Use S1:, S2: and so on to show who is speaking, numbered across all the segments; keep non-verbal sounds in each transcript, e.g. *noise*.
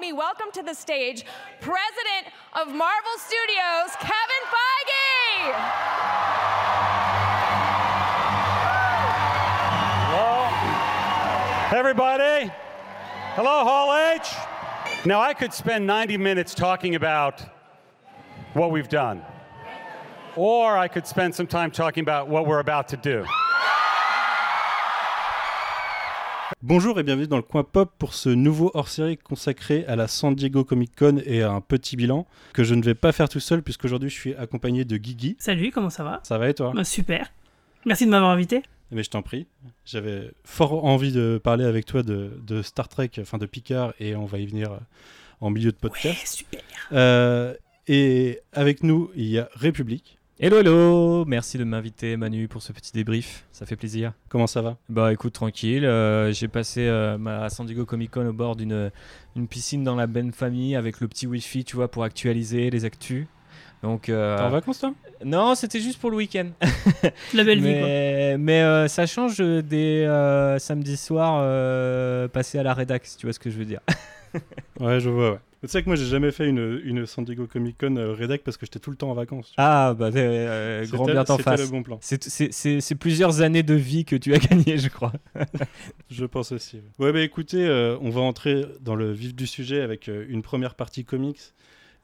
S1: me welcome to the stage President of Marvel Studios, Kevin Feige.
S2: Hello, everybody. Hello, Hall H. Now, I could spend 90 minutes talking about what we've done, or I could spend some time talking about what we're about to do.
S3: Bonjour et bienvenue dans le coin pop pour ce nouveau hors-série consacré à la San Diego Comic Con et à un petit bilan que je ne vais pas faire tout seul puisqu'aujourd'hui je suis accompagné de Guigui.
S4: Salut, comment ça va?
S3: Ça va et toi?
S4: Bah, Super. Merci de m'avoir invité.
S3: Mais je t'en prie. J'avais fort envie de parler avec toi de, de, Star Trek, enfin de Picard, et on va y venir en milieu de podcast.
S4: Ouais, super.
S3: Euh, et avec nous, il y a République.
S5: Hello, hello Merci de m'inviter, Manu, pour ce petit débrief. Ça fait plaisir.
S3: Comment ça va?
S5: Bah écoute, tranquille. Euh, j'ai passé euh, ma San Diego Comic Con au bord d'une une piscine dans la belle famille avec le petit Wi-Fi, tu vois, pour actualiser les actus. Donc, euh,
S3: T'es en vacances, toi?
S5: Non, c'était juste pour le week-end. *laughs*
S4: La belle
S5: mais,
S4: vie, quoi.
S5: Mais euh, ça change des euh, samedis soirs passés à la rédac, si tu vois ce que je veux dire. *laughs*
S3: ouais, je vois, ouais. Tu sais que moi j'ai jamais fait une, une San Diego Comic Con euh, rédac parce que j'étais tout le temps en vacances.
S5: Ah bah euh, grand bien t'en face.
S3: C'était le bon plan.
S5: C'est plusieurs années de vie que tu as *laughs* gagné, je crois. *laughs*
S3: je pense aussi. Ouais, ouais bah écoutez, euh, on va entrer dans le vif du sujet avec euh, une première partie comics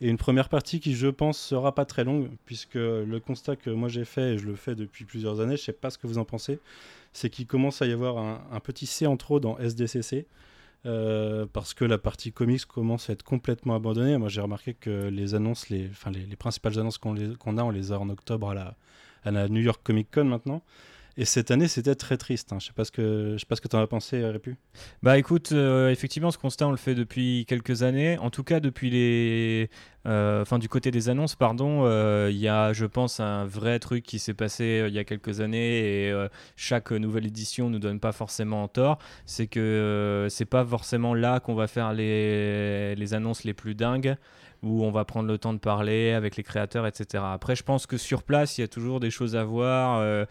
S3: et une première partie qui, je pense, sera pas très longue puisque le constat que moi j'ai fait et je le fais depuis plusieurs années, je sais pas ce que vous en pensez, c'est qu'il commence à y avoir un, un petit C en trop dans SDCC. Euh, parce que la partie comics commence à être complètement abandonnée. Moi, j'ai remarqué que les annonces, les, principales annonces qu'on a, on les a en octobre à la New York Comic Con maintenant. Et cette année, c'était très triste. Hein. Je sais pas ce que je sais pas ce que tu en as pensé, Répu.
S5: Bah écoute, euh, effectivement, ce constat, on le fait depuis quelques années. En tout cas, depuis les, euh, enfin du côté des annonces, pardon, il euh, y a, je pense, un vrai truc qui s'est passé il y a quelques années et euh, chaque nouvelle édition nous donne pas forcément en tort. C'est que c'est pas forcément là qu'on va faire les, les annonces les plus dingues où on va prendre le temps de parler avec les créateurs, etc. Après, je pense que sur place, il y a toujours des choses à voir. Euh,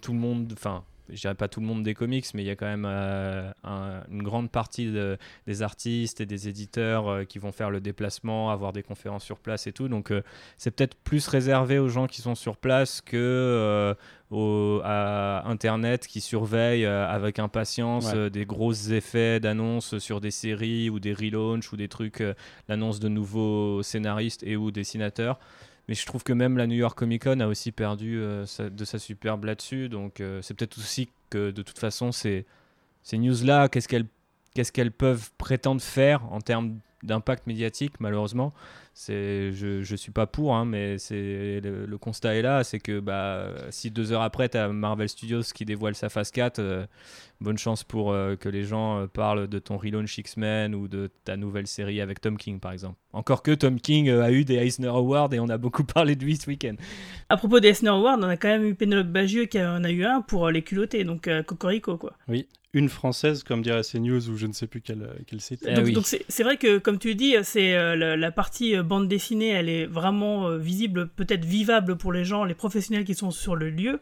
S5: tout le monde, enfin, je dirais pas tout le monde des comics, mais il y a quand même euh, un, une grande partie de, des artistes et des éditeurs euh, qui vont faire le déplacement, avoir des conférences sur place et tout. Donc euh, c'est peut-être plus réservé aux gens qui sont sur place que au, à Internet qui surveille avec impatience
S3: Ouais.
S5: des gros effets d'annonces sur des séries ou des relaunchs ou des trucs, l'annonce de nouveaux scénaristes et ou dessinateurs. Mais je trouve que même la New York Comic Con a aussi perdu euh, de sa superbe là-dessus. Donc euh, c'est peut-être aussi que de toute façon, ces, ces news-là, qu'est-ce qu'elles qu'est-ce qu'elles peuvent prétendre faire en termes d'impact médiatique, malheureusement? C'est, je, je suis pas pour, hein, mais c'est le, le constat est là, c'est que bah, si deux heures après, tu as Marvel Studios qui dévoile sa phase 4, euh, bonne chance pour euh, que les gens euh, parlent de ton relaunch X-Men ou de ta nouvelle série avec Tom King, par exemple. Encore que Tom King euh, a eu des Eisner Awards et on a beaucoup *laughs* parlé de lui ce week-end.
S4: À propos des Eisner Awards, on a quand même eu Pénélope Bagieux qui en a eu un pour euh, les culottés, donc euh, Cocorico, quoi.
S3: Oui, une française, comme dirait CNews ou je ne sais plus quel, quel site.
S5: Eh
S4: donc
S5: oui.
S4: donc c'est c'est vrai que, comme tu dis, c'est euh, la, la partie euh, bande dessinée, elle est vraiment euh, visible, peut-être vivable pour les gens, les professionnels qui sont sur le lieu.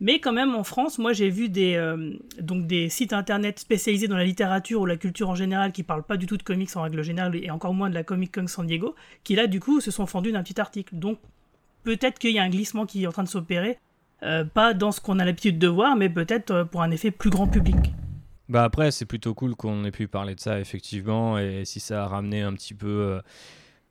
S4: Mais quand même, en France, moi, j'ai vu des, euh, donc des sites internet spécialisés dans la littérature ou la culture en général qui parlent pas du tout de comics en règle générale et encore moins de la Comic Con San Diego, qui là, du coup, se sont fendus d'un petit article. Donc, peut-être qu'il y a un glissement qui est en train de s'opérer. euh, pas dans ce qu'on a l'habitude de voir, mais peut-être euh, pour un effet plus grand public.
S5: Bah après, c'est plutôt cool qu'on ait pu parler de ça, effectivement, et si ça a ramené un petit peu euh,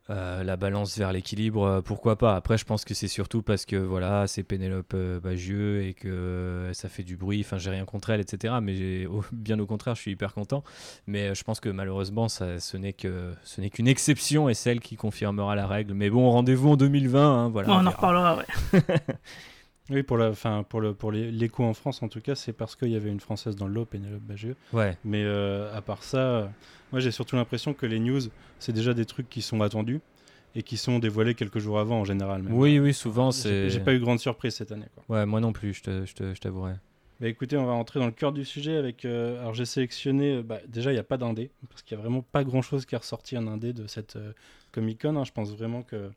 S5: euh, la balance vers l'équilibre, euh, pourquoi pas. Après, je pense que c'est surtout parce que voilà, c'est Pénélope Bagieux et que ça fait du bruit. Enfin, j'ai rien contre elle, etc. Mais *laughs* bien au contraire, je suis hyper content. Mais je pense que malheureusement, ça, ce n'est qu'une exception et celle qui confirmera la règle. Mais bon, rendez-vous en 2020. hein, voilà.
S4: Bon, on en reparlera, ouais. *laughs*
S3: Oui, pour la, fin, pour le, pour les- l'écho en France, en tout cas, c'est parce qu'il y avait une française dans le lot, Pénélope Bagieux.
S5: Ouais.
S3: Mais euh, à part ça, euh, moi j'ai surtout l'impression que les news, c'est déjà des trucs qui sont attendus et qui sont dévoilés quelques jours avant en général. même.
S5: Oui, oui, souvent c'est.
S3: j'ai pas eu grande surprise cette année. Quoi.
S5: Ouais, moi non plus. Je t'avouerai.
S3: Bah écoutez, on va rentrer dans le cœur du sujet avec. euh, alors j'ai sélectionné. bah, déjà, il n'y a pas d'indé parce qu'il y a vraiment pas grand chose qui est ressorti en indé de cette euh, Comic Con. hein. Je pense vraiment que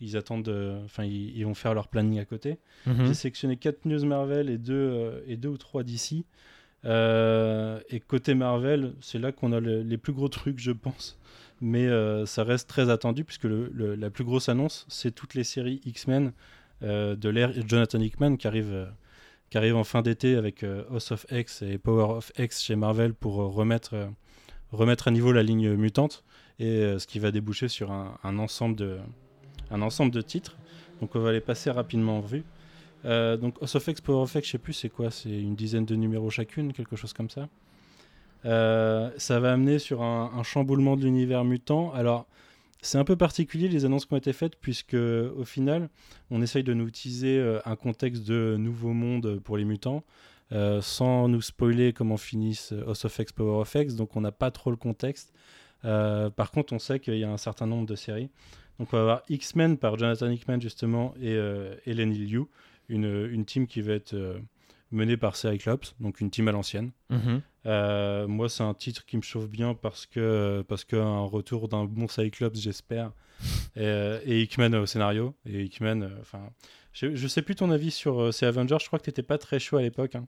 S3: ils attendent. euh, Enfin, ils, ils vont faire leur planning à côté.
S5: Mhm.
S3: J'ai sélectionné 4 news Marvel et 2 et deux ou 3 d'ici. et côté Marvel, c'est là qu'on a les plus gros trucs, je pense. Mais ça reste très attendu puisque la plus grosse annonce, c'est toutes les séries X-Men de l'ère Jonathan Hickman qui arrive qui arrive en fin d'été avec House of X et Power of X chez Marvel pour remettre, remettre à niveau la ligne mutante et ce qui va déboucher sur un, un, ensemble de, un ensemble de titres. Donc on va les passer rapidement en vue. Euh, donc Osofex, Power je sais plus c'est quoi, c'est une dizaine de numéros chacune, quelque chose comme ça. Euh, ça va amener sur un, chamboulement de l'univers mutant. Alors c'est un peu particulier les annonces qui ont été faites puisque au final on essaye de nous utiliser euh, un contexte de nouveau monde pour les mutants. sans nous spoiler comment finissent House of X, Power of X, donc on n'a pas trop le contexte. par contre, on sait qu'il y a un certain nombre de séries. Donc on va avoir X-Men par Jonathan Hickman justement et Hélène Liu une, une team qui va être euh, menée par Cyclops, donc une team à l'ancienne. Mhm. Euh, moi, c'est un titre qui me chauffe bien parce que parce qu'un retour d'un bon Cyclops, j'espère, et, euh, et, Hickman au scénario. Et Hickman, enfin, je, je, sais plus ton avis sur ces Avengers. Je crois que tu n'étais pas très chaud à l'époque. Hein.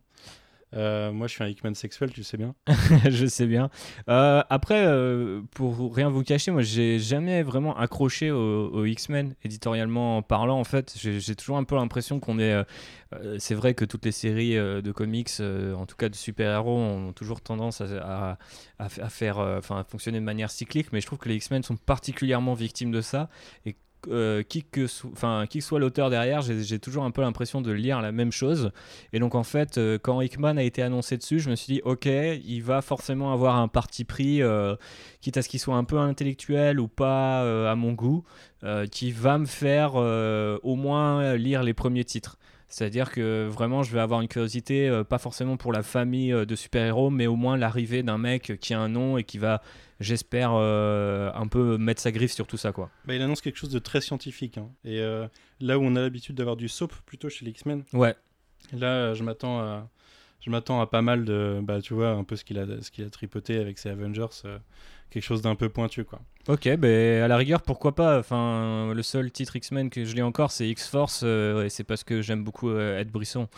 S3: Euh, moi, je suis un Hickman sexuel, tu sais bien. *laughs*
S5: je sais bien. Euh, après, euh, pour rien vous cacher, moi, j'ai jamais vraiment accroché aux X-Men, éditorialement parlant. En fait, j'ai toujours un peu l'impression qu'on est. c'est vrai que toutes les séries de comics, en tout cas de super-héros, ont toujours tendance à, à, faire, enfin, fonctionner de manière cyclique. Mais je trouve que les X-Men sont particulièrement victimes de ça. Euh, qui, que soit l'auteur derrière, j'ai toujours un peu l'impression de lire la même chose. Et donc en fait, euh, quand Hickman a été annoncé dessus, je me suis dit, ok, il va forcément avoir un parti pris, euh, quitte à ce qu'il soit un peu intellectuel ou pas à mon goût, qui va me faire au moins lire les premiers titres. C'est-à-dire que vraiment, je vais avoir une curiosité, pas forcément pour la famille de super-héros, mais au moins l'arrivée d'un mec qui a un nom et qui va j'espère euh, un peu mettre sa griffe sur tout ça. Quoi.
S3: Bah, il annonce quelque chose de très scientifique. Hein. Et euh, là où on a l'habitude d'avoir du soap plutôt chez les X-Men,
S5: ouais.
S3: là je m'attends à, je m'attends à pas mal de. Bah, tu vois, un peu ce qu'il a, ce qu'il a tripoté avec ses Avengers, euh, quelque chose d'un peu pointu. quoi.
S5: Ok, ben à la rigueur, pourquoi pas. Enfin, le seul titre X-Men que je l'ai encore, c'est X-Force, et c'est parce que j'aime beaucoup Ed Brisson.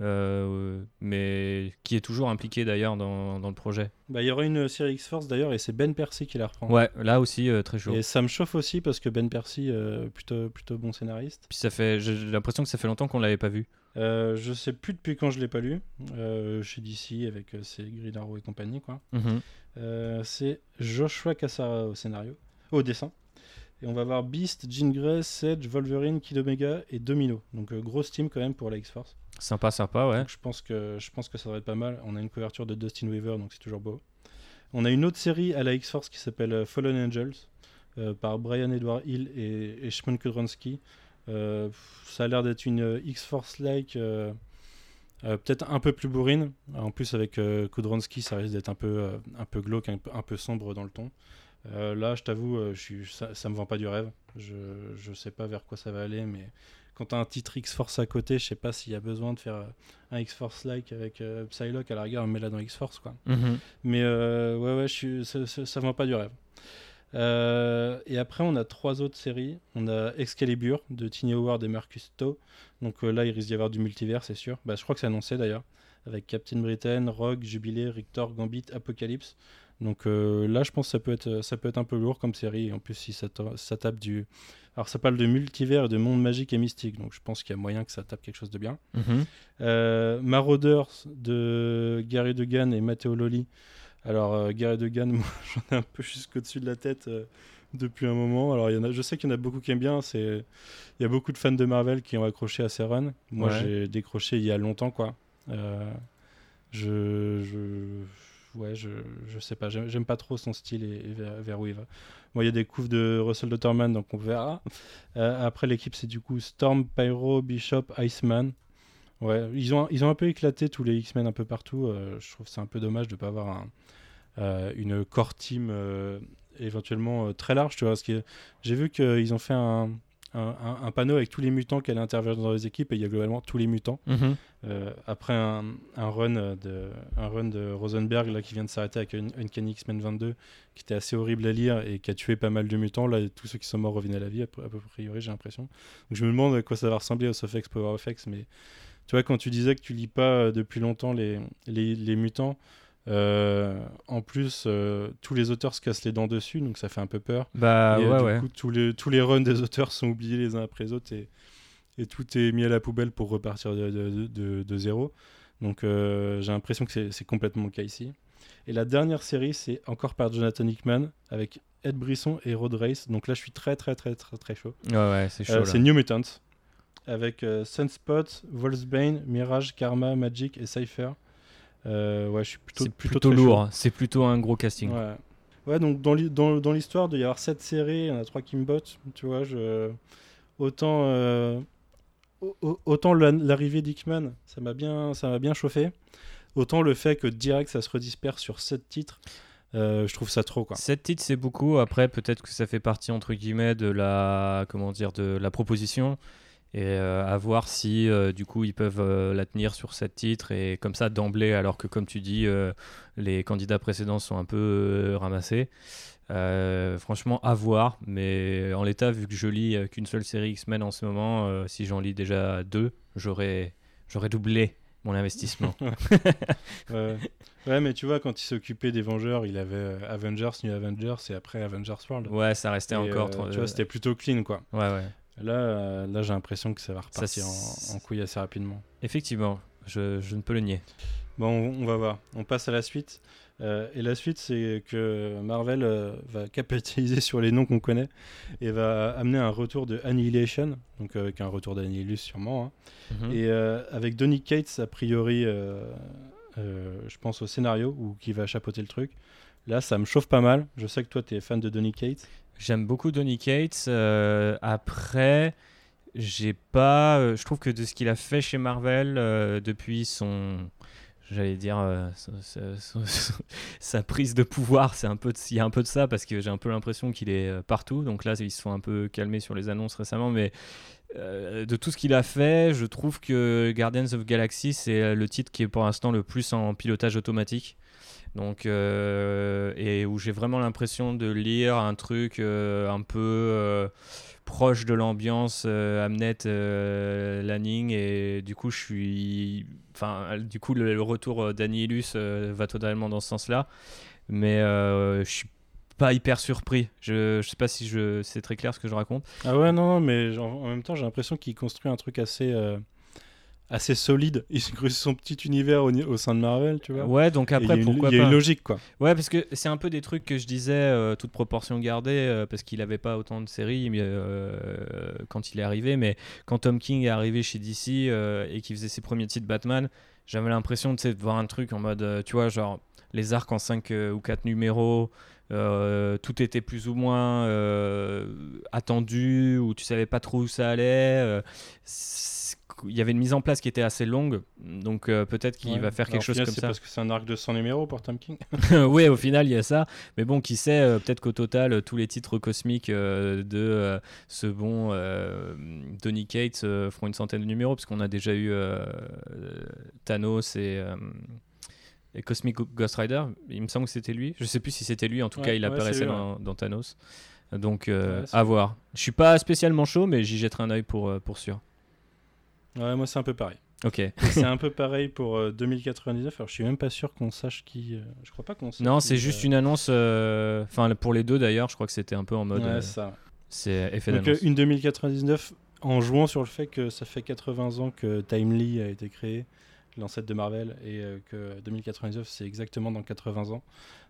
S5: Euh, mais qui est toujours impliqué d'ailleurs dans, dans, le projet.
S3: Bah, il y aura une série X-Force d'ailleurs et c'est Ben Percy qui la reprend.
S5: Ouais, là aussi euh, très chaud.
S3: Et ça me chauffe aussi parce que Ben Percy, euh, plutôt, plutôt bon scénariste.
S5: Puis ça fait, j'ai l'impression que ça fait longtemps qu'on l'avait pas vu.
S3: je sais plus depuis quand je l'ai pas lu. chez DC avec ses Green Arrow et compagnie quoi. Mhm. C'est Joshua Cassara au scénario, au dessin. Et on va voir Beast, Jean Grey, Sedge, Wolverine, Kid Omega et Domino. Donc grosse team quand même pour la X-Force.
S5: Sympa, sympa, ouais.
S3: je pense, que, je pense que ça devrait être pas mal. On a une couverture de Dustin Weaver, donc c'est toujours beau. On a une autre série à la X-Force qui s'appelle euh, Fallen Angels, euh, par Brian Edward Hill et, et Shimon Kudronsky. Euh, ça a l'air d'être une X-Force-like, peut-être un peu plus bourrine. En plus, avec Kudronsky, ça risque d'être un peu, un peu glauque, un peu, un peu sombre dans le ton. là, je t'avoue, ça, ça me vend pas du rêve. Je, je sais pas vers quoi ça va aller, mais quand tu as un titre X-Force à côté, je sais pas s'il y a besoin de faire euh, un X-Force-like avec euh, Psylocke à la rigueur, met là dans X-Force. quoi. Mhm. Mais euh, ouais, ouais, je suis, ça, ça, va pas du rêve. Et après, on a trois autres séries. On a Excalibur de Tiny Howard et Marcus To. Donc là, il risque d'y avoir du multivers, c'est sûr. Bah, je crois que c'est annoncé d'ailleurs. Avec Captain Britain, Rogue, Jubilé, Rictor, Gambit, Apocalypse. Donc là, je pense que ça peut être, ça peut être un peu lourd comme série. En plus, si ça, ça tape du, alors ça parle de multivers et de monde magique et mystique, donc je pense qu'il y a moyen que ça tape quelque chose de bien. Mhm. Euh, Marauders de Gary Degan et Matteo Loli. Alors euh, Gary Degan, *laughs* moi j'en ai un peu jusqu'au-dessus de la tête euh, depuis un moment. Alors y en a, je sais qu'il y en a beaucoup qui aiment bien. C'est, il y a beaucoup de fans de Marvel qui ont accroché à ces runs. Moi j'ai décroché il y a longtemps quoi. je, je ouais, je, je sais pas, j'aime pas trop son style et, vers, où il va. Moi, il y a des coups de Russell Dotterman, donc on verra. Euh, après, l'équipe, c'est du coup Storm, Pyro, Bishop, Iceman. Ouais, ils ont, ils ont un peu éclaté tous les X-Men un peu partout. Euh, je trouve c'est un peu dommage de ne pas avoir un, euh, une core team éventuellement très large, tu vois. Parce que j'ai vu qu'ils ont fait un, un, panneau avec tous les mutants qui allaient intervenir dans les équipes et il y a globalement tous les mutants. Mhm. Euh, après un, run de, un run de Rosenberg là, qui vient de s'arrêter avec une X-Men 22 qui était assez horrible à lire et qui a tué pas mal de mutants, là tous ceux qui sont morts reviennent à la vie, à, peu priori j'ai l'impression. Donc je me demande à quoi ça va ressembler au Sofex Power Effects, mais Tu vois, quand tu disais que tu lis pas depuis longtemps les, les, les mutants, en plus, tous les auteurs se cassent les dents dessus, donc ça fait un peu peur.
S5: Bah
S3: Et,
S5: ouais,
S3: du
S5: ouais.
S3: coup, tous les, tous les runs des auteurs sont oubliés les uns après les autres et, et tout est mis à la poubelle pour repartir de, de, de- de zéro. Donc euh, j'ai l'impression que c'est- complètement le cas ici. Et la dernière série, c'est encore par Jonathan Hickman avec Ed Brisson et Rod Race. Donc là, je suis très, très, très, très, très chaud.
S5: Ouais, ouais, c'est chaud.
S3: Euh, c'est New Mutants avec euh, Sunspot, Wolfsbane, Mirage, Karma, Magic et Cypher. Euh, ouais, je suis plutôt,
S5: lourd. hein. C'est plutôt un gros casting.
S3: Ouais. Ouais, donc dans l'hi- dans, dans l'histoire de y avoir sept séries, il y en a trois qui me bottent, tu vois, je... autant, euh, au- au- autant la- l'arrivée d'Hickman, ça m'a bien, ça bien chauffé, autant le fait que direct ça se redisperse sur sept titres, euh, je trouve ça trop quoi.
S5: 7 titres, c'est beaucoup. Après, peut-être que ça fait partie, entre guillemets, de la, comment dire, de la proposition. Et euh, à voir si, euh, du coup, ils peuvent euh, la tenir sur 7 titres. Et comme ça, d'emblée, alors que, comme tu dis, les candidats précédents sont un peu ramassés. Franchement, à voir. Mais en l'état, vu que je lis qu'une seule série X-Men en ce moment, si j'en lis déjà deux, j'aurais j'aurais doublé mon investissement. *laughs*
S3: Ouais. ouais, mais tu vois, quand il s'occupait des Vengeurs, il avait Avengers, New Avengers et après Avengers World.
S5: ouais, ça restait
S3: Et,
S5: encore. trop-
S3: tu vois, c'était plutôt clean quoi.
S5: Ouais, ouais.
S3: Là, euh, là j'ai l'impression que ça va repartir en, en couille assez rapidement.
S5: Effectivement, je, je ne peux le nier.
S3: Bon, on, on va voir. On passe à la suite. Euh, et la suite, c'est que Marvel euh, va capitaliser sur les noms qu'on connaît et va amener un retour de Annihilation, donc avec un retour d'Annihilus sûrement, hein.
S5: Mhm.
S3: et euh, avec Donny Cates a priori, je pense au scénario ou qui va chapeauter le truc. Là, ça me chauffe pas mal. Je sais que toi, tu es fan de Donny Cates.
S5: J'aime beaucoup Donny Cates. euh, après, j'ai pas. euh, je trouve que de ce qu'il a fait chez Marvel euh, depuis son. J'allais dire *laughs* sa prise de pouvoir, il y a un peu de ça parce que j'ai un peu l'impression qu'il est partout. Donc là, ils se sont un peu calmés sur les annonces récemment, mais de tout ce qu'il a fait, je trouve que Guardians of Galaxy c'est le titre qui est pour l'instant le plus en pilotage automatique. Donc, euh, et où j'ai vraiment l'impression de lire un truc euh, un peu euh, proche de l'ambiance euh, Amnet Lanning et du coup je suis enfin du coup le, retour d'Annihilus va totalement dans ce sens-là. Mais je suis pas hyper surpris. Je, je sais pas si je c'est très clair ce que je raconte.
S3: Ah ouais, non, non, mais en même temps, j'ai l'impression qu'il construit un truc assez, assez solide. Il construit son petit univers au, sein de Marvel, tu vois.
S5: ouais donc après
S3: il
S5: pourquoi
S3: il y a une logique, quoi.
S5: Ouais, parce que c'est un peu des trucs que je disais, euh, toute proportion gardée, euh, parce qu'il n'avait pas autant de séries mais, euh, quand il est arrivé. Mais quand Tom King est arrivé chez DC et qu'il faisait ses premiers titres Batman, j'avais l'impression de voir un truc en mode, tu vois, genre les arcs en 5 ou 4 numéros. euh, tout était plus ou moins euh, attendu, ou tu savais pas trop où ça allait. euh, il y avait une mise en place qui était assez longue, donc euh, peut-être qu'il
S3: Ouais.
S5: va faire quelque chose
S3: final,
S5: comme
S3: c'est
S5: ça.
S3: parce que c'est un arc de 100 numéros pour Tom King. *laughs* *laughs*
S5: oui, au final, il y a ça. Mais bon, qui sait, euh, peut-être qu'au total, euh, tous les titres cosmiques de ce bon Donny Cates feront une centaine de numéros, parce qu'on a déjà eu Thanos et, et Cosmic Ghost Rider. Il me semble que c'était lui. Je sais plus si c'était lui. En tout
S3: Ouais,
S5: cas, il
S3: ouais,
S5: apparaissait
S3: c'est lui,
S5: dans, dans Thanos. Donc, euh,
S3: c'est
S5: à voir. Je suis pas spécialement chaud, mais j'y jetterai un œil pour, pour sûr.
S3: Ouais, moi, c'est un peu pareil.
S5: Ok.
S3: c'est un peu pareil pour euh, 2099. Alors, je suis même pas sûr qu'on sache qui. euh, Je crois pas qu'on sache.
S5: Non,
S3: qui,
S5: c'est juste
S3: euh,
S5: une annonce. euh, Enfin, pour les deux d'ailleurs, je crois que c'était un peu en mode.
S3: Ouais,
S5: euh,
S3: ça.
S5: c'est effet
S3: Donc, euh,
S5: d'annonce.
S3: une 2099 en jouant sur le fait que ça fait 80 ans que Timely a été créé, l'ancêtre de Marvel, et euh, que 2099 c'est exactement dans 80 ans.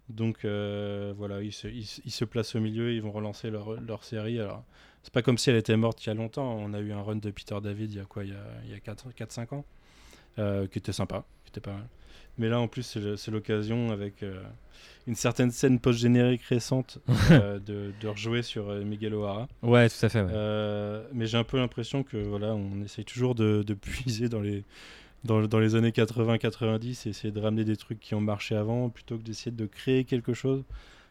S3: Donc euh, voilà, ils se, ils, ils se placent au milieu, ils vont relancer leur, leur série. Alors, c'est pas comme si elle était morte il y a longtemps. On a eu un run de Peter David il y a quoi Il y a, a 4-5 ans, euh, qui était sympa, qui était pas mal. Mais là en plus, c'est l'occasion avec euh, une certaine scène post-générique récente *laughs* euh, de, de rejouer sur Miguel O'Hara.
S5: Ouais, tout à fait. ouais.
S3: Mais j'ai un peu l'impression que voilà, on essaye toujours de, de puiser dans les, dans, dans les années 80-90 et essayer de ramener des trucs qui ont marché avant plutôt que d'essayer de créer quelque chose.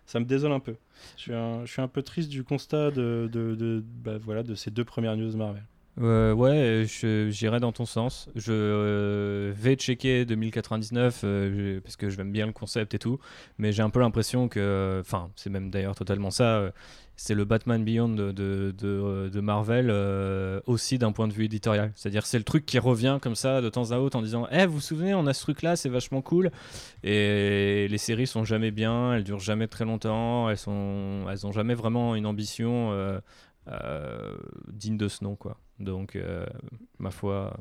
S3: Ça me désole un peu. Je suis un, peu triste du constat de, de, de- bah, voilà, de ces deux premières news Marvel.
S5: Euh, ouais, j'irai dans ton sens. Je euh, vais checker 2099 euh, parce que j'aime bien le concept et tout, mais j'ai un peu l'impression que, enfin, c'est même d'ailleurs totalement ça. euh, c'est le Batman Beyond de, de, Marvel aussi d'un point de vue éditorial. C'est-à-dire c'est le truc qui revient comme ça de temps à autre en disant Eh, vous vous souvenez, on a ce truc-là, c'est vachement cool. Et les séries sont jamais bien, elles durent jamais très longtemps, elles sont, elles ont jamais vraiment une ambition digne de ce nom, quoi. Donc, euh, ma foi,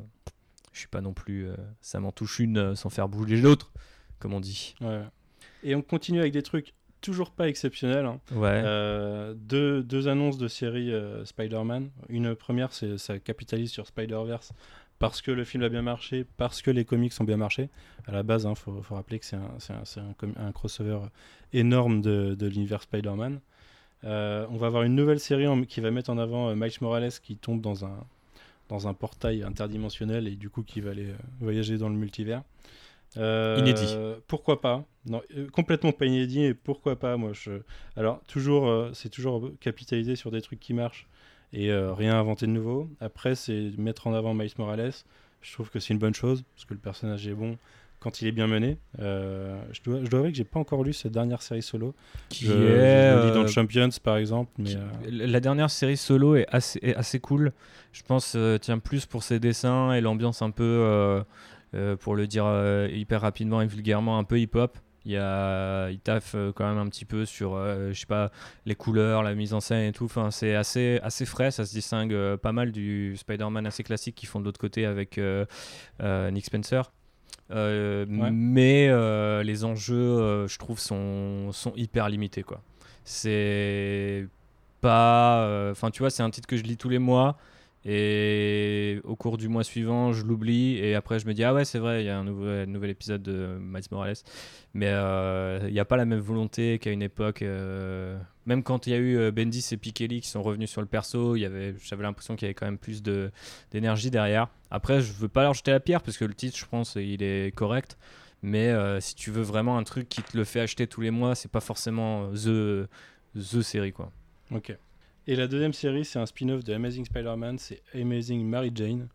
S5: je suis pas non plus. euh, ça m'en touche une euh, sans faire bouger l'autre, comme on dit.
S3: Ouais. Et on continue avec des trucs toujours pas exceptionnels. hein.
S5: Ouais.
S3: Euh, deux, deux annonces de série Spider-Man. Une première, c'est ça capitalise sur Spider-Verse parce que le film a bien marché, parce que les comics ont bien marché. À la base, il faut, faut rappeler que c'est un, crossover énorme de, de l'univers Spider-Man. Euh, on va avoir une nouvelle série en- qui va mettre en avant euh, Miles Morales qui tombe dans un, dans un portail interdimensionnel et du coup qui va aller euh, voyager dans le multivers.
S5: Inédit.
S3: Pourquoi pas? Non, complètement pas inédit et pourquoi pas? Moi, je. Alors toujours, c'est toujours capitaliser sur des trucs qui marchent et rien inventer de nouveau. Après, c'est mettre en avant Miles Morales. Je trouve que c'est une bonne chose parce que le personnage est bon quand il est bien mené. Euh, je, dois, je dois avouer que j'ai pas encore lu cette dernière série solo.
S5: qui
S3: je,
S5: est.
S3: je lis dans
S5: euh,
S3: Champions par exemple, mais
S5: qui-
S3: euh,
S5: La dernière série solo est assez, est assez cool. Je pense, tiens, plus pour ses dessins et l'ambiance un peu, pour le dire hyper rapidement et vulgairement, un peu hip-hop. Il, y a, il taffe quand même un petit peu sur, je sais pas, les couleurs, la mise en scène et tout. Enfin, c'est assez, assez frais. Ça se distingue pas mal du Spider-Man assez classique qu'ils font de l'autre côté avec Nick Spencer. Euh,
S3: Ouais.
S5: Mais euh, les enjeux, euh, je trouve, sont, sont hyper limités. quoi. C'est pas. euh, Enfin, tu vois, c'est un titre que je lis tous les mois. Et au cours du mois suivant, je l'oublie. Et après, je me dis, ah ouais, c'est vrai, il y a un nouvel, nouvel épisode de Miles Morales. Mais euh, il n'y a pas la même volonté qu'à une époque. euh, même quand il y a eu euh, Bendis et Pikeli qui sont revenus sur le perso, j'avais l'impression qu'il y avait quand même plus d'énergie derrière. Après, je veux pas leur jeter la pierre parce que le titre, je pense, il est correct. Mais euh, si tu veux vraiment un truc qui te le fait acheter tous les mois, c'est pas forcément the, the série quoi.
S3: Ok. Et la deuxième série, c'est un spin-off de Amazing Spider-Man, c'est Amazing Mary Jane.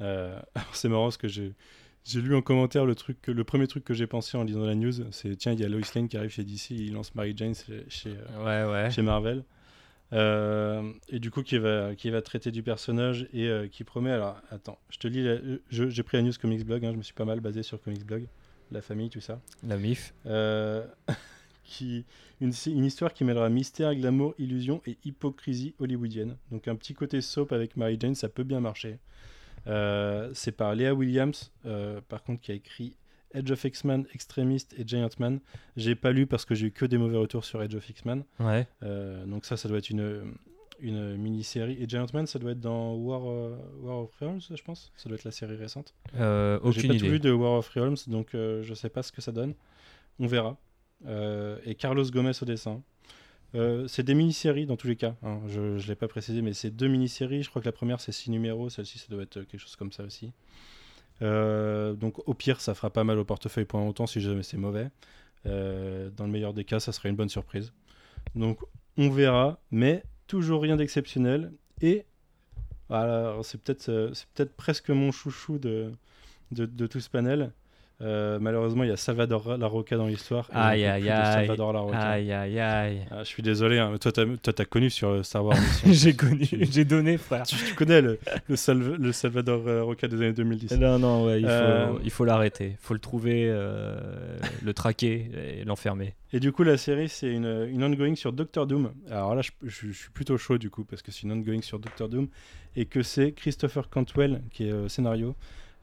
S3: Euh, *laughs* c'est marrant parce que j'ai, j'ai lu en commentaire le, truc le premier truc que j'ai pensé en lisant la news, c'est tiens, il y a Lois Lane qui arrive chez DC, il lance Mary Jane chez, chez, euh,
S5: Ouais, ouais.
S3: chez Marvel. Euh, et du coup, qui va, qui va traiter du personnage et euh, qui promet. Alors, attends, je te lis. la- je- j'ai pris la news Comics Blog, hein, je me suis pas mal basé sur Comics Blog, la famille, tout ça.
S5: La MIF.
S3: Euh, *laughs* qui, une, une histoire qui mêlera mystère, glamour, illusion et hypocrisie hollywoodienne. Donc un petit côté soap avec Mary Jane, ça peut bien marcher. Euh, c'est par Léa Williams, euh, par contre, qui a écrit Edge of X-Men, Extremist et Giant Man. J'ai pas lu parce que j'ai eu que des mauvais retours sur Edge of X-Men.
S5: Ouais.
S3: Euh, donc ça, ça doit être une, une mini-série. Et Giant Man, ça doit être dans War, euh, War of Realms, je pense. Ça doit être la série récente.
S5: Euh,
S3: J'ai pas tout vu de War of Realms, donc je sais pas ce que ça donne. On verra. Et Carlos Gomez au dessin. Euh, c'est des mini-séries dans tous les cas. hein. Je ne l'ai pas précisé, mais c'est deux mini-séries. Je crois que la première c'est 6 numéros, celle-ci ça doit être quelque chose comme ça aussi. Euh, donc au pire, ça fera pas mal au portefeuille pour un temps si jamais c'est mauvais. Euh, dans le meilleur des cas, ça serait une bonne surprise. Donc on verra, mais toujours rien d'exceptionnel. Et voilà, c'est peut-être presque mon chouchou de tout ce panel. Euh, malheureusement, il y a Salvador Larroca dans l'histoire.
S5: Aïe, aïe, aïe.
S3: Salvador Larroca.
S5: Aïe, aïe, aïe.
S3: Ah, je suis désolé, hein, mais toi, t'as connu sur euh, Star Wars. *laughs*
S5: J'ai connu, j'ai donné, frère.
S3: tu, tu connais le, le, le Salvador Larroca des années 2010.
S5: Non, non, ouais, il faut,
S3: Euh,
S5: l'arrêter. Il faut le trouver, euh, le traquer et l'enfermer.
S3: Et du coup, la série, c'est une, une ongoing sur Doctor Doom. Alors là, je, je- je suis plutôt chaud du coup, parce que c'est une ongoing sur Doctor Doom, et que c'est Christopher Cantwell qui est scénario.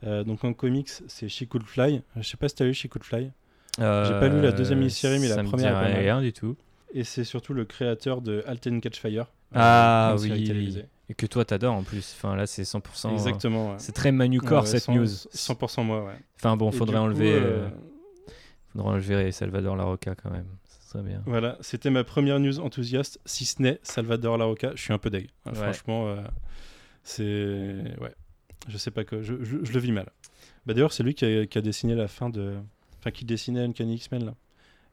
S3: Euh, donc en comics, c'est She Could Fly. Je sais pas si t'as lu She Could Fly. pas lu la deuxième mini-série, mais la
S5: Euh, me
S3: première mal.
S5: rien du tout.
S3: Et c'est surtout le créateur de Halt and Catch Fire. euh,
S5: Ah
S3: série
S5: oui. Et que toi t'adores en plus. Enfin là c'est 100%.
S3: Exactement. ouais.
S5: C'est très Manucore
S3: Ouais,
S5: cette
S3: 100
S5: news.
S3: 100% moi, ouais.
S5: Enfin bon, faudrait
S3: coup,
S5: enlever,
S3: euh,
S5: euh, faudrait enlever Salvador Larroca quand même. Ça serait bien.
S3: Voilà, c'était ma première news enthousiaste, si ce n'est Salvador Larroca. Je suis un peu deg. hein. Franchement, euh, c'est. Ouais. Je sais pas que. Je, je- je le vis mal. Bah, D'ailleurs, c'est lui qui a, qui a dessiné la fin de. Enfin, qui dessinait Uncanny X-Men, là.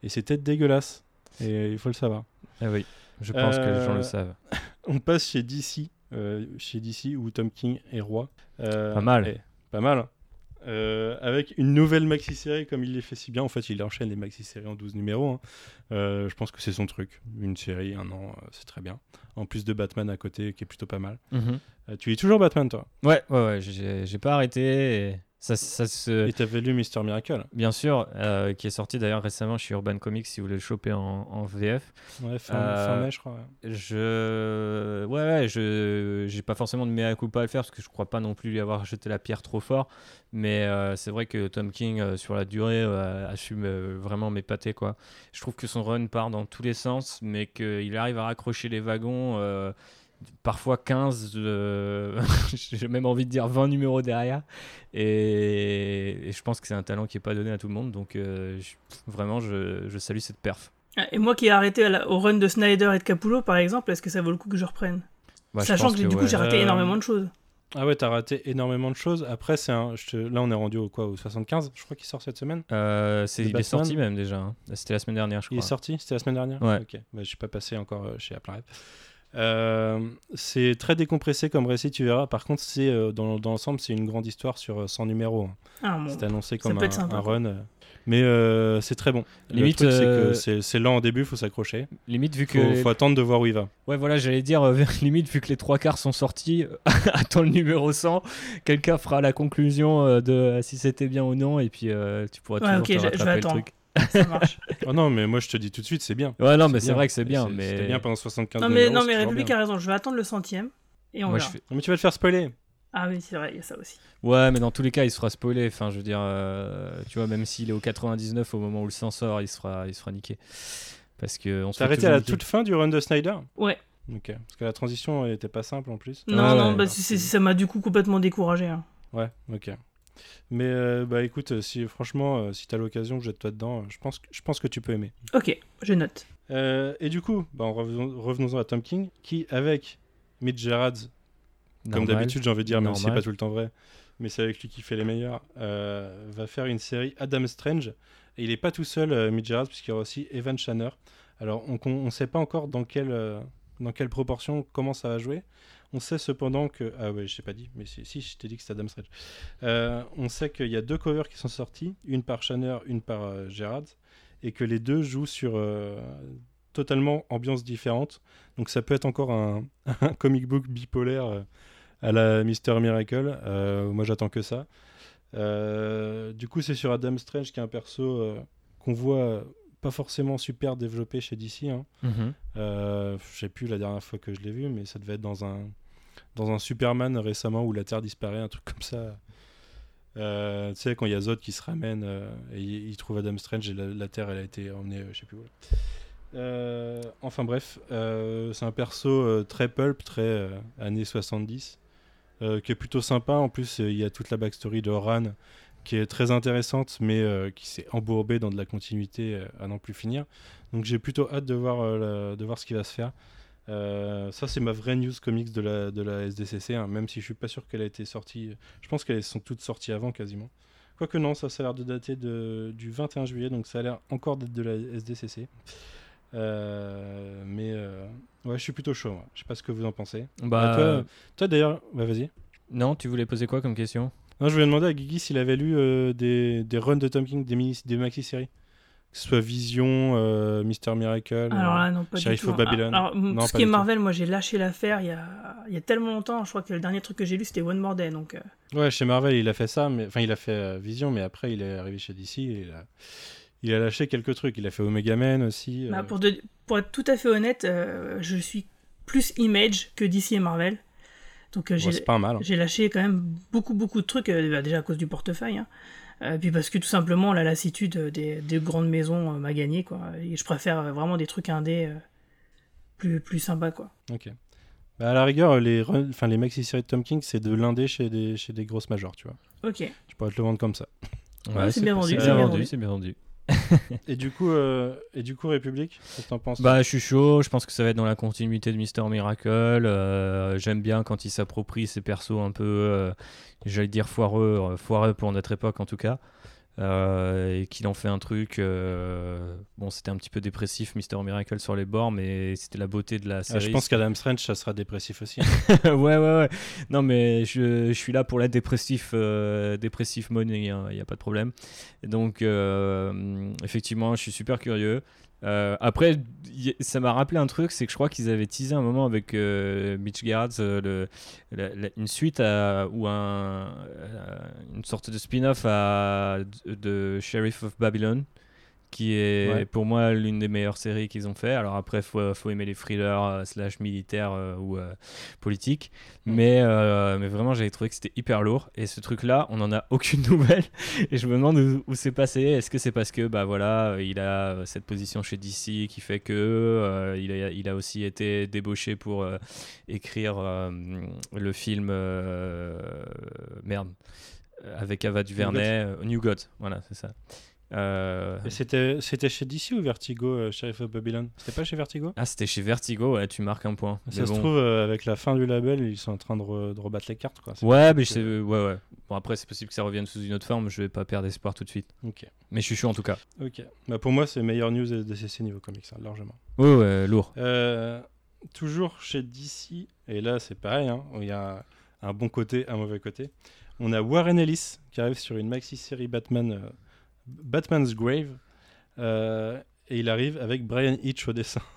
S3: Et c'était dégueulasse. Et il faut le savoir.
S5: Ah oui, je pense que les gens
S3: Euh,
S5: le savent. *laughs*
S3: On passe chez DC. euh, chez DC où Tom King est roi. Euh,
S5: Pas mal.
S3: pas mal. Euh, avec une nouvelle maxi-série comme il les fait si bien. En fait, il enchaîne les maxi-séries en 12 numéros. hein. Euh, je pense que c'est son truc. Une série, un an, euh, c'est très bien. En plus de Batman à côté, qui est plutôt pas mal.
S5: Mhm.
S3: Tu lis toujours Batman, toi?
S5: Ouais, ouais, ouais, j'ai j'ai pas arrêté. et Ça, ça se.
S3: Et t'avais lu Mister Miracle
S5: Bien sûr, euh, qui est sorti d'ailleurs récemment chez Urban Comics si vous voulez le choper en, en VF.
S3: Ouais, fin,
S5: Euh,
S3: fin mai, je crois. ouais.
S5: Je. Ouais, ouais, je. J'ai pas forcément de mea culpa à le faire parce que je crois pas non plus lui avoir jeté la pierre trop fort. Mais euh, c'est vrai que Tom King, euh, sur la durée, a su me- vraiment m'épater, quoi. Je trouve que son run part dans tous les sens, mais qu'il arrive à raccrocher les wagons. Parfois 15, euh, *laughs* j'ai même envie de dire 20 numéros derrière. Et, et je pense que c'est un talent qui est pas donné à tout le monde. Donc euh, je- vraiment, je, je salue cette perf.
S4: Et moi qui ai arrêté à la- au run de Snyder et de Capullo, par exemple, est-ce que ça vaut le coup que je reprenne?
S5: Bah,
S4: Sachant que, du coup, j'ai raté
S3: Euh,
S4: énormément de choses.
S3: Ah ouais, t'as raté énormément de choses. Après, c'est un. je te- Là, on est rendu au quoi Au 75 Je crois qu'il sort cette semaine?
S5: Euh, il est sorti même déjà. hein. C'était la semaine dernière, je
S3: Il est
S5: crois.
S3: sorti C'était la semaine dernière?
S5: Ouais.
S3: Ok. Bah, je suis pas passé encore euh, chez Apple Rep. Euh, c'est très décompressé comme récit, tu verras. Par contre, c'est euh, dans, dans l'ensemble, c'est une grande histoire sur euh, 100 numéros. hein.
S4: Ah, bon.
S3: C'est annoncé comme un, run. euh. Mais euh, c'est très bon.
S5: Limite,
S3: c'est
S5: euh,
S3: que c'est, lent au début, faut s'accrocher.
S5: Limite, vu que.
S3: Faut, faut attendre de voir où il va.
S5: Ouais, voilà, j'allais dire, euh, *laughs* limite, vu que les trois quarts sont sortis, *laughs* attends le numéro 100, quelqu'un fera la conclusion euh, de euh, si c'était bien ou non, et puis euh, tu pourras
S4: Ouais,
S5: toujours
S4: ok,
S5: te rattraper le truc.
S4: Ça marche. *laughs*
S3: Oh non, mais moi je te dis tout de suite, c'est bien.
S5: Ouais, non, mais
S3: C'est
S5: vrai que c'est bien, mais.
S3: C'était bien pendant 75
S4: non, mais, non, mais République a raison, je vais attendre le centième et on
S5: Moi, je
S4: verra.
S5: fais-
S3: mais tu vas te faire spoiler.
S4: Ah oui, c'est vrai, il y a ça aussi.
S5: Ouais, mais dans tous les cas, il se fera spoiler. Enfin, je veux dire, euh, tu vois, même s'il est au 99 au moment où le sang sort, il se fera, il se fera niquer. Parce que on se
S3: T'as
S5: fait
S3: arrêté à la toute fin du run de Snyder?
S4: Ouais.
S3: Ok. Parce que la transition était pas simple en plus.
S4: Non,
S5: Ah
S4: non,
S5: ouais,
S4: bah, ça m'a du coup complètement découragé. hein.
S3: Ouais, ok. Mais euh, bah écoute, euh, si franchement, euh, si t'as l'occasion, jette-toi dedans. Je pense, que- je pense que tu peux aimer.
S4: Ok, je note.
S3: Euh, et du coup, bah, en revenons, revenons-en à Tom King, qui avec Mitch Gerrard, comme
S5: Normal.
S3: d'habitude, j'ai envie de dire, même si c'est
S5: Normal.
S3: pas tout le temps vrai, mais c'est avec lui qui fait les meilleurs, euh, va faire une série Adam Strange. Et il est pas tout seul, euh, Mitch Gerrard, puisqu'il y aura aussi Evan Shanner. Alors, on ne sait pas encore dans quelle, euh, dans quelle proportion, comment ça va jouer. On sait cependant que. Ah ouais, je t'ai pas dit, mais si, si je t'ai dit que c'était Adam Strange. Euh, on sait qu'il y a deux covers qui sont sortis, une par Shanner, une par euh, Gerrard, et que les deux jouent sur euh, totalement ambiance différente. Donc ça peut être encore un, *laughs* un comic book bipolaire euh, à la Mister Miracle. Moi j'attends que ça. Du coup c'est sur Adam Strange qui est un perso qu'on voit pas forcément super développé chez DC. Hein. Euh, je sais plus la dernière fois que je l'ai vu, mais ça devait être dans un, dans un Superman récemment où la Terre disparaît, un truc comme ça. Euh, tu sais, quand il y a Zod qui se ramène euh, et il, trouve Adam Strange et la, Terre elle a été emmenée, euh, je sais plus où. Euh, enfin bref, c'est un perso très pulp, très années 70, euh, qui est plutôt sympa. En plus, il y a toute la backstory de Ran qui est très intéressante, mais qui s'est embourbée dans de la continuité à n'en plus finir. Donc j'ai plutôt hâte de voir, de voir ce qui va se faire. Euh, ça, c'est ma vraie news comics de la, de la SDCC, hein, même si je suis pas sûr qu'elle a été sortie. Je pense qu'elles sont toutes sorties avant quasiment. Quoique non, ça, ça a l'air de dater de, du 21 juillet, donc ça a l'air encore d'être de la SDCC. Euh, mais euh, ouais, je suis plutôt chaud. moi. Je sais pas ce que vous en pensez.
S5: Bah,
S3: Ah, toi, toi d'ailleurs, bah, vas-y.
S5: non, tu voulais poser quoi comme question?
S3: Non, je voulais demander à Guigui s'il avait lu des, des runs de Tom King, des, mini, des maxi-séries. Que ce soit Vision, euh, Mister Miracle.
S4: Alors
S3: euh,
S4: là, non, pas
S3: Sheriff
S4: du tout.
S3: of Babylon.
S4: Alors,
S3: Non,
S4: tout ce qui est
S3: tout.
S4: Marvel, moi j'ai lâché l'affaire il y a, il y a tellement longtemps. Je crois que le dernier truc que j'ai lu c'était One More Day. Donc, euh,
S3: Ouais, chez Marvel, il a fait ça, mais enfin, il a fait euh, Vision, mais après, il est arrivé chez DC et il a, il a lâché quelques trucs. Il a fait Omega Man aussi.
S4: bah,
S3: euh,
S4: pour, de- pour être tout à fait honnête, euh, je suis plus Image que DC et Marvel. Donc euh, j'ai
S3: mal. hein.
S4: j'ai lâché quand même beaucoup beaucoup de trucs, euh, bah, déjà à cause du portefeuille. Hein. Euh, puis parce que tout simplement la lassitude des, des grandes maisons euh, m'a gagné. Quoi. Et je préfère euh, vraiment des trucs indés euh, plus, plus sympas. Quoi.
S3: Ok. Bah, à la rigueur, les, run- enfin, les maxi-séries de Tom King, c'est de l'indé chez des, chez des grosses majors, tu vois.
S4: Ok.
S3: Je pourrais te le vendre comme ça.
S4: Ouais, c'est bien vendu,
S5: C'est
S4: c'est
S5: bien
S4: bien
S5: vendu,
S4: vendu.
S5: c'est bien vendu. *laughs*
S3: Et du coup, euh, et du coup République, qu'est-ce que t'en penses
S5: Bah, je suis chaud. Je pense que ça va être dans la continuité de Mister Miracle. Euh, J'aime bien quand il s'approprie ses persos un peu, euh, j'allais dire foireux, foireux pour notre époque en tout cas. Euh, et qu'il en fait un truc. euh, bon, c'était un petit peu dépressif, Mister Miracle sur les bords, mais c'était la beauté de la
S3: Ah,
S5: série.
S3: je pense qu'Adam Strange, ça sera dépressif aussi. *laughs*
S5: ouais, ouais, ouais. Non, mais je, je suis là pour la dépressif, euh, dépressif money, il n'y a pas de problème. Donc, effectivement, je suis super curieux. Euh, après, ça m'a rappelé un truc, c'est que je crois qu'ils avaient teasé un moment avec euh, Mitch euh, une suite ou euh, une sorte de spin-off de Sheriff of Babylon qui est
S3: Ouais.
S5: pour moi l'une des meilleures séries qu'ils ont fait. Alors après, faut, faut aimer les thrillers euh, slash militaires euh, ou euh, politiques,
S3: Mm.
S5: mais, euh, mais vraiment j'avais trouvé que c'était hyper lourd. Et ce truc-là, on n'en a aucune *laughs* nouvelle. Et je me demande où, où c'est passé. Est-ce que c'est parce que bah voilà, il a euh, cette position chez DC qui fait que euh, il, a, il a aussi été débauché pour euh, écrire euh, le film euh, merde avec Ava DuVernay, euh, New God. Voilà, c'est ça. Euh,
S3: c'était chez DC ou Vertigo, euh, Sheriff of Babylon? C'était pas chez Vertigo?
S5: Ah, c'était chez Vertigo, ouais, tu marques un point.
S3: Ça
S5: Mais
S3: se
S5: bon.
S3: trouve, euh, avec la fin du label, ils sont en train de, re- de rebattre les cartes. Quoi.
S5: Ouais, mais sais, ouais, ouais. Bon, après, c'est possible que ça revienne sous une autre forme, je vais pas perdre espoir tout de suite.
S3: que- Ok.
S5: Mais je suis chaud en tout cas.
S3: Ok. Bah, pour moi, c'est meilleure news de DCC niveau comics, hein, largement.
S5: Ouais, ouais, lourd.
S3: Euh, toujours chez DC, et là c'est pareil, hein, il y a un bon côté, un mauvais côté. On a Warren Ellis qui arrive sur une maxi-série Batman, euh, Batman's Grave, euh, et il arrive avec Brian Hitch au dessin. *laughs*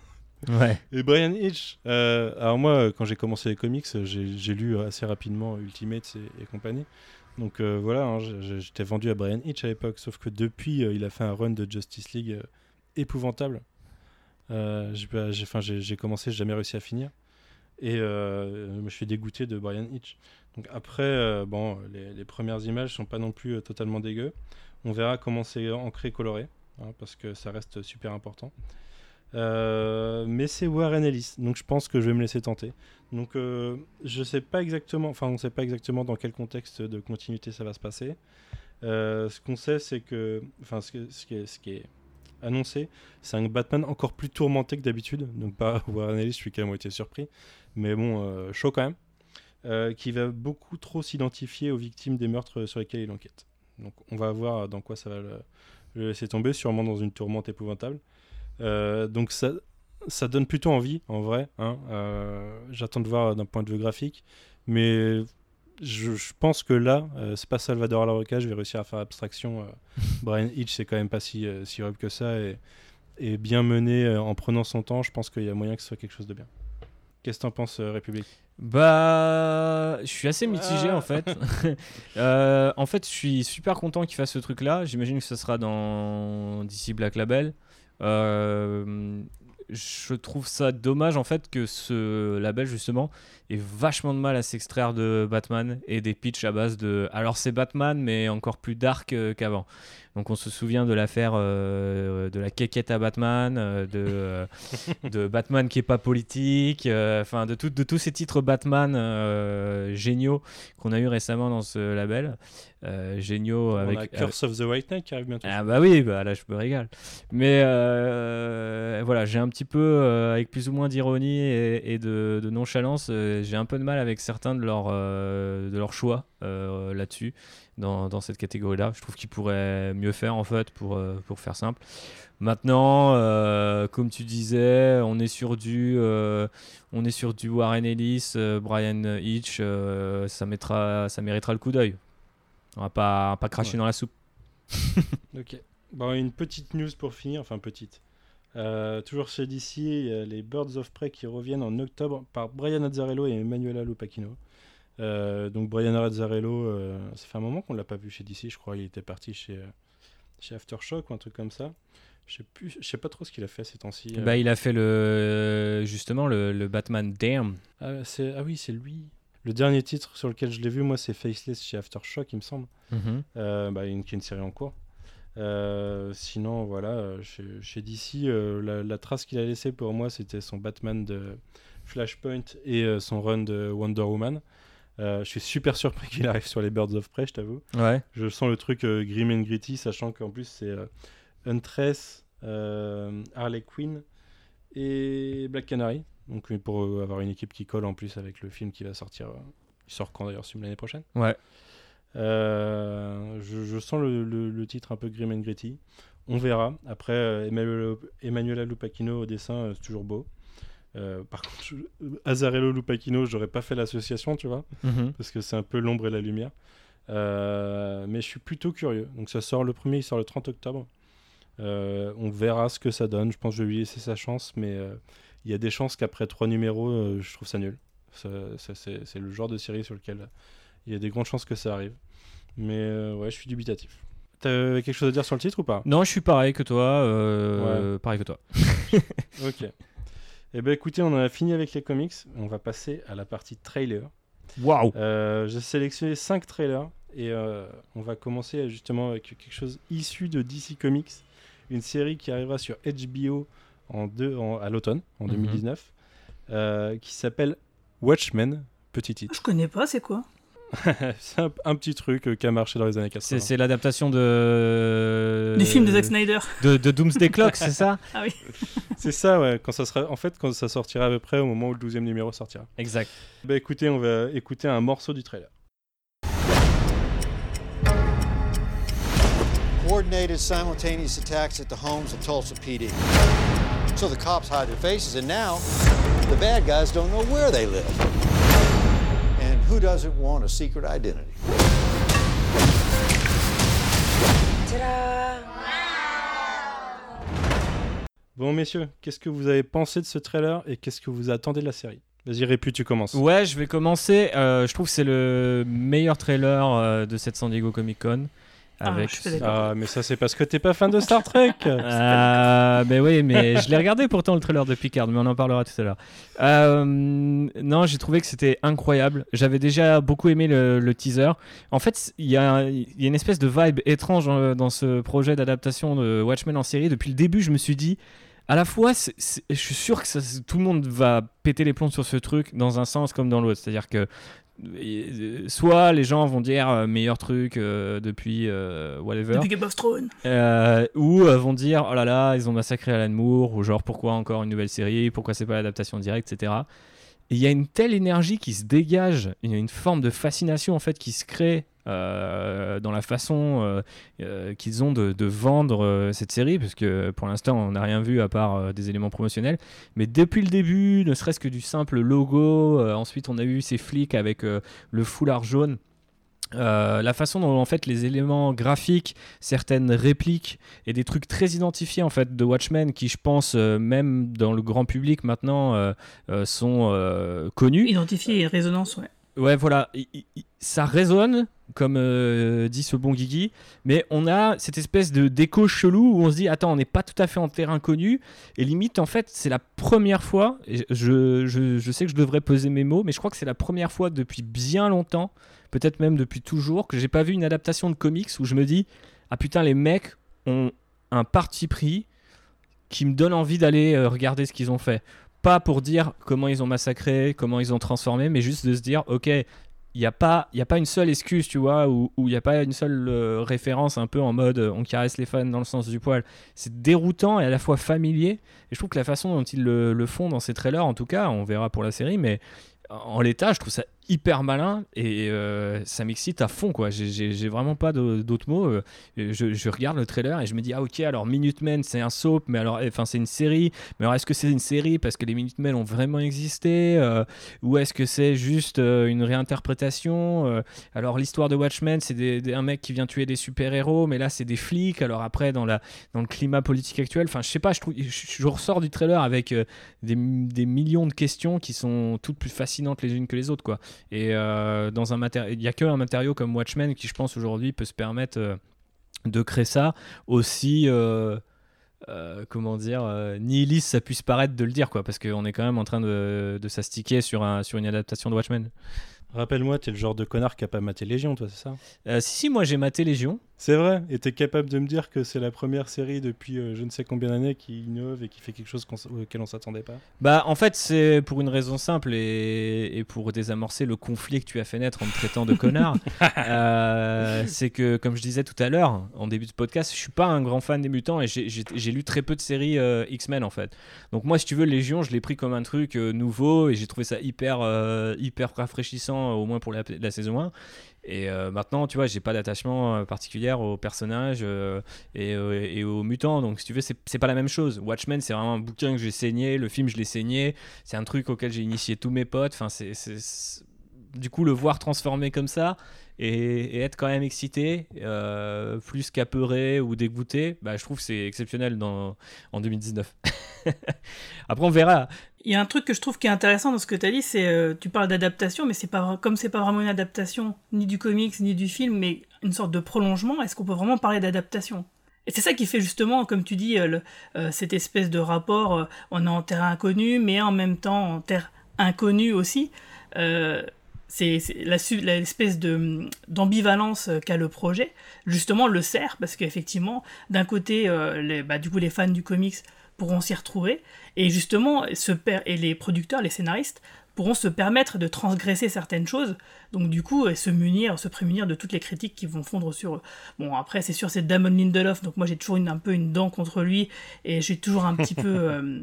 S5: Ouais.
S3: Et Brian Hitch, euh, alors moi quand j'ai commencé les comics, j'ai lu assez rapidement Ultimates et, et compagnie. Donc euh, voilà, hein, j'étais vendu à Brian Hitch à l'époque, sauf que depuis il a fait un run de Justice League épouvantable. J'ai commencé, j'ai jamais réussi à finir. Et je me suis dégoûté de Brian Hitch. Donc après, bon, les, les premières images sont pas non plus totalement dégueu. On verra comment c'est ancré, coloré, hein, parce que ça reste super important. Euh, mais c'est Warren Ellis, donc je pense que je vais me laisser tenter. Donc euh, je sais pas exactement, enfin on sait pas exactement dans quel contexte de continuité ça va se passer. Euh, ce qu'on sait, c'est que, enfin ce, qui est, annoncé, c'est un Batman encore plus tourmenté que d'habitude. Donc pas *laughs* Warren Ellis, je suis quand même été surpris, mais bon, euh, chaud quand même. Qui va beaucoup trop s'identifier aux victimes des meurtres sur lesquels il enquête. Donc on va voir dans quoi ça va le, le laisser tomber, sûrement dans une tourmente épouvantable. Euh, donc ça, ça donne plutôt envie, en vrai. hein. Euh, J'attends de voir d'un point de vue graphique, mais je, je pense que là, euh, c'est pas Salvador Alaroca, je vais réussir à faire abstraction. euh, *laughs* Brian Hitch, c'est quand même pas si, si horrible que ça, et, et bien mené en prenant son temps, je pense qu'il y a moyen que ce soit quelque chose de bien. Qu'est-ce que t'en penses, République?
S5: Bah, je suis assez mitigé
S3: Ah.
S5: en fait. *laughs* Euh, en fait, je suis super content qu'il fasse ce truc-là. J'imagine que ce sera dans DC Black Label. Euh, je trouve ça dommage en fait que ce label justement ait vachement de mal à s'extraire de Batman et des pitchs à base de. Alors c'est Batman mais encore plus dark euh, qu'avant. Donc on se souvient de l'affaire euh, de la quéquette à Batman, euh, de, euh, Batman qui est pas politique, euh, enfin de, de tous ces titres Batman euh, géniaux qu'on a eu récemment dans ce label. Euh, géniaux avec,
S3: a Curse of the White Knight qui arrive bientôt.
S5: ah bah oui, bah là je me régale. Mais euh, voilà, j'ai un petit peu, euh, avec plus ou moins d'ironie et, et de, de nonchalance, euh, j'ai un peu de mal avec certains de leurs de leurs choix là-dessus, dans, dans cette catégorie-là. Je trouve qu'ils pourraient mieux faire en fait, pour, pour faire simple. Maintenant, comme tu disais, on est sur du, on est sur du Warren Ellis, Brian Hitch, ça, mettra, ça méritera le coup d'œil. On va pas, pas cracher
S3: Ouais.
S5: dans la soupe. *laughs*
S3: Ok. Bon, une petite news pour finir, enfin petite. Euh, toujours chez DC, les Birds of Prey qui reviennent en octobre par Brian Azzarello et Emanuela Lupacchino. Euh, donc Brian Azzarello, euh, ça fait un moment qu'on l'a pas vu chez DC, je crois. Il était parti chez, euh, chez Aftershock ou un truc comme ça. Je sais plus, je sais pas trop ce qu'il a fait ces temps-ci.
S5: Bah, il a fait le justement le, le Batman Damn.
S3: ah, ah oui, c'est lui. Le dernier titre sur lequel je l'ai vu, moi, c'est Faceless chez Aftershock, il me semble. Euh, bah, une, qui est une série en cours. Euh, sinon, voilà, euh, chez, chez DC, euh, la, la trace qu'il a laissée pour moi, c'était son Batman de Flashpoint et son run de Wonder Woman. Je suis super surpris *laughs* qu'il arrive sur les Birds of Prey, je t'avoue.
S5: Ouais.
S3: Je sens le truc grim and gritty, sachant qu'en plus c'est Huntress, Harley Quinn et Black Canary. Donc pour euh, avoir une équipe qui colle en plus avec le film qui va sortir. euh, il sort quand d'ailleurs, celui l'année prochaine
S5: Ouais.
S3: Euh, je, je sens le, le- le titre un peu grim and gritty. On verra. Après, euh, Emmanuel, Emmanuela Lupacchino au dessin, euh, c'est toujours beau. Par contre, je- Azarello Lupacchino, j'aurais pas fait l'association, tu vois,
S5: Mhm.
S3: parce que c'est un peu l'ombre et la lumière. Mais je suis plutôt curieux. Donc ça sort le premier, il sort le 30 octobre. On verra ce que ça donne. Je pense que je vais lui laisser sa chance, mais il y a des chances qu'après trois numéros, euh, je trouve ça nul. Ça, ça, c'est le genre de série sur lequel il y a des grandes chances que ça arrive. Mais euh, ouais, je suis dubitatif. T'as quelque chose à dire sur le titre ou pas?
S5: Non, je suis pareil que toi. euh, Pareil que toi. *laughs* *laughs*
S3: Ok. Eh ben écoutez, on en a fini avec les comics. On va passer à la partie trailer.
S5: Waouh
S3: J'ai sélectionné 5 trailers et euh, on va commencer justement avec quelque chose issu de DC Comics, une série qui arrivera sur HBO en deux, en- à l'automne, en
S5: Mhm.
S3: 2019, euh, qui s'appelle Watchmen, petit titre.
S4: Je connais pas, c'est quoi? *laughs*
S3: C'est un, un petit truc euh, qui a marché dans les années 80.
S5: C'est c'est l'adaptation de.
S4: Du film de Zack Snyder.
S5: De, de Doomsday Clock, c'est ça?
S4: Ah oui. *laughs*
S3: C'est ça, ouais. Quand ça sera, en fait, quand ça sortira à peu près au moment où le 12e numéro sortira.
S5: Exact.
S3: Bah écoutez, on va écouter un morceau du trailer.
S6: coordinated simultaneous attacks at the homes of Tulsa PD. So the cops hide their faces, and now the bad guys don't know where they live. And who doesn't want a secret identity?
S3: Bon, messieurs, qu'est-ce que vous avez pensé de ce trailer et qu'est-ce que vous attendez de la série? Vas-y, Répu, tu commences.
S5: Ouais, je vais commencer. Euh, je trouve que c'est le meilleur trailer euh, de cette San Diego Comic Con.
S4: Ah,
S5: Avec.
S3: Ah, mais ça, c'est parce que t'es pas fan de Star Trek. *laughs*
S5: Euh, ben oui, mais *laughs* je l'ai regardé pourtant le trailer de Picard, mais on en parlera tout à l'heure. Euh, non, j'ai trouvé que c'était incroyable. J'avais déjà beaucoup aimé le, le teaser. En fait, il y, a il y a une espèce de vibe étrange euh, dans ce projet d'adaptation de Watchmen en série. Depuis le début, je me suis dit, à la fois, je suis sûr que ça- tout le monde va péter les plombs sur ce truc dans un sens comme dans l'autre. C'est-à-dire que soit les gens vont dire euh, meilleur truc euh, depuis euh, whatever
S4: Depuis Game of Thrones.
S5: euh, ou euh, vont dire oh là là ils ont massacré Alan Moore ou genre pourquoi encore une nouvelle série pourquoi c'est pas l'adaptation directe etc et il y a une telle énergie qui se dégage il y a une forme de fascination en fait qui se crée euh, dans la façon euh, euh, qu'ils ont de, vendre cette série parce que pour l'instant on n'a rien vu à part des éléments promotionnels mais depuis le début ne serait-ce que du simple logo ensuite on a eu ces flics avec le foulard jaune la façon dont en fait les éléments graphiques, certaines répliques et des trucs très identifiés en fait de Watchmen qui je pense même dans le grand public maintenant sont connus.
S4: Identifié et résonance, ouais.
S5: Ouais voilà, ça résonne comme euh, dit ce bon Guigui, mais on a cette espèce de d'écho chelou où on se dit attends on n'est pas tout à fait en terrain connu et limite en fait c'est la première fois, et je, je, je sais que je devrais peser mes mots, mais je crois que c'est la première fois depuis bien longtemps peut-être même depuis toujours, que j'ai pas vu une adaptation de comics où je me dis ah putain les mecs ont un parti pris qui me donne envie d'aller euh, regarder ce qu'ils ont fait. Pas pour dire comment ils ont massacré, comment ils ont transformé, mais juste de se dire ok il n'y a, pas- y a pas une seule excuse, tu vois, ou ou il n'y a pas une seule euh, référence un peu en mode euh, on caresse les fans dans le sens du poil. C'est déroutant et à la fois familier. Et je trouve que la façon dont ils le, le font dans ces trailers, en tout cas, on verra pour la série, mais en l'état, je trouve ça hyper malin et euh, ça m'excite à fond quoi. J'ai- vraiment pas d'autres mots. Euh, Je, regarde le trailer et je me dis ah ok alors Minutemen c'est un soap mais alors enfin c'est une série mais alors est-ce que c'est une série parce que les Minutemen ont vraiment existé euh, ou est-ce que c'est juste une réinterprétation Alors l'histoire de Watchmen c'est un mec qui vient tuer des super héros mais là c'est des flics alors après dans la dans le climat politique actuel enfin je sais pas je trouve je, ressors du trailer avec des, des millions de questions qui sont toutes plus fascinantes les unes que les autres quoi. Et euh, dans un il n'y a qu'un matériau comme Watchmen qui, je pense, aujourd'hui peut se permettre euh, de créer ça aussi. euh, euh, comment dire, euh, nihiliste ça puisse paraître de le dire, quoi, parce qu'on est quand même en train de, de s'astiquer sur, un, sur une adaptation de Watchmen.
S3: Rappelle-moi, t'es le genre de connard qui a pas maté Légion, toi, c'est ça?
S5: Euh, si, si, moi j'ai maté Légion.
S3: C'est vrai, et t'es capable de me dire que c'est la première série depuis euh, je ne sais combien d'années qui innove et qui fait quelque chose auquel on s'attendait pas?
S5: Bah, en fait, c'est pour une raison simple et, et pour désamorcer le conflit que tu as fait naître en me traitant de connard. *laughs* Euh, c'est que, comme je disais tout à l'heure, en début de podcast, je suis pas un grand fan des mutants et j'ai- lu très peu de séries euh, X-Men en fait. Donc, moi, si tu veux, Légion, je l'ai pris comme un truc nouveau et j'ai trouvé ça hyper, hyper rafraîchissant, au moins pour la, la saison 1. Et euh, maintenant, tu vois, j'ai pas d'attachement euh, particulier au personnage euh, et, et, aux mutants. Donc, si tu veux, c'est pas la même chose. Watchmen, c'est vraiment un bouquin que j'ai saigné. Le film, je l'ai saigné. C'est un truc auquel j'ai initié tous mes potes. Enfin, c'est du coup, le voir transformé comme ça et, être quand même excité, plus qu'apeuré ou dégoûté, bah, je trouve que c'est exceptionnel dans, en 2019. *laughs* Après, on verra.
S4: Il y a un truc que je trouve qui est intéressant dans ce que tu as dit, c'est euh, tu parles d'adaptation, mais c'est pas comme c'est pas vraiment une adaptation ni du comics ni du film, mais une sorte de prolongement. Est-ce qu'on peut vraiment parler d'adaptation? Et c'est ça qui fait justement, comme tu dis, euh, euh, cette espèce de rapport. on est en terre inconnue, mais en même temps en terre inconnue aussi. C'est l'espèce de d'ambivalence qu'a le projet justement le sert parce qu'effectivement d'un côté les, bah, du coup les fans du comics pourront s'y retrouver. Et justement, et les producteurs, les scénaristes, pourront se permettre de transgresser certaines choses, donc du coup, se munir, se prémunir de toutes les critiques qui vont fondre sur eux. Bon, après, c'est sûr, c'est Damon Lindelof, donc moi j'ai toujours un peu une dent contre lui, et j'ai toujours un petit peu... *laughs* Euh,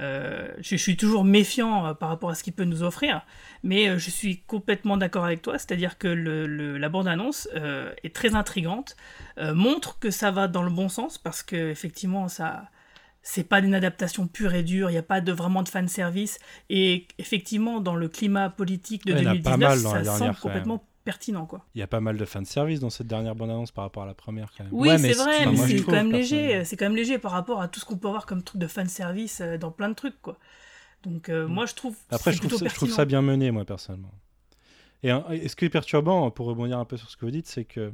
S4: euh, je, suis toujours méfiant euh, par rapport à ce qu'il peut nous offrir, mais je suis complètement d'accord avec toi, c'est-à-dire que le, la bande-annonce est très intrigante, montre que ça va dans le bon sens, parce que effectivement, ça c'est pas une adaptation pure et dure, il n'y a pas de, vraiment de fan service. Et effectivement, dans le climat politique de 2019, ça semble complètement pertinent. Quoi.
S3: Il y a pas mal de fan service dans cette dernière bande-annonce par rapport à la première. Quand même.
S4: Oui, c'est vrai, mais c'est quand, même léger. C'est quand même léger par rapport à tout ce qu'on peut avoir comme truc de fan service euh, dans plein de trucs. Quoi. Donc euh, mm. moi, je trouve.
S3: Après, je trouve, ça, je trouve, ça, bien mené, moi, personnellement. Et, ce qui est perturbant, pour rebondir un peu sur ce que vous dites, c'est que.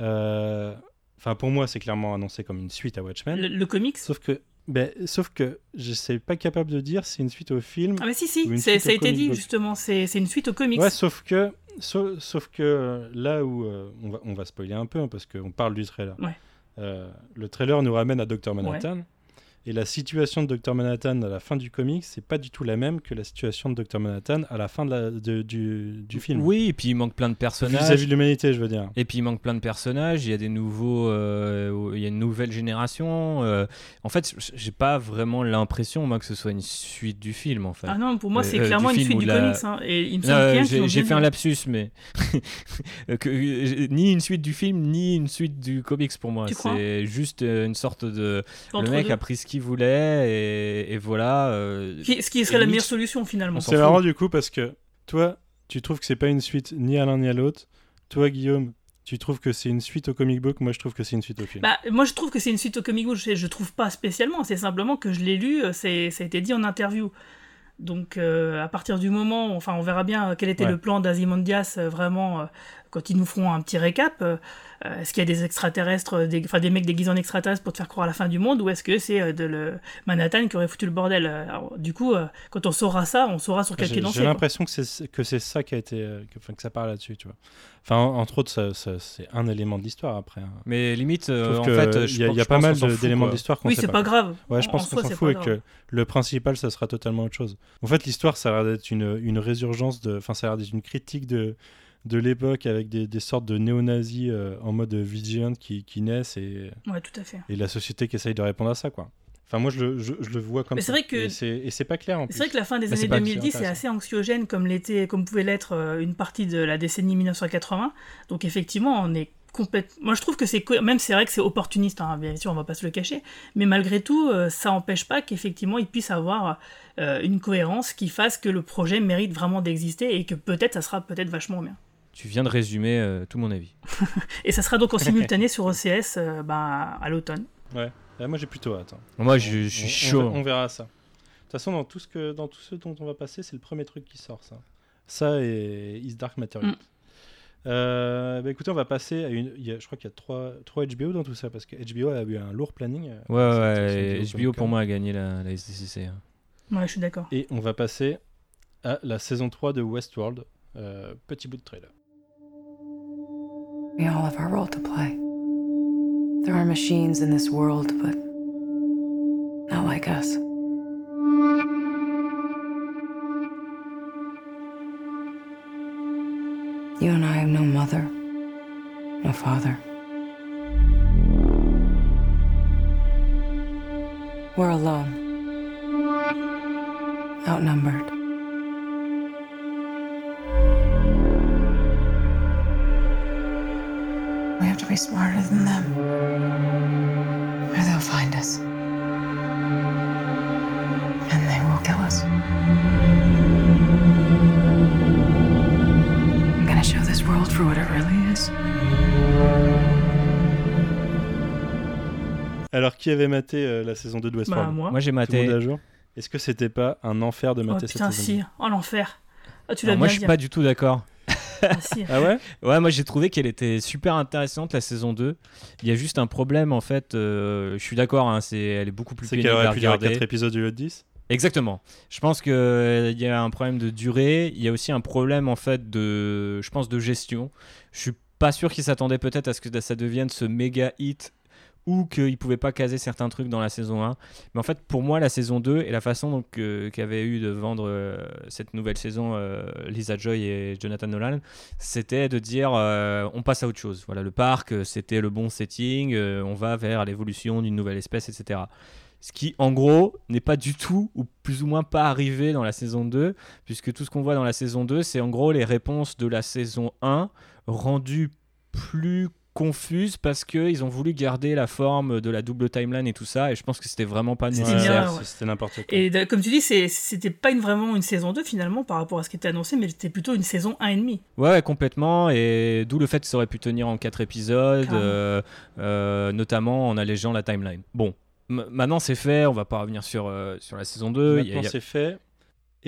S3: Euh, Enfin, pour moi, c'est clairement annoncé comme une suite à Watchmen.
S4: Le, comics?
S3: Sauf que, ben, sauf que je suis pas capable de dire si c'est une suite au film.
S4: Ah, mais si, si, ça a été dit justement, c'est une suite au comics.
S3: Ouais, sauf que, sauf, que euh, là où euh, on, va, on va spoiler un peu, hein, parce qu'on parle du trailer.
S4: Ouais.
S3: Euh, le trailer nous ramène à Dr. Manhattan. Et la situation de Dr Manhattan à la fin du comic, c'est pas du tout la même que la situation de Dr Manhattan à la fin de la, de, du, du, film.
S5: Oui, et puis il manque plein de personnages.
S3: Vis-à-vis de l'humanité, je veux dire.
S5: Et puis il manque plein de personnages. Il y a des nouveaux, euh, il y a une nouvelle génération. Euh, en fait, j'ai pas vraiment l'impression moi que ce soit une suite du film en fait.
S4: Ah non, pour moi c'est euh, clairement une suite du comics. Hein. Et il me
S5: j'ai fait un lapsus, mais *laughs* que, ni une suite du film ni une suite du comics pour moi. C'est juste une sorte de le mec a pris ce qu'il voulait et, voilà. Euh,
S4: ce qui serait la meilleure solution finalement.
S3: C'est marrant du coup parce que toi, tu trouves que c'est pas une suite ni à l'un ni à l'autre. Toi, Guillaume, tu trouves que c'est une suite au comic book Moi, je trouve que c'est une suite au film.
S4: Bah, moi, je trouve que c'est une suite au comic book. Je, je trouve pas spécialement. C'est simplement que je l'ai lu. Euh, c'est, ça a été dit en interview. Donc, euh, à partir du moment, enfin, on verra bien quel était le plan d'Azimondias vraiment quand ils nous feront un petit récap. Euh, est-ce qu'il y a des extraterrestres, des, enfin des mecs déguisés en extraterrestres pour te faire croire à la fin du monde, ou est-ce que c'est euh, de le Manhattan qui aurait foutu le bordel Du coup, euh, quand on saura ça, on saura sur quel pied
S3: J'ai l'impression que c'est que c'est ça qui a été, que, que ça parle là-dessus, tu vois. Enfin, entre autres, c'est un élément de l'histoire après. Hein.
S5: Mais limite, en fait,
S3: il y a, pas mal d'éléments d'histoire qu'on
S4: Oui, c'est pas. grave.
S3: Ouais, je pense qu'on s'en fout et que le principal, ça sera totalement autre chose. En fait, l'histoire, ça a l'air d'être une, une résurgence de, enfin, ça a l'air d'être une critique de de l'époque avec des, des, sortes de néo-nazis euh, en mode vigilant qui, qui, naissent et,
S4: ouais, tout à fait.
S3: et la société qui essaye de répondre à ça. quoi. Enfin, moi, je le, je, le vois comme ça.
S4: Vrai que...
S3: Et c'est pas clair
S4: C'est vrai que la fin des années 2010 est assez anxiogène comme, comme pouvait l'être euh, une partie de la décennie 1980. Donc, effectivement, on est complètement. Moi, je trouve que c'est. Même c'est vrai que c'est opportuniste, hein, bien sûr, on va pas se le cacher. Mais malgré tout, euh, ça n'empêche pas qu'effectivement, il puisse avoir une cohérence qui fasse que le projet mérite vraiment d'exister et que peut-être ça sera peut-être vachement bien.
S5: Tu viens de résumer euh, tout mon avis.
S4: et ça sera donc en *laughs* simultané sur OCS euh, bah, à l'automne.
S3: Ouais, moi j'ai plutôt hâte. Hein.
S5: Moi je, suis chaud.
S3: On, verra ça. De toute façon, dans tout, ce que, dans tout ce dont on va passer, c'est le premier truc qui sort, ça. Ça et Is Dark Materials. Mm. Euh, bah écoutez, on va passer à une. je crois qu'il y a trois, trois HBO dans tout ça parce que HBO a eu un lourd planning.
S5: Ouais, ouais, HBO pour moi a gagné la, la SDCC. Hein.
S4: Ouais, je suis d'accord.
S3: Et on va passer à la saison 3 de Westworld. petit bout de trailer. We all have our role to play. There are machines in this world, but not like us. You and I have no mother, no father. We're alone, outnumbered.
S7: To be smarter than them. Or they'll find us. And they will kill us. I'm gonna show this world for what it really is.
S3: Alors, qui avait maté euh, la saison 2 de
S4: Bah,
S3: Westworld
S4: moi.
S5: Moi j'ai maté.
S3: à jour Est-ce que c'était pas un enfer de
S4: Oh
S3: mater cette
S4: putain,
S3: saison
S4: si. Oh l'enfer. Ah, tu l'as bien
S5: je suis pas du tout d'accord.
S4: Ah,
S3: ouais?
S5: Ouais, moi j'ai trouvé qu'elle était super intéressante la saison 2. Il y a juste un problème en fait. euh, je suis d'accord, hein, c'est, elle est beaucoup plus
S3: C'est
S5: pénible
S3: qu'elle
S5: à
S3: aurait pu durer
S5: regarder.
S3: 4 épisodes lieu de 10
S5: Exactement. Je pense qu'il y a un problème de durée. Il y a aussi un problème en fait de, je pense, de gestion. Je suis pas sûr qu'ils s'attendaient peut-être à ce que ça devienne ce méga hit ou qu'ils pouvaient pas caser certains trucs dans la saison 1. Mais en fait, pour moi, la saison 2 et la façon donc, euh, qu'avait eu de vendre euh, cette nouvelle saison euh, Lisa Joy et Jonathan Nolan, c'était de dire euh, on passe à autre chose. Voilà, le parc, c'était le bon setting, on va vers l'évolution d'une nouvelle espèce, etc. Ce qui, en gros, n'est pas du tout, ou plus ou moins pas arrivé dans la saison 2, puisque tout ce qu'on voit dans la saison 2, c'est en gros les réponses de la saison 1 rendues plus confuses parce qu'ils ont voulu garder la forme de la double timeline et tout ça, et je pense que c'était vraiment pas nécessaire.
S4: erreur, ouais.
S3: C'était n'importe quoi.
S4: Et comme tu dis, c'est- c'était pas une, vraiment une saison 2 finalement par rapport à ce qui était annoncé, mais c'était plutôt une saison 1,5.
S5: Ouais, ouais, complètement. Et d'où le fait que ça aurait pu tenir en quatre épisodes,
S4: Carrément.
S5: euh, euh, notamment en allégeant la timeline. Bon, m- maintenant c'est fait, on va pas revenir sur, euh, sur la saison 2. Il y a-
S3: Maintenant,
S5: il y a-
S3: c'est fait.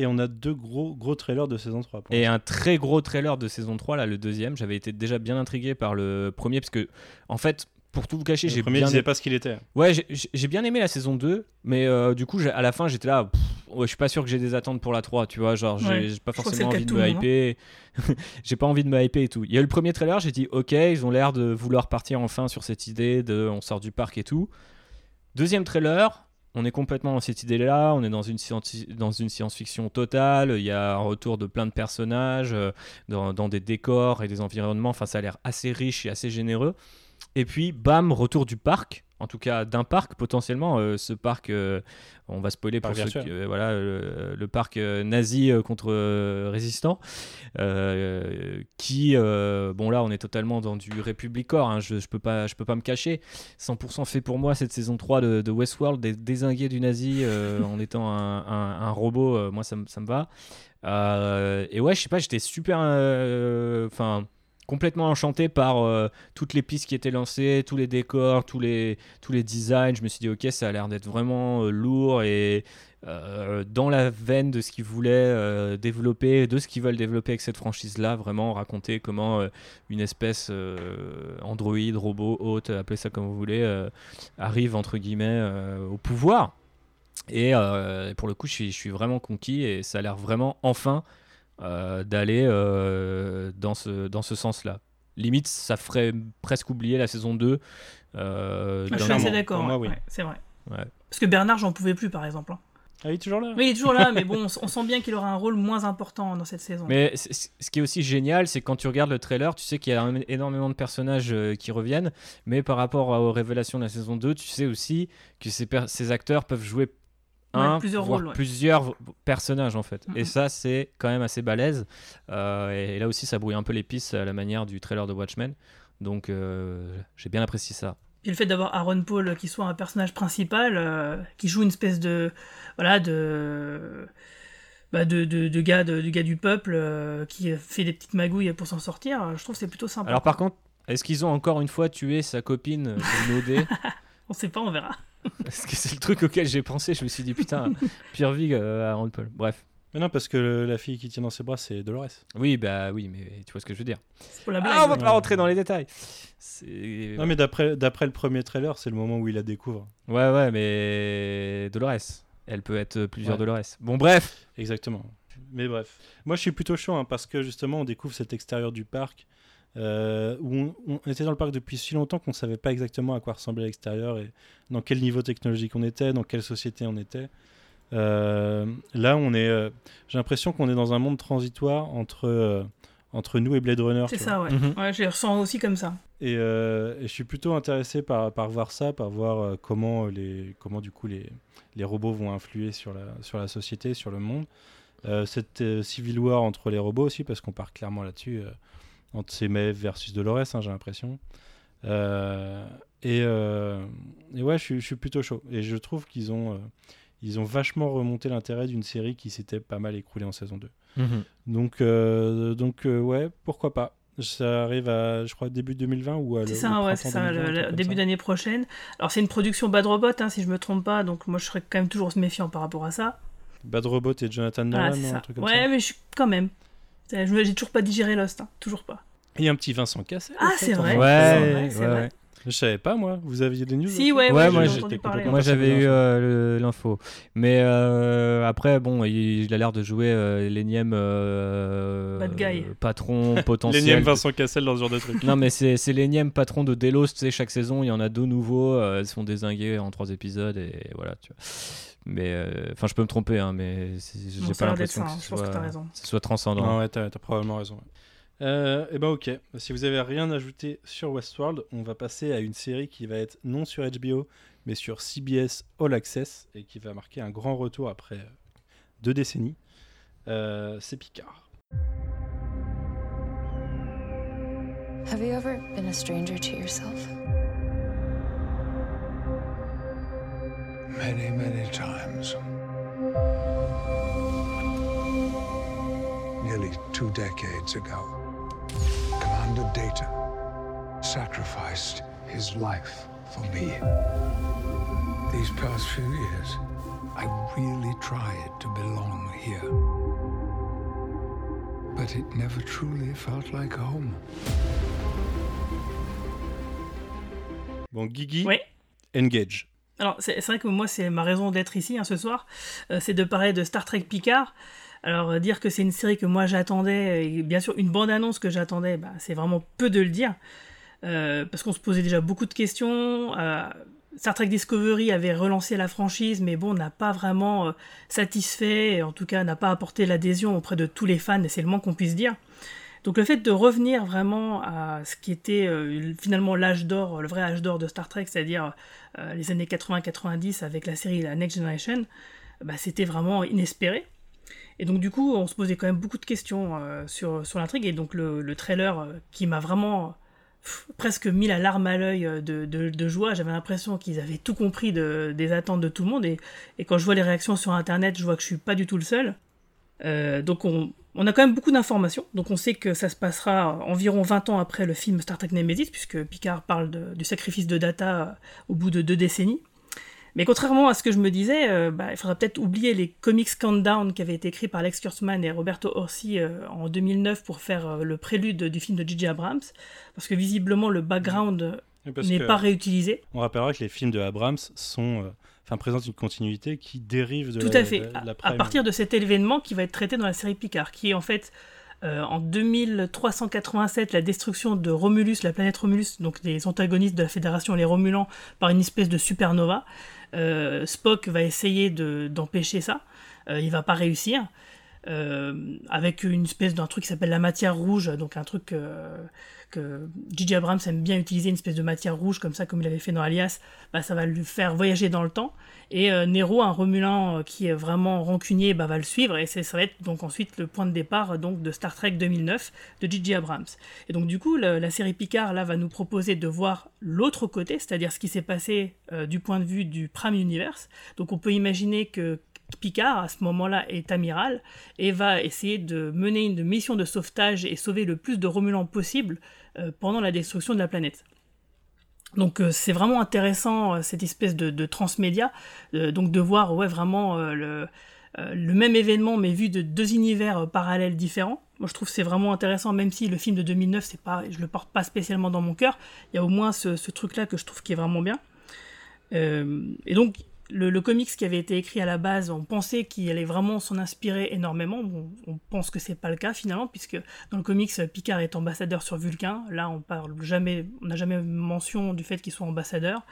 S3: Et on a deux gros, gros trailers de saison 3. pour
S5: Et un très gros trailer de saison 3, là, le deuxième. J'avais été déjà bien intrigué par le premier, parce que, en fait, pour tout vous cacher,
S3: Le
S5: j'ai
S3: premier
S5: bien.
S3: disait pas ce qu'il était.
S5: Ouais, j'ai- bien aimé la saison 2, mais euh, du coup, à la fin, j'étais là, pff, ouais, je suis pas sûr que j'ai des attentes pour la 3, tu vois, genre, j'ai
S4: Ouais,
S5: pas forcément envie de me hyper. *laughs* j'ai pas envie de me hyper et tout. Il y a eu le premier trailer, j'ai dit, ok, ils ont l'air de vouloir partir enfin sur cette idée de on sort du parc et tout. Deuxième trailer, on est complètement dans cette idée-là, on est dans une, scienti- dans une science-fiction totale, il y a un retour de plein de personnages, euh, dans, dans des décors et des environnements, enfin ça a l'air assez riche et assez généreux. Et puis, bam, retour du parc, en tout cas d'un parc potentiellement, euh, ce parc, euh, on va spoiler pour ceux qui- euh, voilà, le, le parc nazi contre résistant, qui, bon là on est totalement dans du Républicor, hein, je, je peux pas, je peux pas me cacher, 100% fait pour moi cette saison 3 de, de Westworld, des désingués du nazi en étant un, un- un robot, moi ça, me- ça me va. Et ouais, je sais pas, j'étais super, enfin complètement enchanté par euh, toutes les pistes qui étaient lancées, tous les décors, tous les, tous les designs. Je me suis dit, ok, ça a l'air d'être vraiment euh, lourd et euh, dans la veine de ce qu'ils voulaient développer, de ce qu'ils veulent développer avec cette franchise-là, vraiment raconter comment une espèce androïde, robot, hôte, appelez ça comme vous voulez, arrive entre guillemets au pouvoir. Et pour le coup, je suis, je suis vraiment conquis et ça a l'air vraiment enfin d'aller euh, dans ce, dans ce sens-là. Limite, ça ferait presque oublier la saison 2. euh,
S4: Je
S5: d'un-
S4: suis assez d'accord. ouais,
S3: oui.
S4: ouais, c'est vrai.
S5: Ouais.
S4: Parce que Bernard, j'en pouvais plus par exemple. hein.
S3: Ah, il est toujours là?
S4: Oui, il est toujours là, mais bon, *laughs* on, sent bien qu'il aura un rôle moins important dans cette saison.
S5: Mais ce qui est aussi génial, c'est que quand tu regardes le trailer, tu sais qu'il y a énormément de personnages euh, qui reviennent, mais par rapport aux révélations de la saison 2, tu sais aussi que ces, ces acteurs peuvent jouer un,
S4: plusieurs
S5: voire
S4: rôles, ouais.
S5: plusieurs personnages en fait. Et ça, c'est quand même assez balèze. Euh, et, et là aussi, ça brouille un peu les pistes à la manière du trailer de Watchmen. Donc, euh, j'ai bien apprécié ça.
S4: Puis le fait d'avoir Aaron Paul qui soit un personnage principal, euh, qui joue une espèce de. Voilà, de. Bah de, de, de gars, de, de gars du peuple qui fait des petites magouilles pour s'en sortir, je trouve c'est plutôt sympa.
S5: Alors, par contre, est-ce qu'ils ont encore une fois tué sa copine Nodé *laughs*
S4: On sait pas, on verra. *laughs*
S5: Parce que c'est le truc auquel j'ai pensé. Je me suis dit, putain, *laughs* pire vie euh, à Aaron Paul. Bref.
S3: Mais non, parce que le- la fille qui tient dans ses bras, c'est Dolores.
S5: Oui, bah oui, mais tu vois ce que je veux dire.
S4: C'est pour la blague.
S5: Ah, on va pas rentrer dans les détails. C'est-
S3: Non, mais d'après d'après le premier trailer, c'est le moment où il la découvre.
S5: Ouais, ouais, mais Dolores. Elle peut être plusieurs
S3: Ouais.
S5: Dolores. Bon, bref.
S3: Exactement. Mais bref. Moi, je suis plutôt chaud hein, parce que justement, on découvre cet extérieur du parc euh, où on, on était dans le parc depuis si longtemps qu'on ne savait pas exactement à quoi ressemblait l'extérieur et dans quel niveau technologique on était, dans quelle société on était. Euh, là, on est. euh, J'ai l'impression qu'on est dans un monde transitoire entre euh, entre nous et Blade Runner.
S4: C'est ça, ouais.
S5: Mhm.
S4: Ouais, je les ressens aussi comme ça.
S3: Et, euh, et je suis plutôt intéressé par, par voir ça, par voir comment, les, comment du coup les, les robots vont influer sur la, sur la société, sur le monde. Euh, cette euh, civil war entre les robots aussi, parce qu'on part clairement là-dessus, euh, entre ces Maeve versus Dolores, hein, j'ai l'impression. Euh, et, euh, et ouais, je suis, je suis plutôt chaud. Et je trouve qu'ils ont, euh, ils ont vachement remonté l'intérêt d'une série qui s'était pas mal écroulée en saison 2.
S5: Mhm.
S3: Donc, euh, donc euh, ouais, pourquoi pas. Ça arrive à, je crois, début 2020 ou à
S4: C'est
S3: le-
S4: ça, ouais, c'est ça,
S3: 2020,
S4: le,
S3: un
S4: le
S3: truc comme
S4: début
S3: ça.
S4: d'année prochaine. Alors c'est une production Bad Robot, hein, si je me trompe pas, donc moi je serais quand même toujours méfiant par rapport à ça.
S3: Bad Robot et Jonathan Nolan, non, un truc comme
S4: Ouais,
S3: ça.
S4: mais je suis quand même. J'ai toujours pas digéré Lost, hein, toujours pas.
S3: Et un petit Vincent Cassel.
S4: Ah, c'est vrai.
S5: Ouais,
S4: c'est vrai,
S3: Je savais pas, moi. Vous aviez des news
S4: Si, ouais,
S5: Ouais,
S4: ouais,
S5: moi, j'avais eu
S3: l'info.
S5: euh, l'info. Mais euh, après, bon, il, il a l'air de jouer euh, l'énième euh,
S4: Bad guy.
S5: patron *laughs* potentiel.
S3: L'énième Vincent Cassel dans ce genre de truc.
S5: Non, mais c'est l'énième patron de Delos. Tu sais, chaque saison, il y en a deux nouveaux. euh, ils se font désinguer en trois épisodes. Et voilà, tu vois. Mais euh, enfin, je peux me tromper, hein, mais j'ai pas l'impression que,
S4: hein,
S5: ce
S4: je pense que
S5: ce soit transcendant.
S3: Non, ouais, t'as t'as probablement raison. ouais. Euh, et ben ok, si vous avez rien ajouté sur Westworld, on va passer à une série qui va être non sur HBO, mais sur CBS All Access, et qui va marquer un grand retour après deux décennies. Euh, C'est Picard.
S8: Have you ever been a stranger to yourself?
S7: Many, many times. Nearly two decades ago, Commander Data sacrificed his life for me. These past few years, I really tried to belong here. But it never truly felt like home.
S3: Bon, Guigui,
S4: Ouais.
S3: Engage.
S4: Alors, c'est c'est vrai que moi, c'est ma raison d'être ici hein, ce soir, euh, c'est de parler de Star Trek Picard. Alors, euh, dire que c'est une série que moi j'attendais, et bien sûr une bande-annonce que j'attendais, bah, c'est vraiment peu de le dire. Euh, parce qu'on se posait déjà beaucoup de questions. euh, Star Trek Discovery avait relancé la franchise, mais bon, n'a pas vraiment satisfait, en tout cas n'a pas apporté l'adhésion auprès de tous les fans, et c'est le moins qu'on puisse dire. Donc le fait de revenir vraiment à ce qui était finalement l'âge d'or, le vrai âge d'or de Star Trek, c'est-à-dire les années 80-90 avec la série La Next Generation, bah, c'était vraiment inespéré. Et donc du coup, on se posait quand même beaucoup de questions euh, sur, sur l'intrigue, et donc le, le trailer euh, qui m'a vraiment presque mis la larme à l'œil euh, de, de- joie, j'avais l'impression qu'ils avaient tout compris de- des attentes de tout le monde, et, et quand je vois les réactions sur Internet, je vois que je suis pas du tout le seul. Donc on, on a quand même beaucoup d'informations. Donc on sait que ça se passera environ 20 ans après le film Star Trek Nemesis, puisque Picard parle du sacrifice de Data au bout de deux décennies. Mais contrairement à ce que je me disais, euh, bah, il faudra peut-être oublier les comics Countdown qui avaient été écrits par Lex Kurtzman et Roberto Orsi euh, en 2009 pour faire euh, le prélude du film de J.J. Abrams, parce que visiblement le background n'est pas réutilisé.
S3: On rappellera que les films de Abrams sont, enfin, présentent une continuité qui dérive de
S4: Tout
S3: la,
S4: à fait.
S3: la- la
S4: à, partir de cet événement qui va être traité dans la série Picard, qui est en fait euh, en 2387 la destruction de Romulus, la planète Romulus, donc des antagonistes de la Fédération, les Romulans, par une espèce de supernova. Euh, Spock va essayer de- d'empêcher ça. Euh, il va pas réussir. Euh, avec une espèce d'un truc qui s'appelle la matière rouge, donc un truc que J.J. Abrams aime bien utiliser, une espèce de matière rouge comme ça, comme il avait fait dans Alias, bah, ça va le faire voyager dans le temps. Et euh, Nero, un Romulan euh, qui est vraiment rancunier, bah, va le suivre, et ça va être donc ensuite le point de départ euh, donc de Star Trek 2009 de J.J. Abrams. Et donc du coup, la série Picard là va nous proposer de voir l'autre côté, c'est-à-dire ce qui s'est passé du point de vue du Prime Universe. Donc on peut imaginer que Picard, à ce moment-là, est amiral et va essayer de mener une mission de sauvetage et sauver le plus de Romulans possible euh, pendant la destruction de la planète. Donc euh, c'est vraiment intéressant euh, cette espèce de, transmédia, donc de voir ouais vraiment le, même événement mais vu de deux univers parallèles différents. Moi je trouve que c'est vraiment intéressant même si le film de 2009 c'est pas, je le porte pas spécialement dans mon cœur. Il y a au moins ce, truc là que je trouve qui est vraiment bien. Et donc le, le comics qui avait été écrit à la base, on pensait qu'il allait vraiment s'en inspirer énormément. Bon, on pense que c'est pas le cas finalement, puisque dans le comics, Picard est ambassadeur sur Vulcain. Là, on parle jamais, on n'a jamais mention du fait qu'il soit ambassadeur.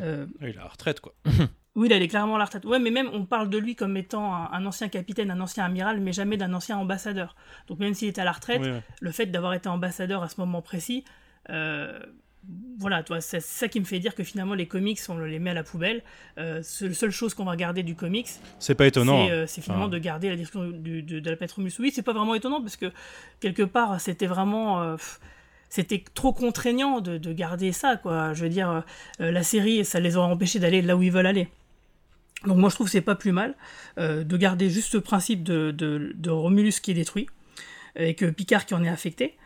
S4: Euh,
S3: Ah, Il est à la retraite, quoi. *laughs*
S4: oui, là, il est clairement à la retraite. Ouais, mais même, on parle de lui comme étant un, un ancien capitaine, un ancien amiral, mais jamais d'un ancien ambassadeur. Donc même s'il est à la retraite,
S3: Oui,
S4: le fait d'avoir été ambassadeur à ce moment précis, euh, voilà, toi, c'est ça qui me fait dire que finalement les comics, on les met à la poubelle. Euh, la seule chose qu'on va regarder du comics,
S3: C'est pas étonnant.
S4: c'est
S3: hein.
S4: euh, finalement de garder la description du- de, de la planète Romulus. Oui, c'est pas vraiment étonnant parce que quelque part, c'était vraiment. euh, c'était trop contraignant de, de, garder ça, quoi. Je veux dire, la série, ça les aurait empêchés d'aller là où ils veulent aller. Donc moi je trouve que c'est pas plus mal de garder juste ce principe de, de, de Romulus qui est détruit et que Picard qui en est affecté.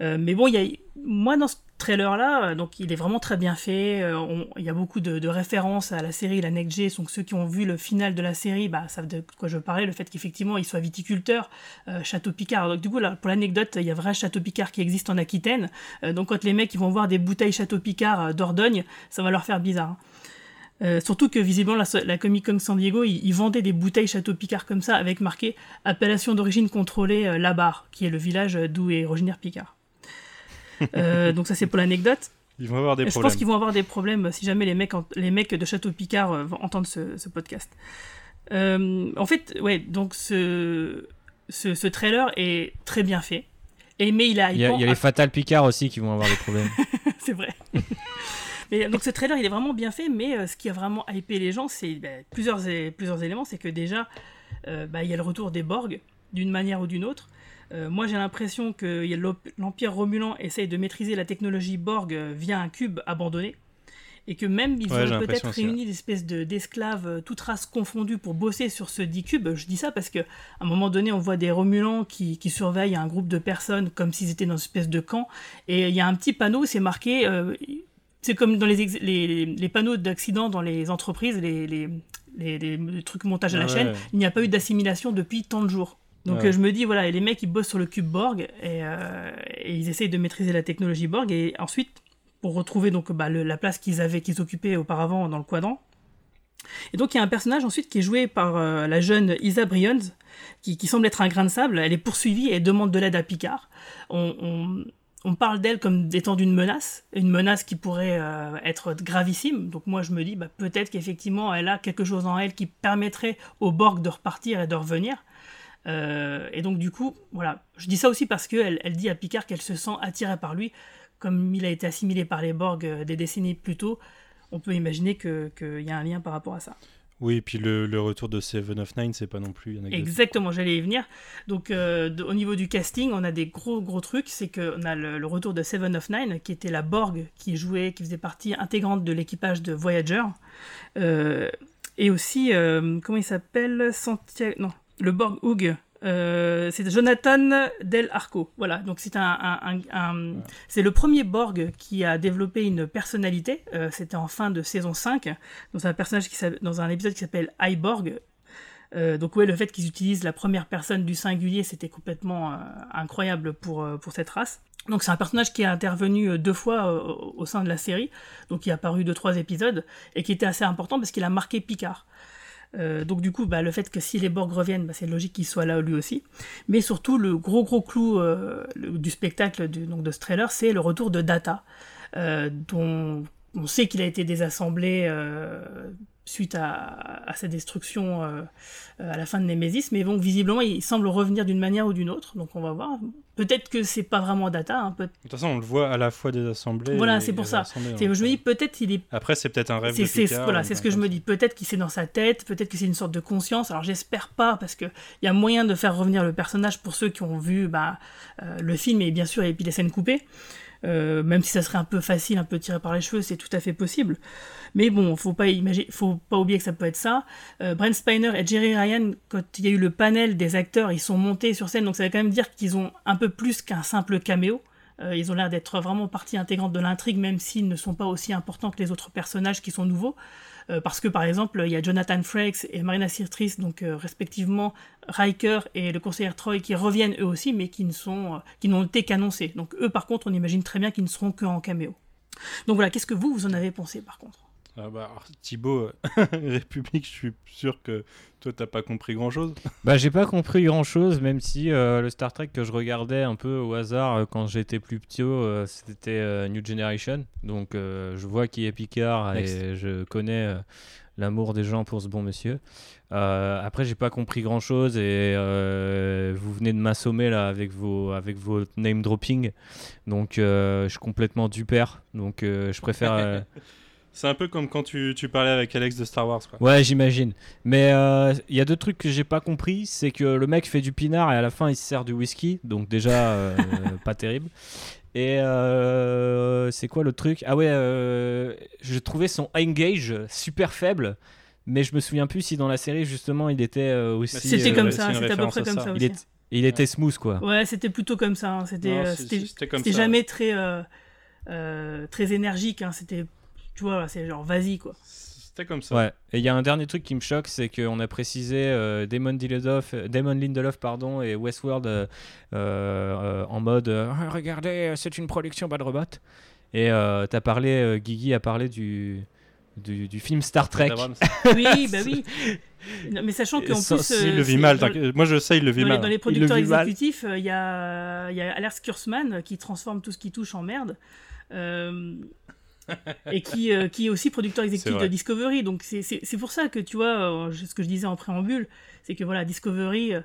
S4: Mais bon, il y a, moi dans ce trailer-là, euh, donc il est vraiment très bien fait. Euh, il y a beaucoup de, références à la série La Next G. Donc ceux qui ont vu le final de la série, bah, savent de quoi je parlais. Le fait qu'effectivement il soit viticulteur, Château Picard. Donc du coup, là, pour l'anecdote, il y a vrai Château Picard qui existe en Aquitaine. donc quand les mecs ils vont voir des bouteilles Château Picard d'Ordogne, ça va leur faire bizarre. Hein. surtout que visiblement la, Comic Con San Diego, ils, vendaient des bouteilles Château Picard comme ça, avec marqué appellation d'origine contrôlée La Barre, qui est le village d'où est originaire Picard. Euh, donc ça c'est pour l'anecdote.
S3: Ils vont avoir des
S4: problèmes.
S3: Je
S4: pense qu'ils vont avoir des problèmes si jamais les mecs, les mecs de Château Picard euh, vont entendre ce, podcast. Euh, en fait, ouais, donc ce, ce, trailer est très bien fait. Et, mais il a.
S5: Il y a, les Fatal Picard aussi qui vont avoir des problèmes. *laughs*
S4: c'est vrai. *laughs* mais, donc ce trailer, il est vraiment bien fait, mais ce qui a vraiment hypé les gens, c'est ben, plusieurs, plusieurs éléments. C'est que déjà, bah, il y a le retour des Borg, d'une manière ou d'une autre. Euh, moi, j'ai l'impression que l'Empire Romulan essaye de maîtriser la technologie Borg euh, via un cube abandonné. Et que même ils ont peut-être réuni des espèces d'esclaves, euh, toutes races confondues, pour bosser sur ce dit cube. Je dis ça parce qu'à un moment donné, on voit des Romulans qui, surveillent un groupe de personnes comme s'ils étaient dans une espèce de camp. Et il y a un petit panneau, c'est marqué. c'est comme dans les, les, panneaux d'accident dans les entreprises, les, les, trucs montage à la chaîne. Il n'y a pas eu d'assimilation depuis tant de jours. Donc euh, je me dis, voilà, les mecs, ils bossent sur le cube Borg euh, et, ils essayent de maîtriser la technologie Borg. Et ensuite, pour retrouver donc bah, la place qu'ils avaient, qu'ils occupaient auparavant dans le quadrant. Et donc il y a un personnage ensuite qui est joué par euh, la jeune Isa Bryons, qui, semble être un grain de sable. Elle est poursuivie et demande de l'aide à Picard. On, parle d'elle comme étant d'une menace, une menace qui pourrait être gravissime. Donc moi je me dis bah, peut-être qu'effectivement elle a quelque chose en elle qui permettrait au Borg de repartir et de revenir. Euh, et donc du coup, voilà, je dis ça aussi parce qu'elle elle dit à Picard qu'elle se sent attirée par lui, comme il a été assimilé par les Borg euh, des décennies plus tôt. On peut imaginer qu'il y a un lien par rapport à ça.
S3: Oui, et puis le, retour de Seven of Nine, c'est pas non plus
S4: Exactement, j'allais y venir. Donc, euh, au niveau du casting, on a des gros gros trucs. C'est qu'on a le, retour de Seven of Nine, qui était la Borg qui jouait, qui faisait partie intégrante de l'équipage de Voyager. et aussi, comment il s'appelle? Santiago. Non, le Borg Hug, euh, c'est Jonathan Del Arco. Voilà, donc c'est un, c'est le premier Borg qui a développé une personnalité. Euh, c'était en fin de saison 5, dans un personnage qui dans un épisode qui s'appelle iBorg. Euh, donc ouais, le fait qu'ils utilisent la première personne du singulier, c'était complètement incroyable pour pour cette race. Donc c'est un personnage qui est intervenu deux fois au sein de la série, donc qui a apparu deux trois épisodes et qui était assez important parce qu'il a marqué Picard. Euh, donc du coup, bah, le fait que si les Borg reviennent, bah, c'est logique qu'il soit là lui aussi. Mais surtout, le gros gros clou euh, du spectacle donc, de ce trailer, c'est le retour de Data, euh, dont on sait qu'il a été désassemblé suite à, sa destruction à la fin de Nemesis, mais bon, visiblement, il semble revenir d'une manière ou d'une autre, donc on va voir. Peut-être que c'est pas vraiment Data. Hein,
S3: de toute façon, on le voit à la fois des assemblées.
S4: Voilà, c'est pour ça. Je me dis, peut-être il est.
S3: Après, c'est peut-être un rêve
S4: Picard, Voilà, c'est ce que je me dis. Peut-être qu'il c'est dans sa tête, peut-être que c'est une sorte de conscience. Alors, j'espère pas, parce qu'il y a moyen de faire revenir le personnage pour ceux qui ont vu bah, euh, le film et bien sûr, et puis les scènes coupées. Euh, même si ça serait un peu facile, un peu tiré par les cheveux, c'est tout à fait possible. Mais bon, faut pas imaginer, faut pas oublier que ça peut être ça. Euh, Brent Spiner et Jerry Ryan, quand il y a eu le panel des acteurs, ils sont montés sur scène, donc ça veut quand même dire qu'ils ont un peu plus qu'un simple caméo. Euh, ils ont l'air d'être vraiment partie intégrante de l'intrigue, même s'ils ne sont pas aussi importants que les autres personnages qui sont nouveaux. Euh, parce que par exemple, il y a Jonathan Frakes et Marina Sirtis, donc euh, respectivement Riker et le conseiller Troy, qui reviennent eux aussi, mais qui ne sont, qui n'ont été qu'annoncés. Donc eux, par contre, on imagine très bien qu'ils ne seront qu'en caméo. Donc voilà, qu'est-ce que vous, vous en avez pensé par contre?
S3: Ah bah, Thibaut, *laughs* République, je suis sûr que toi, t'as pas compris grand-chose.
S5: Bah, j'ai pas compris grand-chose, même si euh, le Star Trek que je regardais un peu au hasard euh, quand j'étais plus petit, euh, c'était New Generation. Donc, je vois qui est Picard et je connais l'amour des gens pour ce bon monsieur. après, j'ai pas compris grand-chose et vous venez de m'assommer là avec vos, avec vos name dropping. Donc, je suis complètement du père. Donc, je préfère. *laughs*
S3: C'est un peu comme quand tu, tu, parlais avec Alex de Star Wars. Quoi.
S5: Ouais, j'imagine. Mais il euh, y a deux trucs que j'ai pas compris. C'est que le mec fait du pinard et à la fin il se sert du whisky. Donc déjà, euh, *laughs* pas terrible. Et euh, c'est quoi le truc? Ah ouais, j'ai trouvé son engage super faible. Mais je me souviens plus si dans la série justement il était aussi.
S4: C'était comme ça, c'était à peu près comme ça, aussi.
S5: Il, était smooth quoi.
S4: Ouais, c'était plutôt comme ça. Hein. C'était c'était jamais très très énergique. Hein. C'était tu vois, c'est genre vas-y quoi.
S3: C'était comme ça.
S5: Ouais. Et il y a un dernier truc qui me choque, c'est qu'on a précisé euh, Damon, Lindelof, Damon Lindelof pardon, et Westworld euh, euh, en mode regardez, c'est une production Bad Robot. Et t'as parlé, Guigui a parlé du, du, du, film Star Trek.
S4: oui, bah *laughs* oui. mais sachant qu'en plus.
S3: il le vit mal. Moi, je sais, il le vit
S4: dans
S3: mal.
S4: dans les producteurs exécutifs, il y a, y a Alers Kurzman qui transforme tout ce qui touche en merde. *laughs* et qui, euh, qui est aussi producteur exécutif de Discovery. Donc c'est pour ça que tu vois, euh, ce que je disais en préambule, c'est que voilà, Discovery, euh,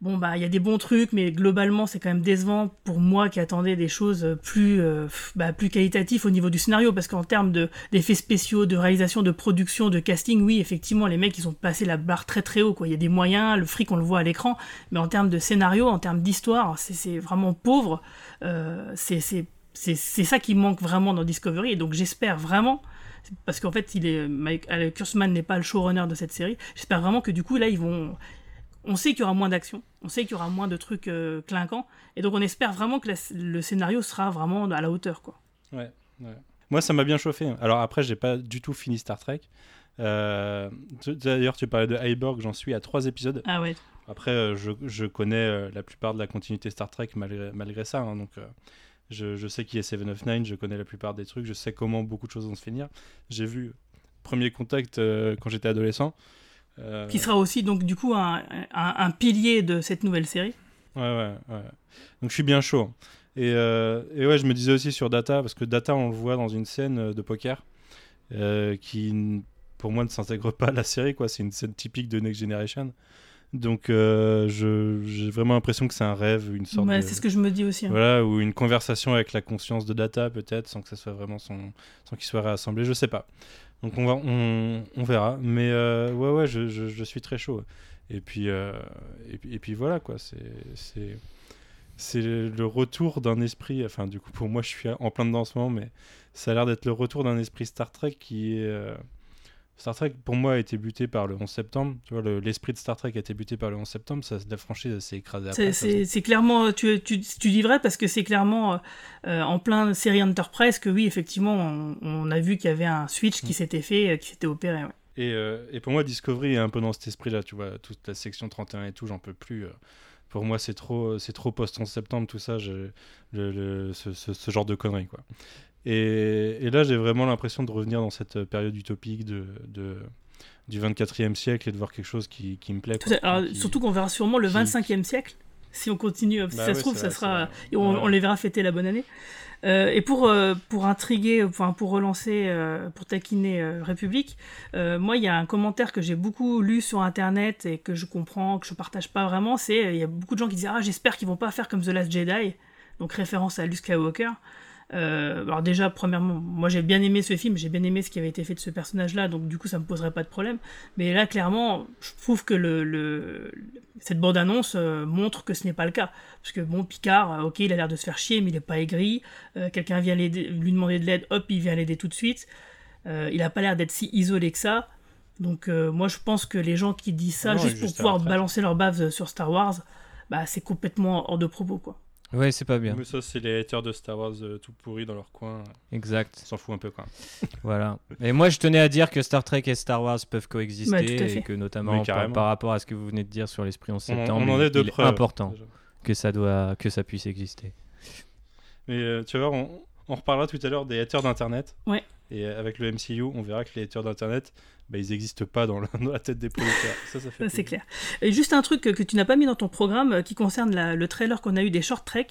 S4: bon bah il y a des bons trucs, mais globalement c'est quand même décevant pour moi qui attendais des choses plus, bah, plus qualitatives au niveau du scénario, parce qu'en termes d'effets spéciaux, de réalisation, de production, de casting, oui effectivement les mecs ils ont passé la barre très très haut, quoi. Il y a des moyens, le fric on le voit à l'écran, mais en termes de scénario, en termes d'histoire, c'est vraiment pauvre. c'est c'est ça qui manque vraiment dans Discovery. Et donc j'espère vraiment, parce qu'en fait, il est, Mike, Kurzman n'est pas le showrunner de cette série, j'espère vraiment que du coup, là, ils vont. On sait qu'il y aura moins d'action, on sait qu'il y aura moins de trucs euh, clinquants, et donc on espère vraiment que le scénario sera vraiment à la hauteur. Quoi.
S3: Ouais, Moi, ça m'a bien chauffé. Alors après, j'ai pas du tout fini Star Trek. Euh, d'ailleurs, tu parlais de Hyborg, j'en suis à trois épisodes.
S4: Ah ouais.
S3: Après, euh, je, je, connais la plupart de la continuité Star Trek malgré, malgré ça, hein, donc je, sais qui est Seven of Nine, je connais la plupart des trucs, je sais comment beaucoup de choses vont se finir. J'ai vu Premier Contact euh, quand j'étais adolescent.
S4: Euh, qui sera aussi donc du coup un, un, pilier de cette nouvelle série.
S3: Ouais, ouais, ouais. Donc je suis bien chaud. Et, euh, et, ouais, je me disais aussi sur Data, parce que Data, on le voit dans une scène de poker qui, pour moi, ne s'intègre pas à la série. quoi. C'est une scène typique de Next Generation. Donc euh, j'ai vraiment l'impression que c'est un rêve, une sorte
S4: ouais, c'est ce que je me dis aussi. Hein.
S3: Voilà, ou une conversation avec la conscience de Data peut-être, sans que ça soit vraiment son, sans qu'il soit réassemblé, je sais pas. Donc on va, on, on verra. Mais euh, ouais, ouais, je, je, je, suis très chaud. Et puis, euh, et, puis et, puis voilà quoi, c'est c'est le retour d'un esprit. Enfin, du coup, pour moi, je suis en plein dedans en ce moment, mais ça a l'air d'être le retour d'un esprit Star Trek qui est Star Trek, pour moi, a été buté par le 11 septembre. Tu vois, l'esprit de Star Trek a été buté par le 11 septembre. Ça, la franchise s'est écrasée
S4: C'est clairement, tu, tu, tu, dis vrai parce que c'est clairement euh, en plein série Enterprise que oui, effectivement, on, a vu qu'il y avait un switch qui mm. s'était fait, euh, qui s'était opéré.
S3: Et, euh, et, pour moi, Discovery est un peu dans cet esprit-là. Tu vois, toute la section 31 et tout, j'en peux plus. pour moi, c'est trop, c'est trop post 11 septembre, tout ça, je, le, ce, ce, genre de conneries, quoi. Et, là, j'ai vraiment l'impression de revenir dans cette période utopique de, de du 24e siècle et de voir quelque chose qui, qui me plaît.
S4: Surtout qu'on verra sûrement le 25e siècle, si on continue. Si bah ça se trouve, ça sera. Et on, les verra fêter la bonne année. Euh, et pour, euh, pour intriguer, pour relancer, euh, pour taquiner République, moi, il y a un commentaire que j'ai beaucoup lu sur Internet et que je comprends, que je partage pas vraiment. C'est il y a beaucoup de gens qui disent Ah, j'espère qu'ils vont pas faire comme The Last Jedi, donc référence à Luke Skywalker. Euh, alors déjà, premièrement, moi j'ai bien aimé ce film, j'ai bien aimé ce qui avait été fait de ce personnage-là, donc du coup ça me poserait pas de problème. Mais là, clairement, je trouve que le, cette bande-annonce euh, montre que ce n'est pas le cas. Parce que bon, Picard, euh, ok, il a l'air de se faire chier, mais il est pas aigri. Quelqu'un vient lui demander de l'aide, hop, il vient l'aider tout de suite. il a pas l'air d'être si isolé que ça. Donc moi je pense que les gens qui disent ça juste pour pouvoir balancer leur bave sur Star Wars, bah c'est complètement hors de propos quoi.
S5: Ouais, c'est pas bien.
S3: Mais ça, c'est les haters de Star Wars euh, tout pourris dans leur coin.
S5: Exact.
S3: S'en fout un peu, quoi. *laughs*
S5: voilà. Et moi, je tenais à dire que Star Trek et Star Wars peuvent coexister et que notamment par, rapport à ce que vous venez de dire sur l'esprit en septembre, on, en est, il est important que ça doit, que ça puisse exister.
S3: Mais euh, tu vas voir, on, on reparlera tout à l'heure des haters d'Internet.
S4: Ouais.
S3: Et avec le MCU, on verra que les haters d'Internet, bah, ils n'existent pas *laughs* dans la, tête des producteurs. Ça, ça fait.
S4: C'est clair. Et juste un truc que, tu n'as pas mis dans ton programme euh, qui concerne le trailer qu'on a eu des Short Trek.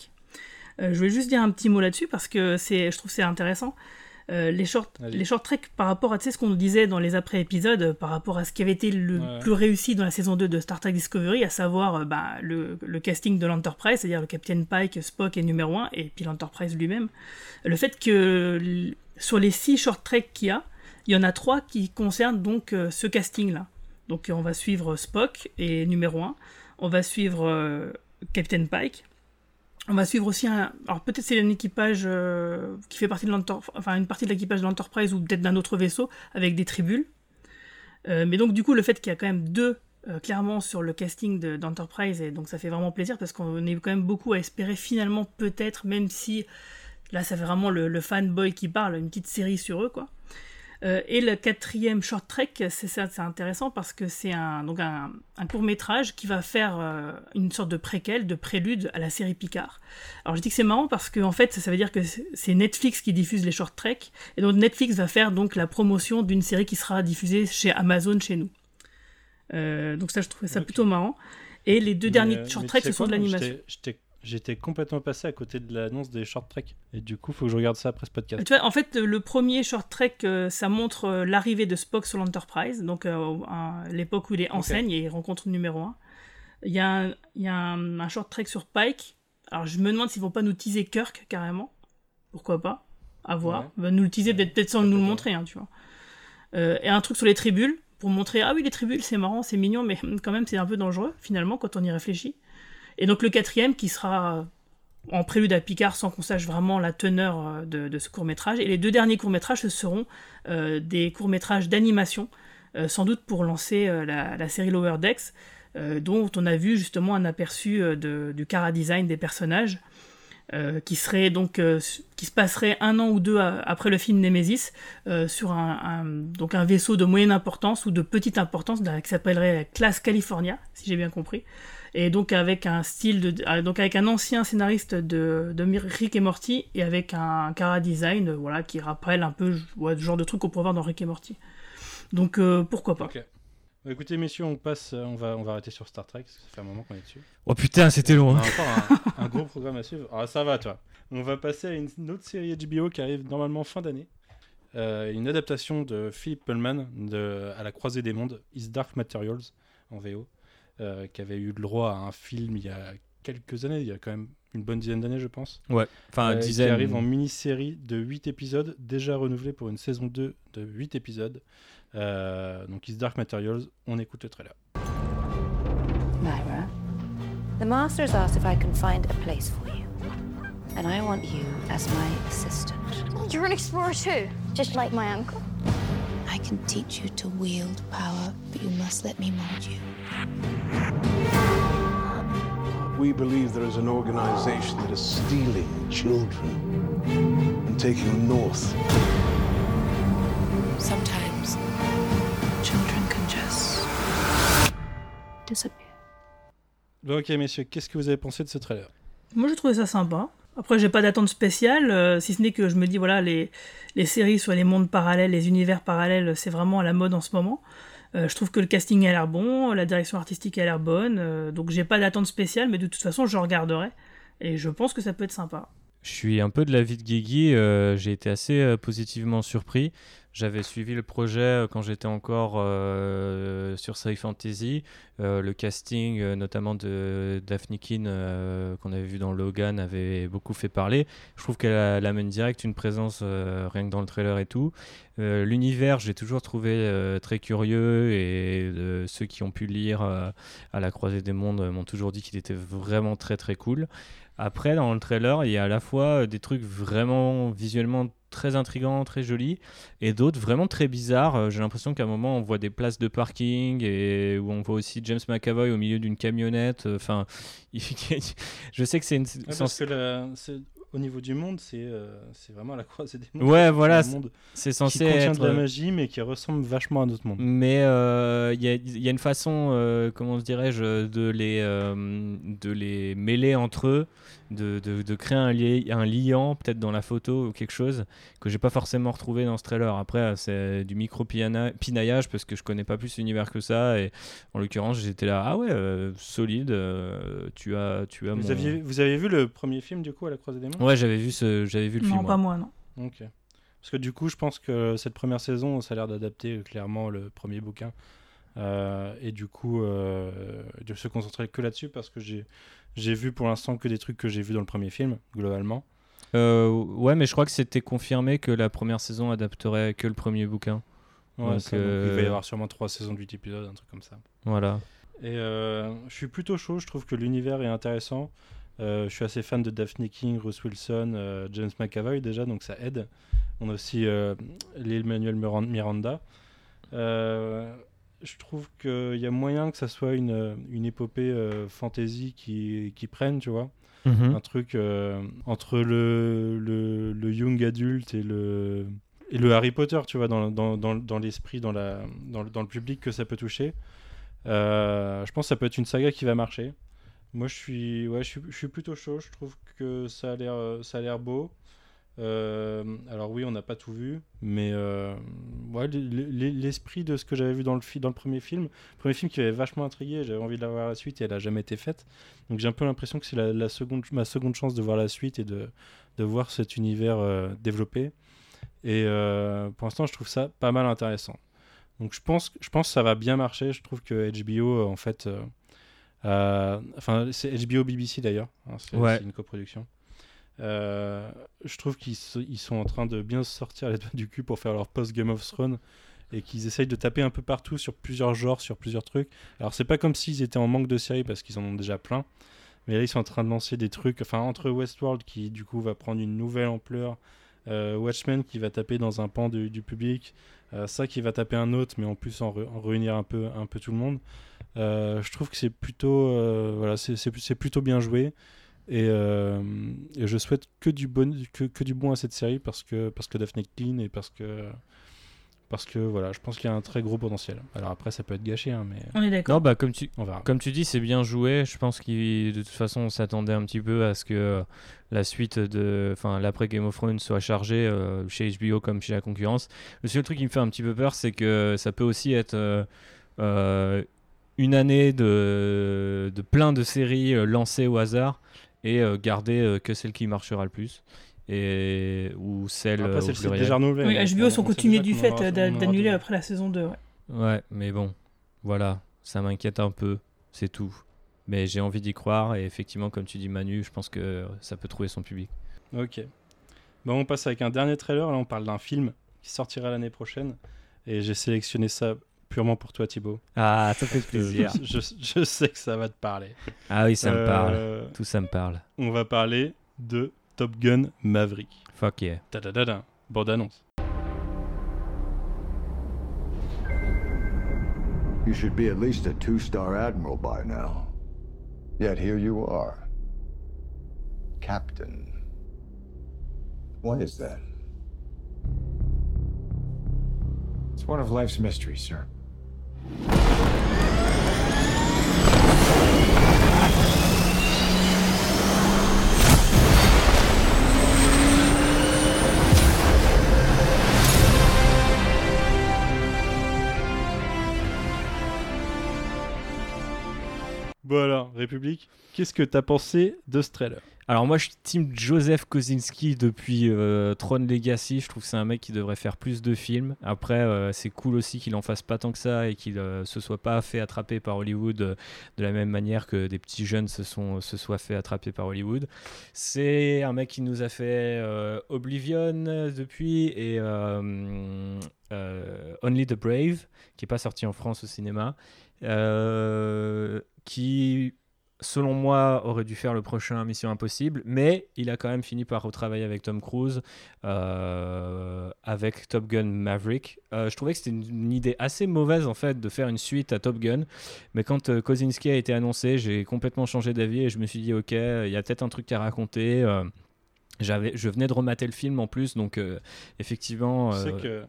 S4: Euh, je vais juste dire un petit mot là-dessus parce que c'est, je trouve c'est intéressant. Euh, les short,
S3: Allez.
S4: les short treks par rapport à tu sais, ce qu'on nous disait dans les après-épisodes, euh, par rapport à ce qui avait été le
S3: Ouais.
S4: plus réussi dans la saison 2 de Star Trek Discovery, à savoir euh, bah, le, le casting de l'Enterprise, c'est-à-dire le Captain Pike, Spock est numéro 1, et puis l'Enterprise lui-même. Le fait que sur les 6 short treks qu'il y a, il y en a 3 qui concernent donc euh, ce casting-là. Donc on va suivre Spock et numéro 1, on va suivre euh, Captain Pike, on va suivre aussi un. Alors peut-être c'est un équipage euh, qui fait partie de l'Enterprise, enfin une partie de l'équipage de l'Enterprise ou peut-être d'un autre vaisseau avec des tribules. Mais donc du coup le fait qu'il y a quand même deux clairement sur le casting de- d'Enterprise et donc ça fait vraiment plaisir parce qu'on est quand même beaucoup à espérer finalement peut-être même si là ça fait vraiment le, le fanboy qui parle une petite série sur eux quoi. Euh, et le quatrième short trek, c'est intéressant parce que c'est un, donc un, un court métrage qui va faire euh, une sorte de préquel, de prélude à la série Picard. Alors je dis que c'est marrant parce que en fait ça veut dire que c'est Netflix qui diffuse les short treks et donc Netflix va faire donc la promotion d'une série qui sera diffusée chez Amazon chez nous. Euh, donc ça je trouvais ça plutôt marrant. Et les deux
S3: Mais,
S4: derniers short treks ce sont de l'animation.
S3: J'étais complètement passé à côté de l'annonce des short treks. Et du coup, faut que je regarde ça après ce podcast.
S4: Tu vois, en fait, le premier short trek, euh, ça montre euh, l'arrivée de Spock sur l'Enterprise, donc euh, à l'époque où il est enseigne et il rencontre le numéro 1. Il y a, un, il y a un, un short trek sur Pike. Alors, je me demande s'ils vont pas nous teaser Kirk carrément. Pourquoi pas? À voir.
S3: Ouais.
S4: Ils vont nous le teaser peut-être sans nous le montrer, hein, tu vois. Euh, et un truc sur les tribules pour montrer ah oui les tribules c'est marrant c'est mignon mais hum, quand même c'est un peu dangereux finalement quand on y réfléchit et donc le quatrième qui sera en prélude à Picard sans qu'on sache vraiment la teneur euh, de, ce court métrage. Et les deux derniers courts métrages, ce seront euh, des courts métrages d'animation, euh, sans doute pour lancer euh, la, série Lower Decks, euh, dont on a vu justement un aperçu euh, du cara design des personnages. euh, qui serait donc euh, qui se passerait un an ou deux après le film Nemesis euh, sur un, un- donc un vaisseau de moyenne importance ou de petite importance qui s'appellerait la classe California si j'ai bien compris et donc avec un style de ah, donc avec un ancien scénariste de, de Rick et Morty et avec un cara design euh, voilà qui rappelle un peu ouais, le genre de truc qu'on pourrait voir dans Rick et Morty donc euh, pourquoi pas.
S3: Bah, écoutez, messieurs, on passe, euh, on va, on va arrêter sur Star Trek, parce que ça fait un moment qu'on est dessus.
S5: Oh putain, c'était
S3: On
S5: long.
S3: a
S5: hein.
S3: encore un, un gros programme à suivre. Ah, ça va, toi. On va passer à une, une autre série HBO qui arrive normalement fin d'année. Euh, une adaptation de Philip Pullman de À la croisée des mondes, Is Dark Materials, en VO, euh, qui avait eu le droit à un film il y a quelques années, il y a quand même une bonne dizaine d'années, je pense.
S5: Ouais, enfin,
S3: Euh, qui
S5: dizaine.
S3: arrive en mini-série de 8 épisodes, déjà renouvelée pour une saison 2 de 8 épisodes. Euh, donc Is Dark Materials, on écoute le trailer.
S8: Myra, the Masters asked if I can find a place for you. And I want you as my assistant.
S9: You're an explorer too, just like my uncle.
S8: I can teach you to wield power, but you must let me mold you.
S7: We believe there is an organization that is stealing children and taking them north.
S8: Sometimes children can just disappear.
S3: Ok, messieurs, qu'est-ce que vous avez pensé de ce trailer?
S4: Moi je trouvais ça sympa après j'ai pas d'attente spéciale euh, si ce n'est que je me dis voilà les, les séries sur les mondes parallèles les univers parallèles c'est vraiment à la mode en ce moment. Euh, je trouve que le casting a l'air bon la direction artistique a l'air bonne euh, donc j'ai pas d'attente spéciale mais de toute façon je regarderai. Et je pense que ça peut être sympa.
S5: Je suis un peu de l'avis de Guigui, euh, j'ai été assez positivement surpris. J'avais suivi le projet euh, quand j'étais encore euh, sur Sci Fantasy. Euh, le casting, notamment de Daphne Keane, qu'on avait vu dans Logan, avait beaucoup fait parler. Je trouve qu'elle amène direct une présence, rien que dans le trailer et tout. L'univers, j'ai toujours trouvé très curieux et ceux qui ont pu lire à la croisée des mondes m'ont toujours dit qu'il était vraiment très très cool. Après, dans le trailer, il y a à la fois des trucs vraiment visuellement très intrigants, très jolis, et d'autres vraiment très bizarres. Euh, J'ai l'impression qu'à un moment, on voit des places de parking et où on voit aussi James McAvoy au milieu d'une camionnette. Euh, Enfin, *laughs* il- *laughs* je sais que c'est une.
S3: Ouais, parce
S5: sens-
S3: que la- c'est- au niveau du monde, c'est euh, vraiment à la croisée *laughs* des mondes.
S5: Ouais, voilà, c'est- c'est
S3: qui
S5: censé
S3: contient
S5: être.
S3: de la magie, mais qui ressemble vachement à notre monde.
S5: Mais euh, il y, a, il y a une façon, euh, comment dirais-je, de les, euh, de les mêler entre eux, de, de, de créer un, li- un liant, peut-être dans la photo ou quelque chose, que j'ai pas forcément retrouvé dans ce trailer. Après, c'est du micro-pinaillage parce que je connais pas plus l'univers que ça. Et en l'occurrence, j'étais là, ah ouais, euh, solide, euh, tu as, tu as
S3: Vous,
S5: mon-
S3: aviez, vous avez vu le premier film, du coup, à la croisée des mondes?
S5: Ouais, j'avais vu, ce, j'avais vu le
S4: non
S5: film.
S4: pas
S5: ouais.
S4: moi non
S3: Ok. Parce que du coup, je pense que cette première saison, ça a l'air d'adapter euh, clairement le premier bouquin. Euh, et du coup, euh, de se concentrer que là-dessus parce que j'ai j'ai vu pour l'instant que des trucs que j'ai vus dans le premier film, globalement.
S5: Euh, ouais, mais je crois que c'était confirmé que la première saison adapterait que le premier bouquin.
S3: Ouais,
S5: Donc,
S3: donc il va
S5: euh,
S3: y avoir sûrement trois saisons de 8 épisodes, un truc comme ça.
S5: Voilà.
S3: Et euh, je suis plutôt chaud, je trouve que l'univers est intéressant. Euh, je suis assez fan de Daphne King, Russ Wilson, euh, James McAvoy déjà, donc ça aide. On a aussi euh, Lil Manuel Miran- Miranda. Euh, je trouve qu'il y a moyen que ça soit une, une épopée euh, fantasy qui, qui prenne, tu vois.
S5: Mhm.
S3: Un truc euh, entre le, le, le young adulte et le, et le Harry Potter, tu vois, dans, dans, dans, dans l'esprit, dans, la, dans, le- dans le public que ça peut toucher. Euh, je pense que ça peut être une saga qui va marcher. Moi, je suis, ouais, je suis, je suis plutôt chaud. Je trouve que ça a l'air, ça a l'air beau. Euh, alors oui, on n'a pas tout vu, mais euh, ouais, l'esprit de ce que j'avais vu dans le, fi- dans le premier film, premier film qui avait vachement intrigué, j'avais envie de la voir la suite et elle a jamais été faite. Donc j'ai un peu l'impression que c'est la, la seconde, ma seconde chance de voir la suite et de, de voir cet univers euh, développé. Et euh, pour l'instant, je trouve ça pas mal intéressant. Donc je pense, je pense que ça va bien marcher. Je trouve que HBO, en fait, enfin c'est HBO BBC d'ailleurs, hein, c'est
S5: Ouais.
S3: c'est une coproduction. Euh, je trouve qu'ils sont en train de bien sortir les doigts du cul pour faire leur post Game of Thrones et qu'ils essayent de taper un peu partout sur plusieurs genres, sur plusieurs trucs. Alors c'est pas comme s'ils étaient en manque de séries parce qu'ils en ont déjà plein, mais là ils sont en train de lancer des trucs, enfin entre Westworld qui du coup va prendre une nouvelle ampleur, euh, Watchmen qui va taper dans un pan du, public, euh, ça qui va taper un autre, mais en plus en, réunir un peu, un peu tout le monde. Je trouve que c'est plutôt, voilà, c'est plutôt bien joué. Et, euh, et je souhaite que du, bon, que, que du bon à cette série parce que, parce que Daphne est clean et parce que, parce que voilà, je pense qu'il y a un très gros potentiel. Alors après, ça peut être gâché, hein, mais
S4: On est d'accord.
S5: Non, bah comme tu,
S3: on verra.
S5: Comme tu dis, c'est bien joué. Je pense qu'il, de toute façon, on s'attendait un petit peu à ce que euh, la suite de, enfin, l'après Game of Thrones soit chargée euh, chez HBO comme chez la concurrence. Le seul truc qui me fait un petit peu peur, c'est que ça peut aussi être euh, euh, une année de, de plein de séries lancées au hasard et euh, garder euh, que celle qui marchera le plus et ou celle.
S3: Après,
S5: euh, pluriel.
S3: déjà renouvelée.
S4: Oui, HBO
S3: on-
S4: sont coutumiers du fait d'annuler après la saison 2. ouais.
S5: Ouais, mais bon, voilà, ça m'inquiète un peu, c'est tout. Mais j'ai envie d'y croire et effectivement, comme tu dis Manu, je pense que ça peut trouver son public.
S3: Ok. Bon, on passe avec un dernier trailer. Là, on parle d'un film qui sortira l'année prochaine. Et j'ai sélectionné ça purement pour toi, Thibaut.
S5: Ah, ça fait
S3: Je,
S5: plaisir.
S3: je- je sais que ça va te parler.
S5: ah oui, ça me parle.
S3: Euh,
S5: Tout ça me parle.
S3: On va parler de Top Gun Maverick.
S5: Fuck yeah.
S3: Ta-da-da-da. Bande annonce.
S10: You should be at least a two-star admiral by now. Yet here you are. Captain. What is that?
S11: It's one of life's mysteries, sir.
S3: Alors, République, qu'est-ce que t'as pensé de ce trailer?
S5: Alors moi, je team Joseph Kosinski depuis euh, Legacy. Je trouve que c'est un mec qui devrait faire plus de films. Après, euh, c'est cool aussi qu'il en fasse pas tant que ça et qu'il euh, se soit pas fait attraper par Hollywood euh, de la même manière que des petits jeunes se, sont, soient fait attraper par Hollywood. C'est un mec qui nous a fait euh, Oblivion depuis et Only the Brave, qui est pas sorti en France au cinéma, qui selon moi, aurait dû faire le prochain Mission Impossible, mais il a quand même fini par retravailler avec Tom Cruise, euh, avec Top Gun Maverick. Euh, je trouvais que c'était une, une idée assez mauvaise en fait de faire une suite à Top Gun, mais quand euh, Kozinski a été annoncé, j'ai complètement changé d'avis et je me suis dit ok, il y a peut-être un truc à raconter. j'avais, je venais de remater le film en plus, donc effectivement.
S3: Tu sais que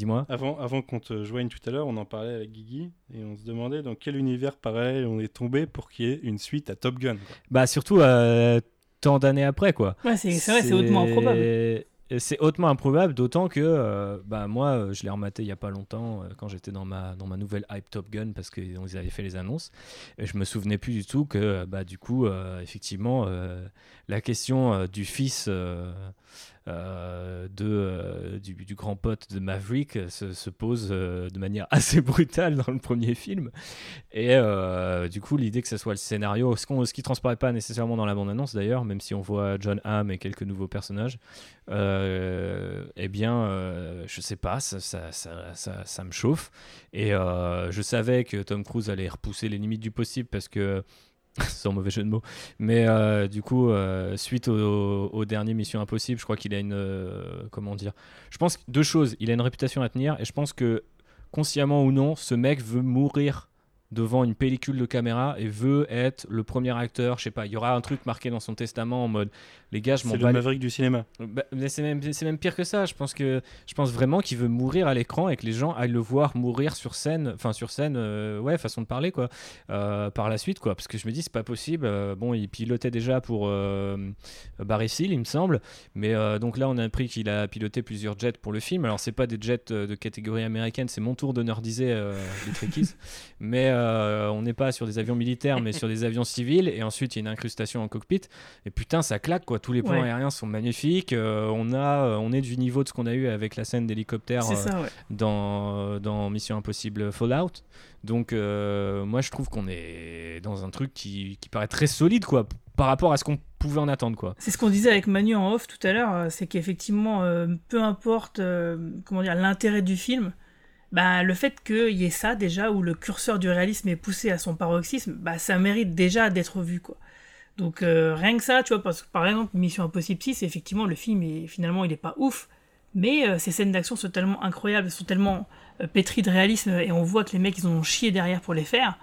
S5: Dis-moi.
S3: avant, avant qu'on te joigne tout à l'heure, on en parlait avec Guigui et on se demandait dans quel univers pareil on est tombé pour qu'il y ait une suite à Top Gun. quoi.
S5: Bah surtout euh, tant d'années après quoi.
S4: Ouais, c'est c'est vrai, c'est hautement improbable.
S5: C'est hautement improbable, d'autant que euh, bah, moi, euh, je l'ai rematé il n'y a pas longtemps, euh, quand j'étais dans ma, dans ma nouvelle hype Top Gun, parce qu'ils avaient fait les annonces. Et je me souvenais plus du tout que, bah, du coup, euh, effectivement, euh, la question euh, du fils euh, de, euh, du, grand pote de Maverick euh, se, se pose de manière *laughs* assez brutale dans le premier film. Et du coup, l'idée que ce soit le scénario, ce, qu'on- ce qui transparaît pas nécessairement dans la bande-annonce d'ailleurs, même si on voit John Hamm et quelques nouveaux personnages, eh bien, je sais pas, ça, ça, ça, ça- me chauffe. Et je savais que Tom Cruise allait repousser les limites du possible parce que *laughs* sans mauvais jeu de mots. Mais euh, du coup, euh, suite au, dernier Mission Impossible, je crois qu'il a une. euh, comment dire Je pense deux choses. Il a une réputation à tenir et je pense que, consciemment ou non, ce mec veut mourir devant une pellicule de caméra et veut être le premier acteur. Je sais pas, il y aura un truc marqué dans son testament en mode les gars, je m'en
S3: C'est
S5: bats
S3: le
S5: les-
S3: Maverick du cinéma.
S5: bah, mais c'est même, c'est même pire que ça. Je pense que je pense vraiment qu'il veut mourir à l'écran et que les gens aillent le voir mourir sur scène, enfin sur scène, euh, ouais, façon de parler quoi, euh, par la suite quoi. Parce que je me dis c'est pas possible. euh, bon, il pilotait déjà pour euh, Barry Seal, il me semble, mais donc là on a appris qu'il a piloté plusieurs jets pour le film. Alors c'est pas des jets de catégorie américaine, c'est mon tour d'honneur disait les Trekkies, *laughs* mais euh, on n'est pas sur des avions militaires, mais sur des avions civils. Et ensuite il y a une incrustation en cockpit. Et putain ça claque quoi. Tous les plans
S4: Ouais.
S5: aériens sont magnifiques. Euh, on, a, euh, on est du niveau de ce qu'on a eu avec la scène d'hélicoptère
S4: ouais.
S5: dans, dans Mission Impossible Fallout. Donc moi je trouve qu'on est dans un truc qui, qui paraît très solide quoi par rapport à ce qu'on pouvait en attendre quoi.
S4: C'est ce qu'on disait avec Manu en off tout à l'heure, c'est qu'effectivement, euh, peu importe euh, comment dire l'intérêt du film, bah, le fait qu'il y ait ça déjà, où le curseur du réalisme est poussé à son paroxysme, bah, ça mérite déjà d'être vu. quoi. Donc euh, rien que ça, tu vois, parce que par exemple, Mission Impossible 6, effectivement, le film, est, finalement, il est pas ouf, mais euh, ces scènes d'action sont tellement incroyables, sont tellement euh, pétries de réalisme, et on voit que les mecs, ils ont chié derrière pour les faire.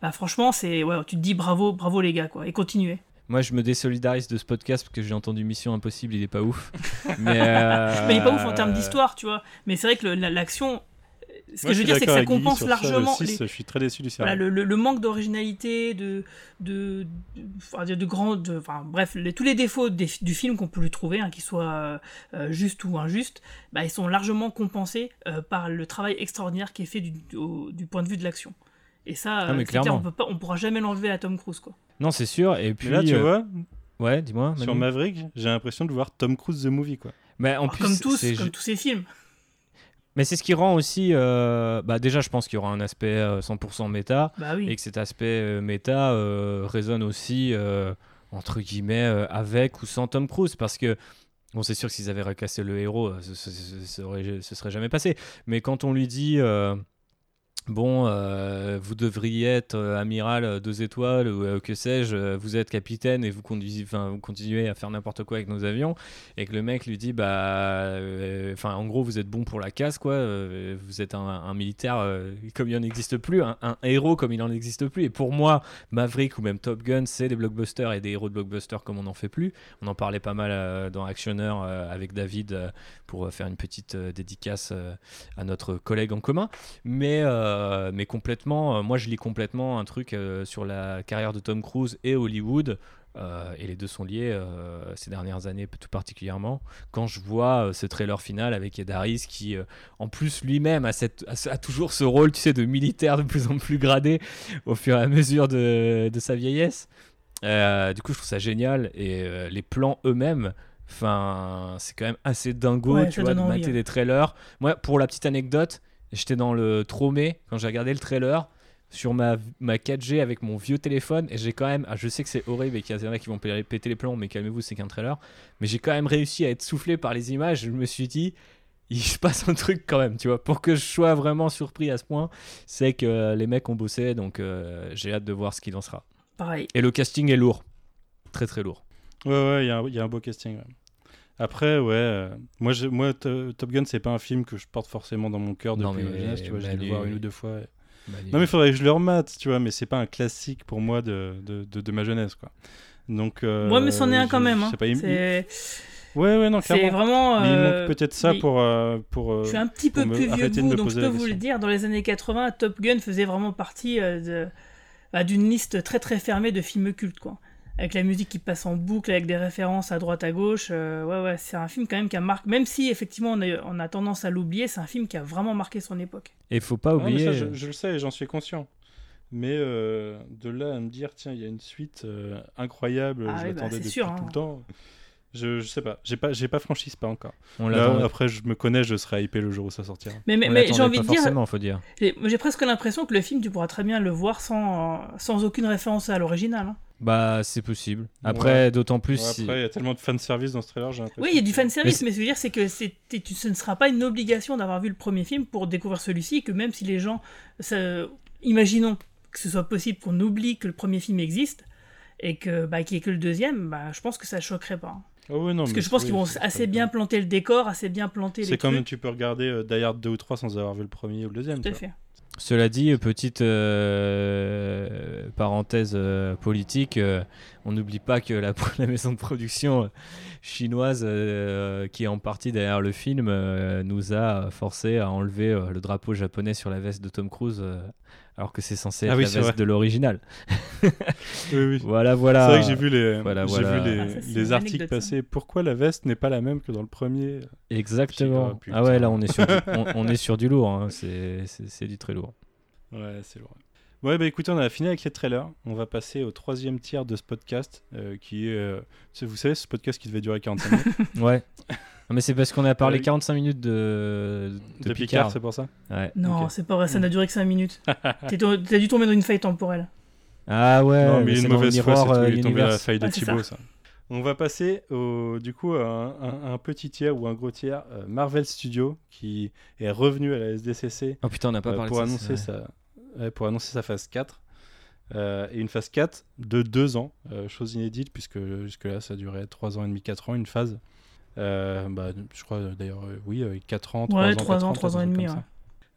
S4: Bah franchement, c'est ouais, tu te dis bravo, bravo les gars, quoi, et continuez.
S5: Moi je me désolidarise de ce podcast parce que j'ai entendu Mission Impossible, il est pas ouf. *laughs* Mais, euh,
S4: Mais il est pas ouf en termes d'histoire, tu vois. Mais c'est vrai que l'action. Ce que je veux dire, c'est que ça
S3: Guy
S4: compense
S3: sur ça, le
S4: largement.
S3: 6,
S4: les-
S3: Je suis très déçu du
S4: voilà,
S3: scénario.
S4: le, le- le manque d'originalité, de, de, de, enfin, de, de grands, de- enfin, bref, les- tous les défauts des- du film qu'on peut lui trouver, hein, qu'ils soient euh, euh, justes ou injustes, bah, ils sont largement compensés euh, par le travail extraordinaire qui est fait du, au- du point de vue de l'action. Et ça,
S5: Ah, mais
S4: clair, on peut pas, on pourra jamais l'enlever à Tom Cruise, quoi.
S5: Non c'est sûr. Et puis
S3: Mais là, tu
S5: euh,
S3: vois,
S5: Ouais, dis-moi.
S3: sur
S5: Manu.
S3: Maverick, j'ai l'impression de voir Tom Cruise the movie, quoi.
S5: Mais en
S4: Alors,
S5: plus,
S4: comme tous, comme tous ces films.
S5: Mais c'est ce qui rend aussi. euh, bah déjà, je pense qu'il y aura un aspect euh, 100% méta.
S4: Bah oui.
S5: Et que cet aspect euh, méta euh, résonne aussi, euh, entre guillemets, euh, avec ou sans Tom Cruise. Parce que. Bon, c'est sûr que s'ils avaient recassé le héros, euh, ce, ce- ce- ce serait jamais passé. Mais quand on lui dit. Bon, euh, vous devriez être euh, amiral euh, deux étoiles ou euh, que sais-je, vous êtes capitaine et vous, conduisez, continuez à faire n'importe quoi avec nos avions, et que le mec lui dit, bah, enfin, en gros, vous êtes bon pour la casse, quoi, vous êtes un, militaire comme il n'en existe plus, un, héros comme il n'en existe plus, et pour moi, Maverick ou même Top Gun, c'est des blockbusters et des héros de blockbusters comme on n'en fait plus. On en parlait pas mal dans Actioner euh, avec David pour faire une petite dédicace à notre collègue en commun, mais, mais complètement, euh, moi je lis complètement un truc euh, sur la carrière de Tom Cruise et Hollywood. euh, et les deux sont liés euh, ces dernières années tout particulièrement quand je vois euh, ce trailer final avec Ed Harris qui euh, en plus lui-même a, cette, a, ce- a toujours ce rôle tu sais de militaire de plus en plus gradé au fur et à mesure de, de sa vieillesse Euh, du coup je trouve ça génial et euh, les plans eux-mêmes Enfin, c'est quand même assez dingo,
S4: Ouais,
S5: tu
S4: ça
S5: vois, de
S4: envie,
S5: mater
S4: hein.
S5: des trailers. Moi, pour la petite anecdote, j'étais dans le Tromé quand j'ai regardé le trailer sur ma, ma 4G avec mon vieux téléphone et j'ai quand même, ah, je sais que c'est horrible et qu'il y en a qui vont pé- péter les plombs, mais calmez-vous, c'est qu'un trailer. Mais j'ai quand même réussi à être soufflé par les images. Je me suis dit, il se passe un truc quand même, tu vois. Pour que je sois vraiment surpris à ce point, c'est que euh, les mecs ont bossé, donc euh, j'ai hâte de voir ce qu'il en sera.
S4: Pareil.
S5: Et le casting est lourd, très très lourd.
S3: Ouais, ouais, il y, a un- il y a un beau casting. ouais. Après, ouais, euh, moi, je- moi To- Top Gun, c'est pas un film que je porte forcément dans mon cœur depuis ma jeunesse, tu vois, le
S5: Manu-
S3: voir une ou deux fois. et-
S5: Manu-
S3: Non, mais il faudrait que je le remate, tu vois, mais c'est pas un classique pour moi de, de, de, de ma jeunesse, quoi. Donc, euh,
S4: Ouais, mais c'en est un quand même.
S3: je
S4: hein.
S3: sais pas, il- Ouais, ouais, non,
S4: C'est vraiment.
S3: Mais il
S4: euh,
S3: manque peut-être ça
S4: mais-
S3: pour. euh, pour euh,
S4: Je suis un petit peu plus vieux que vous, donc je peux vous le dire. Dans les années 80, Top Gun faisait vraiment partie euh, de- bah, d'une liste très très fermée de films cultes, quoi. Avec la musique qui passe en boucle, avec des références à droite à gauche. euh, ouais, ouais, c'est un film quand même qui a marqué. Même si effectivement on a, on a tendance à l'oublier, c'est un film qui a vraiment marqué son époque.
S5: Et faut pas oublier.
S3: ça, je, je le sais, j'en suis conscient. Mais euh, de là à me dire, tiens, il y a une suite euh, incroyable,
S4: Ah
S3: je
S4: oui, bah,
S3: l'attendais
S4: c'est
S3: depuis
S4: sûr,
S3: tout
S4: hein.
S3: le temps. Je, je sais pas, j'ai pas, j'ai pas franchi ce pas encore.
S5: On
S3: Là,
S5: l'attend.
S3: après, je me connais, je serai hypé le jour où ça sortira.
S4: Mais, mais, mais j'ai envie
S5: pas
S4: de dire,
S5: faut dire.
S4: j'ai j'ai presque l'impression que le film, tu pourras très bien le voir sans, sans aucune référence à l'original. hein.
S5: Bah, c'est possible. Après,
S3: Ouais.
S5: d'autant plus.
S3: Ouais, après, il y a tellement de fanservice dans ce trailer, j'ai.
S4: Oui, il y a du fan service,
S5: Mais
S4: mais, ce que je veux dire, c'est que c'est- ce ne sera pas une obligation d'avoir vu le premier film pour découvrir celui-ci, que même si les gens, ça- imaginons que ce soit possible qu'on oublie que le premier film existe et que bah, qu'il n'y ait que le deuxième, bah, je pense que ça choquerait pas.
S3: Ouais, non,
S4: Parce que je pense
S3: oui,
S4: qu'ils vont assez bien planter le décor, assez bien planter les
S3: C'est comme tu peux regarder euh, Die Hard 2 ou 3 sans avoir vu le premier ou le deuxième.
S4: Tout à fait.
S5: Cela dit, petite euh, parenthèse euh, politique, euh, on n'oublie pas que la, *laughs* la maison de production chinoise, qui est en partie derrière le film, nous a forcé à enlever le drapeau japonais sur la veste de Tom Cruise, alors que c'est censé être
S3: Ah oui,
S5: la
S3: c'est
S5: veste de l'original. *laughs*
S3: Oui, oui.
S5: Voilà, voilà.
S3: C'est vrai que j'ai vu les,
S5: Voilà,
S3: j'ai
S5: voilà.
S3: vu les,
S4: Ah,
S3: les articles passer. Pourquoi la veste n'est pas la même que dans le premier
S5: Exactement. Ah ouais, là on est sur du, *laughs* on, on est sur du lourd, hein. c'est du très lourd.
S3: Ouais, c'est lourd. Ouais, bah écoutez, on a fini avec les trailers. On va passer au troisième tiers de ce podcast, euh, qui est, euh, vous savez, ce podcast qui devait durer 45 minutes. *laughs*
S5: Ouais. Non, mais c'est parce qu'on a parlé
S3: Euh,
S5: 45 minutes de, de,
S3: de Picard, c'est pour ça
S5: Ouais.
S4: Non, c'est pas vrai, ça n'a duré que 5 minutes. *laughs* T'as dû tomber dans une faille temporelle.
S5: Ah ouais,
S3: non, mais il
S5: c'est
S3: est une mauvaise foi,
S5: miroir,
S3: c'est
S5: euh,
S3: Il est tombé dans la faille de
S4: c'est
S3: Thibaut,
S4: ça.
S3: ça. On va passer au, du coup à un, un- un petit tiers ou un gros tiers euh, Marvel Studios qui est revenu à la SDCC
S5: Oh putain, on n'a pas
S3: euh,
S5: parlé
S3: pour,
S5: de ça,
S3: annoncer sa, ouais, pour annoncer sa phase 4. Euh, et une phase 4 de 2 ans, euh, chose inédite puisque jusque-là ça durait 3 ans et demi, 4 ans, une phase. Euh, bah, je crois euh, d'ailleurs, euh, oui, 4 ans, 3
S4: Ouais,
S3: ans,
S4: 3
S3: 4
S4: ans,
S3: ans,
S4: 3
S3: peut-être
S4: ans et demi. ouais.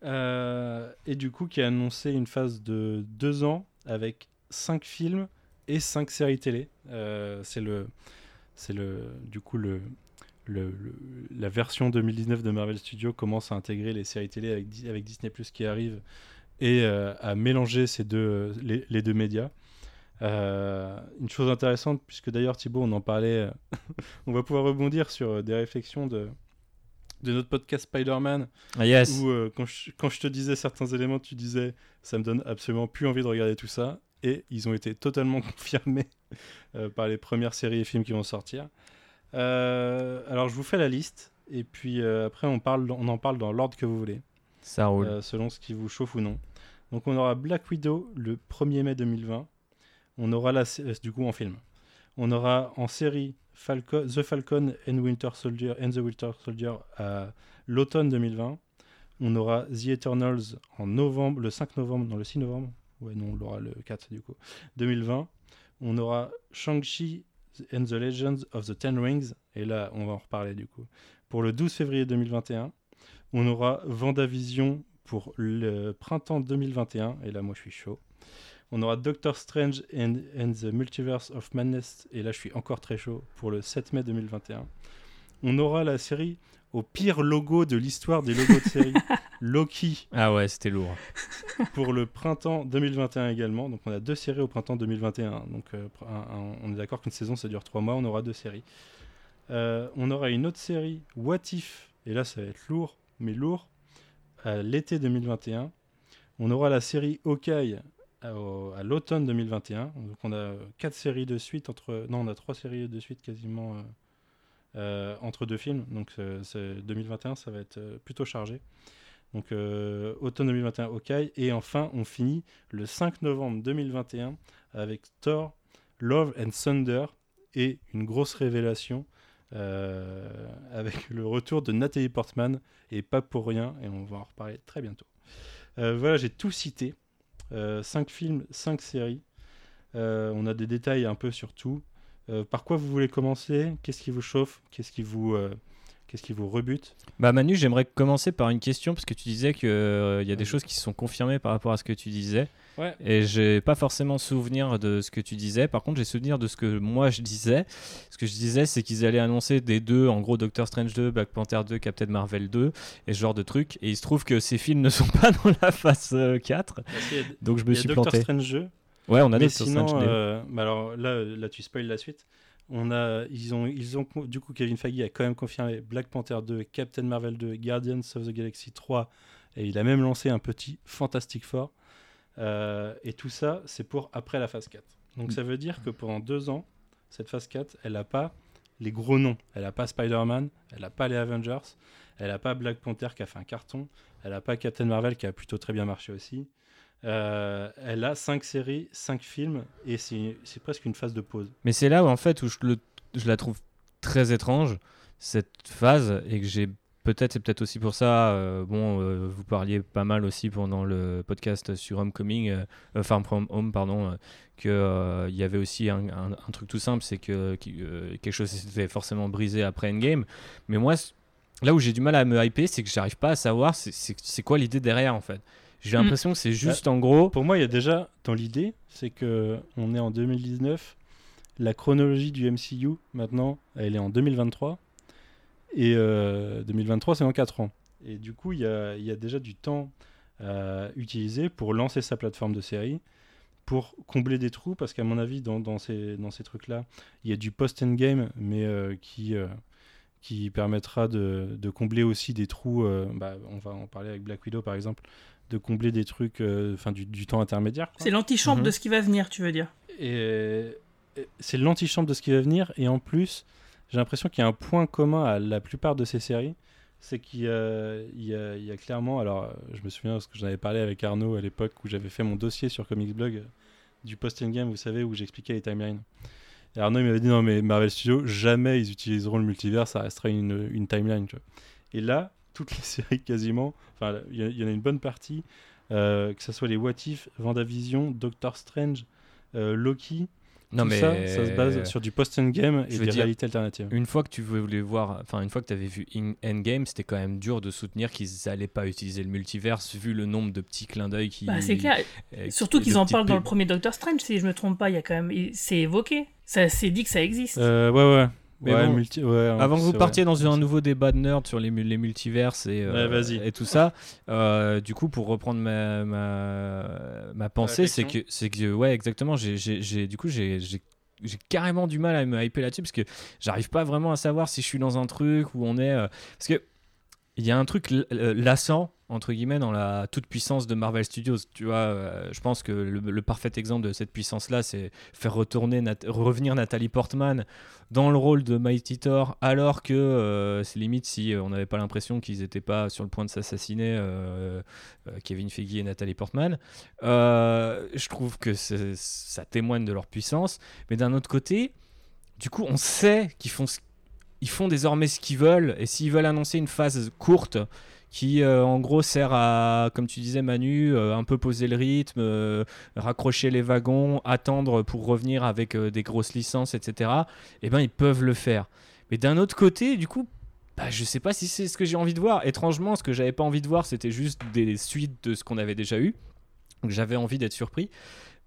S3: Euh, et du coup qui a annoncé une phase de 2 ans avec 5 films et 5 séries télé. Euh, c'est le, c'est le, du coup le, le, le- la version 2019 de Marvel Studios commence à intégrer les séries télé avec, avec Disney Plus qui arrive et euh, à mélanger ces deux, les, les deux médias. Euh, une chose intéressante, puisque d'ailleurs Thibaut, on en parlait, euh, *laughs* on va pouvoir rebondir sur euh, des réflexions de, de notre podcast Spider-Man,
S5: Ah yes.
S3: où euh, quand, je, quand je te disais certains éléments, tu disais ça me donne absolument plus envie de regarder tout ça, et ils ont été totalement *laughs* confirmés euh, par les premières séries et films qui vont sortir. Alors je vous fais la liste, et puis après on, parle, on en parle dans l'ordre que vous voulez.
S5: Ça roule.
S3: Selon ce qui vous chauffe ou non. Donc on aura Black Widow le 1er mai 2020. On aura la, euh, du coup en film. On aura en série Falcon, The Falcon and Winter Soldier and the Winter Soldier à l'automne 2020. On aura The Eternals en novembre, le 5 novembre, non le 6 novembre. Ouais, non, on l'aura le 4 du coup. 2020. On aura Shang-Chi and the Legends of the Ten Rings. Et là, on va en reparler du coup. Pour le 12 février 2021. On aura Vendavision pour le printemps 2021. Et là, moi, je suis chaud. On aura Doctor Strange and, and the Multiverse of Madness. Et là, je suis encore très chaud pour le 7 mai 2021. On aura la série au pire logo de l'histoire des logos de série, *laughs* Loki,
S5: Ah ouais, c'était lourd.
S3: pour le printemps 2021 également. Donc on a deux séries au printemps 2021. Donc euh, un- un- on est d'accord qu'une saison ça dure trois mois, on aura deux séries. Euh, on aura une autre série, What If, et là ça va être lourd, mais lourd, à l'été 2021. On aura la série Hawkeye à l'automne 2021. Donc on a quatre séries de suite entre... Non, on a trois séries de suite quasiment euh, euh, entre deux films. Donc euh, c'est 2021, ça va être euh, plutôt chargé. Donc automne 2021, Hawkeye. Et enfin, on finit le 5 novembre 2021 avec Thor, Love and Thunder et une grosse révélation avec le retour de Nathalie Portman et pas pour rien. Et on va en reparler très bientôt. Voilà, j'ai tout cité. 5 films, 5 séries. Euh, on a des détails un peu sur tout. Euh, par quoi vous voulez commencer? Qu'est-ce qui vous chauffe? Qu'est-ce qui vous, euh, qu'est-ce qui vous rebute?
S5: Bah Manu, j'aimerais commencer par une question parce que tu disais qu'il y a des choses qui se sont confirmées par rapport à ce que tu disais.
S3: Ouais.
S5: Et j'ai pas forcément souvenir de ce que tu disais. Par contre, j'ai souvenir de ce que moi je disais. Ce que je disais, c'est qu'ils allaient annoncer des deux, en gros Doctor Strange 2, Black Panther 2, Captain Marvel 2 et ce genre de trucs. Et il se trouve que ces films ne sont pas dans la phase euh, 4. Donc je me suis
S3: Doctor
S5: planté.
S3: Strange 2.
S5: Ouais, on a
S3: Mais
S5: Doctor
S3: sinon,
S5: Strange 2.
S3: euh, bah alors là, là, tu spoil la suite. On a, ils ont, ils ont, du coup, Kevin Feige a quand même confirmé Black Panther 2, Captain Marvel 2, Guardians of the Galaxy 3, et il a même lancé un petit Fantastic Four. Euh, et tout ça, c'est pour après la phase 4. Donc ça veut dire que pendant deux ans, cette phase 4, elle n'a pas les gros noms. Elle n'a pas Spider-Man, elle n'a pas les Avengers, elle n'a pas Black Panther qui a fait un carton, elle n'a pas Captain Marvel qui a plutôt très bien marché aussi. Euh, elle a cinq séries, cinq films, et c'est presque une phase de pause.
S5: Mais c'est là où en fait où je, je la trouve très étrange cette phase et que j'ai peut-être c'est peut-être aussi pour ça euh, bon euh, vous parliez pas mal aussi pendant le podcast sur Homecoming euh, euh, Farm from Home pardon que euh, il y avait aussi un, un- un truc tout simple c'est que qui- quelque chose s'était forcément brisé après Endgame mais moi là où j'ai du mal à me hyper c'est que j'arrive pas à savoir c'est- quoi l'idée derrière en fait j'ai
S3: Mm.
S5: l'impression que c'est juste en gros
S3: Pour moi, il y a déjà dans l'idée, c'est que on est en 2019. La chronologie du MCU, maintenant, elle est en 2023. Et euh, 2023, c'est dans 4 ans. Et du coup, il y a, il y a déjà du temps à utiliser pour lancer sa plateforme de série, pour combler des trous, parce qu'à mon avis, dans, dans ces, dans ces trucs-là, il y a du post-endgame, mais euh, qui, euh, qui permettra de, de combler aussi des trous. euh, bah, on va en parler avec Black Widow, par exemple, de combler des trucs, euh, enfin du, du temps intermédiaire.
S4: C'est l'antichambre
S3: Mhm.
S4: de ce qui va venir, tu veux dire?
S3: Et, et c'est l'antichambre de ce qui va venir. Et en plus, j'ai l'impression qu'il y a un point commun à la plupart de ces séries. C'est qu'il y a, clairement. Alors, je me souviens parce que j'en avais parlé avec Arnaud à l'époque où j'avais fait mon dossier sur Comics Blog euh, du post-endgame, vous savez, où j'expliquais les timelines. Et Arnaud, m'avait dit non, mais Marvel Studios, jamais ils utiliseront le multivers, ça restera une, timeline. Et là, toutes les *laughs* séries quasiment, enfin, il y, a- il y en a une bonne partie, euh, que ce soit les What If, Vendavision, Doctor Strange, euh, Loki.
S5: Non,
S3: tout
S5: mais
S3: ça, ça se base sur du post-endgame et des
S5: dire,
S3: réalités alternatives.
S5: Une fois que tu voulais voir, enfin une fois que tu avais vu In- Endgame, c'était quand même dur de soutenir qu'ils allaient pas utiliser le multiverse vu le nombre de petits clins d'œil qui.
S4: Bah, c'est clair.
S5: euh,
S4: Surtout
S5: qui-
S4: qu'ils en parlent dans le premier Doctor Strange, si je me trompe pas. Il y a quand même, c'est évoqué. Ça, c'est dit que ça existe.
S3: Euh, ouais, ouais.
S5: Mais
S3: Ouais,
S5: bon,
S3: multi- ouais, en
S5: avant que vous
S3: ouais.
S5: partiez dans un nouveau débat de nerd sur les, les multiverses et, euh,
S3: Ouais, vas-y.
S5: et tout ça, euh, du coup, pour reprendre ma, ma, ma pensée, c'est que, c'est que, ouais, exactement, j'ai, j'ai, j'ai- du coup, j'ai, j'ai, j'ai carrément du mal à me hyper là-dessus parce que j'arrive pas vraiment à savoir si je suis dans un truc où on est. euh, parce que il y a un truc euh, lassant entre guillemets dans la toute puissance de Marvel Studios tu vois euh, je pense que le, parfait exemple de cette puissance là c'est faire retourner revenir Nathalie Portman dans le rôle de Mighty Thor alors que euh, c'est limite si on n'avait pas l'impression qu'ils étaient pas sur le point de s'assassiner Kevin Feige et Nathalie Portman. Je trouve que ça témoigne de leur puissance mais d'un autre côté du coup on sait qu'ils font ce ils font désormais ce qu'ils veulent et s'ils veulent annoncer une phase courte qui euh, en gros sert à, comme tu disais Manu, euh, un peu poser le rythme, euh, raccrocher les wagons, attendre pour revenir avec des grosses licences, etc. Eh ben ils peuvent le faire. Mais d'un autre côté, du coup, bah, je sais pas si c'est ce que j'ai envie de voir. Étrangement, ce que j'avais pas envie de voir, c'était juste des suites de ce qu'on avait déjà eu. Donc j'avais envie d'être surpris.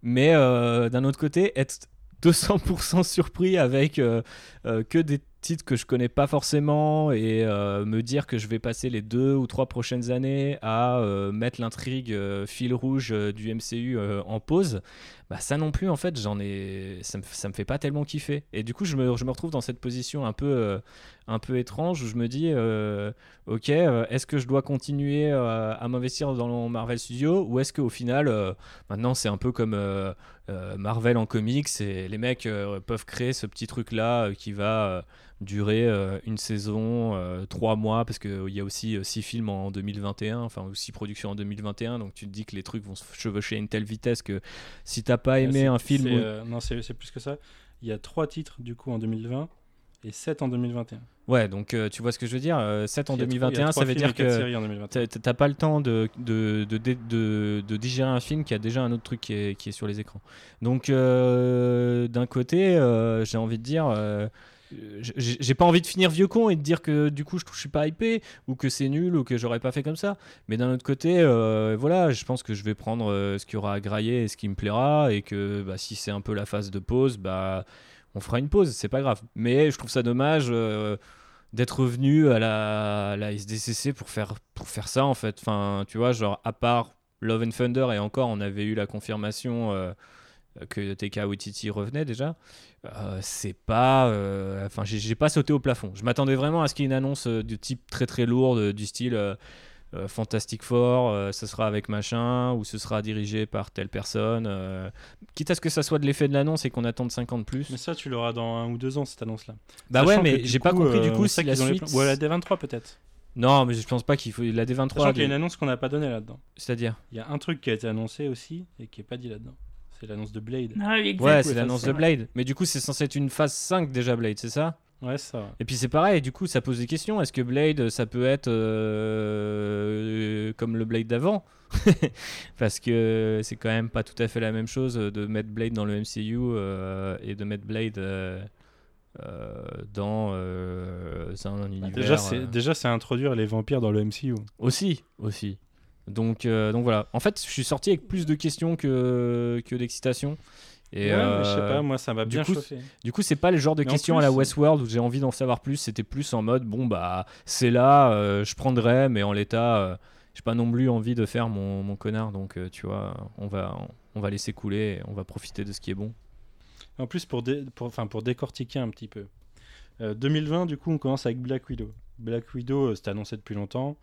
S5: Mais d'un autre côté, être 200% surpris avec que des titres que je connais pas forcément et euh, me dire que je vais passer les deux ou trois prochaines années à euh, mettre l'intrigue euh, fil rouge du MCU en pause, bah ça non plus en fait j'en ai ça me, ça me fait pas tellement kiffer. Et du coup je me, je me retrouve dans cette position un peu euh, un peu étrange où je me dis euh, ok euh, est-ce que je dois continuer euh, à m'investir dans Marvel Studios ou est-ce qu'au final euh, maintenant c'est un peu comme euh, euh, Marvel en comics et les mecs euh, peuvent créer ce petit truc là qui va euh, durer euh, une saison, euh, trois mois, parce qu'il y a aussi euh, six films en 2021, enfin ou six productions en 2021, donc tu te dis que les trucs vont se chevaucher à une telle vitesse que si t'as pas aimé
S3: C'est-
S5: un film...
S3: euh, non, c'est plus que ça. Il y a trois titres du coup en 2020 et 7 en 2021.
S5: Ouais, donc euh, tu vois ce que je veux dire. 7 en
S3: Il y a trois- il y a
S5: 2021,
S3: trois
S5: ça veut dire que
S3: séries en 2021.
S5: t'as- pas le temps de, de, de, de, de- de digérer un film qui a déjà un autre truc qui est, qui est sur les écrans. Donc euh, d'un côté, euh, j'ai envie de dire... euh, j'ai pas envie de finir vieux con et de dire que du coup je, je suis pas hypé ou que c'est nul ou que j'aurais pas fait comme ça mais d'un autre côté euh, voilà je pense que je vais prendre euh, ce qu'il y aura à grailler et ce qui me plaira et que bah, si c'est un peu la phase de pause bah on fera une pause c'est pas grave mais je trouve ça dommage d'être revenu à la, à la SDCC pour faire, pour faire ça en fait. Enfin, tu vois, genre à part Love and Thunder et encore on avait eu la confirmation que TK Waititi revenait déjà. Euh, c'est pas, euh, enfin j'ai pas sauté au plafond. Je m'attendais vraiment à ce qu'il y ait une annonce euh, de type très très lourde du style. euh, Fantastic Four, ce sera avec machin, ou ce sera dirigé par telle personne. quitte à ce que ça soit de l'effet de l'annonce et qu'on attende 50 plus.
S3: Mais ça, tu l'auras dans un ou deux ans, cette annonce-là.
S5: Bah
S3: Sachant
S5: ouais, mais j'ai pas compris du coup si la suite.
S3: Ou la D23 peut-être.
S5: Non, mais je pense pas qu'il faut la D23.
S3: Sachant qu'il y a une annonce qu'on n'a pas donnée là-dedans.
S5: C'est-à-dire?
S3: Il y a un truc qui a été annoncé aussi et qui est pas dit là-dedans. C'est l'annonce de Blade.
S4: Ah oui, exact.
S5: Ouais, c'est l'annonce de Blade. Mais du coup, c'est censé être une phase 5 déjà, Blade, c'est ça?
S3: Ouais, ça.
S5: Et puis c'est pareil, du coup, ça pose des questions. Est-ce que Blade, ça peut être euh, comme le Blade d'avant? *laughs* Parce que c'est quand même pas tout à fait la même chose de mettre Blade dans le MCU euh, et de mettre Blade euh, euh, dans euh, un univers.
S3: Déjà, c'est
S5: euh,
S3: déjà, c'est introduire les vampires dans le MCU.
S5: Aussi, aussi. Donc, euh, donc voilà. En fait, je suis sorti avec plus de questions que, que d'excitation. Et
S3: Ouais, mais je sais
S5: euh,
S3: pas, moi, ça m'a bien
S5: coup,
S3: chauffé.
S5: Du coup, c'est pas le genre de
S3: Mais
S5: questions à la
S3: plus-
S5: Westworld où j'ai envie d'en savoir plus. C'était plus en mode bon bah c'est là, euh, je prendrai, mais en l'état, euh, j'ai pas non plus envie de faire mon, mon connard. Donc euh, tu vois, on va on va laisser couler, et on va profiter de ce qui est bon.
S3: En plus, pour, dé- pour, pour décortiquer un petit peu. Euh, 2020, du coup, on commence avec Black Widow. Black Widow, euh, c'était annoncé depuis longtemps.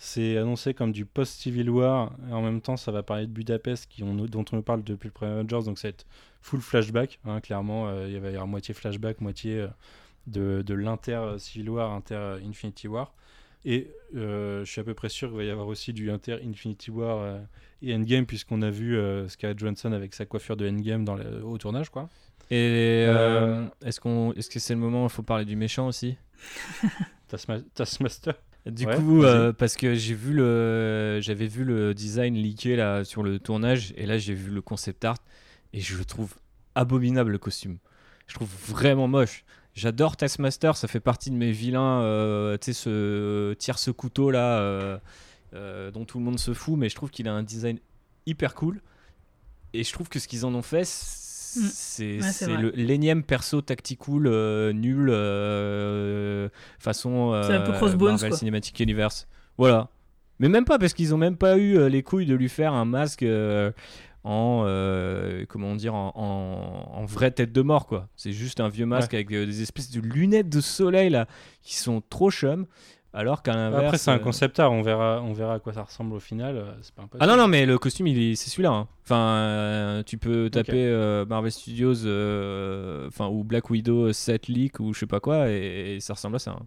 S3: C'est annoncé comme du post-Civil War. Et en même temps, ça va parler de Budapest, qui on, dont on nous parle depuis le premier Avengers. Donc, ça va être full flashback. hein, clairement, euh, il va y avoir moitié flashback, moitié euh, de, de l'inter-Civil War, inter-Infinity War. Et euh, je suis à peu près sûr qu'il va y avoir aussi du inter-Infinity War et Endgame, puisqu'on a vu Scarlett Johansson avec sa coiffure de Endgame dans le- au tournage, quoi.
S5: Et est-ce qu'on est-ce que c'est le moment où il faut parler du méchant aussi?
S3: Taskma- Taskmaster?
S5: Du
S3: Ouais,
S5: coup, euh, parce que j'ai vu le, j'avais vu le design leaké là sur le tournage, et là j'ai vu le concept art, et je le trouve abominable le costume. Je trouve vraiment moche. J'adore Taskmaster, ça fait partie de mes vilains. euh, tu sais, ce tire ce couteau là, euh, euh, dont tout le monde se fout, mais je trouve qu'il a un design hyper cool. Et je trouve que ce qu'ils en ont fait, c'est
S4: Mm.
S5: c'est
S4: Ouais,
S5: l'énième perso tactical euh, nul euh, façon
S4: C'est un peu
S5: euh,
S4: Crossbones,
S5: Marvel
S4: quoi.
S5: Cinematic Universe. Voilà. Mais même pas parce qu'ils ont même pas eu euh, les couilles de lui faire un masque euh, en euh, comment dire en, en- en vraie tête de mort quoi. C'est juste un vieux masque avec euh, des espèces de lunettes de soleil là qui sont trop chum. Alors qu'à l'inverse.
S3: Après, c'est un
S5: euh,
S3: concept art, on verra, on verra à quoi ça ressemble au final. euh, C'est pas impossible.
S5: Ah non, non, mais le costume, il est, c'est celui-là. hein. Enfin, euh, tu peux taper euh, Marvel Studios euh, enfin, ou Black Widow 7 leak ou je sais pas quoi, et, et ça ressemble à ça. hein.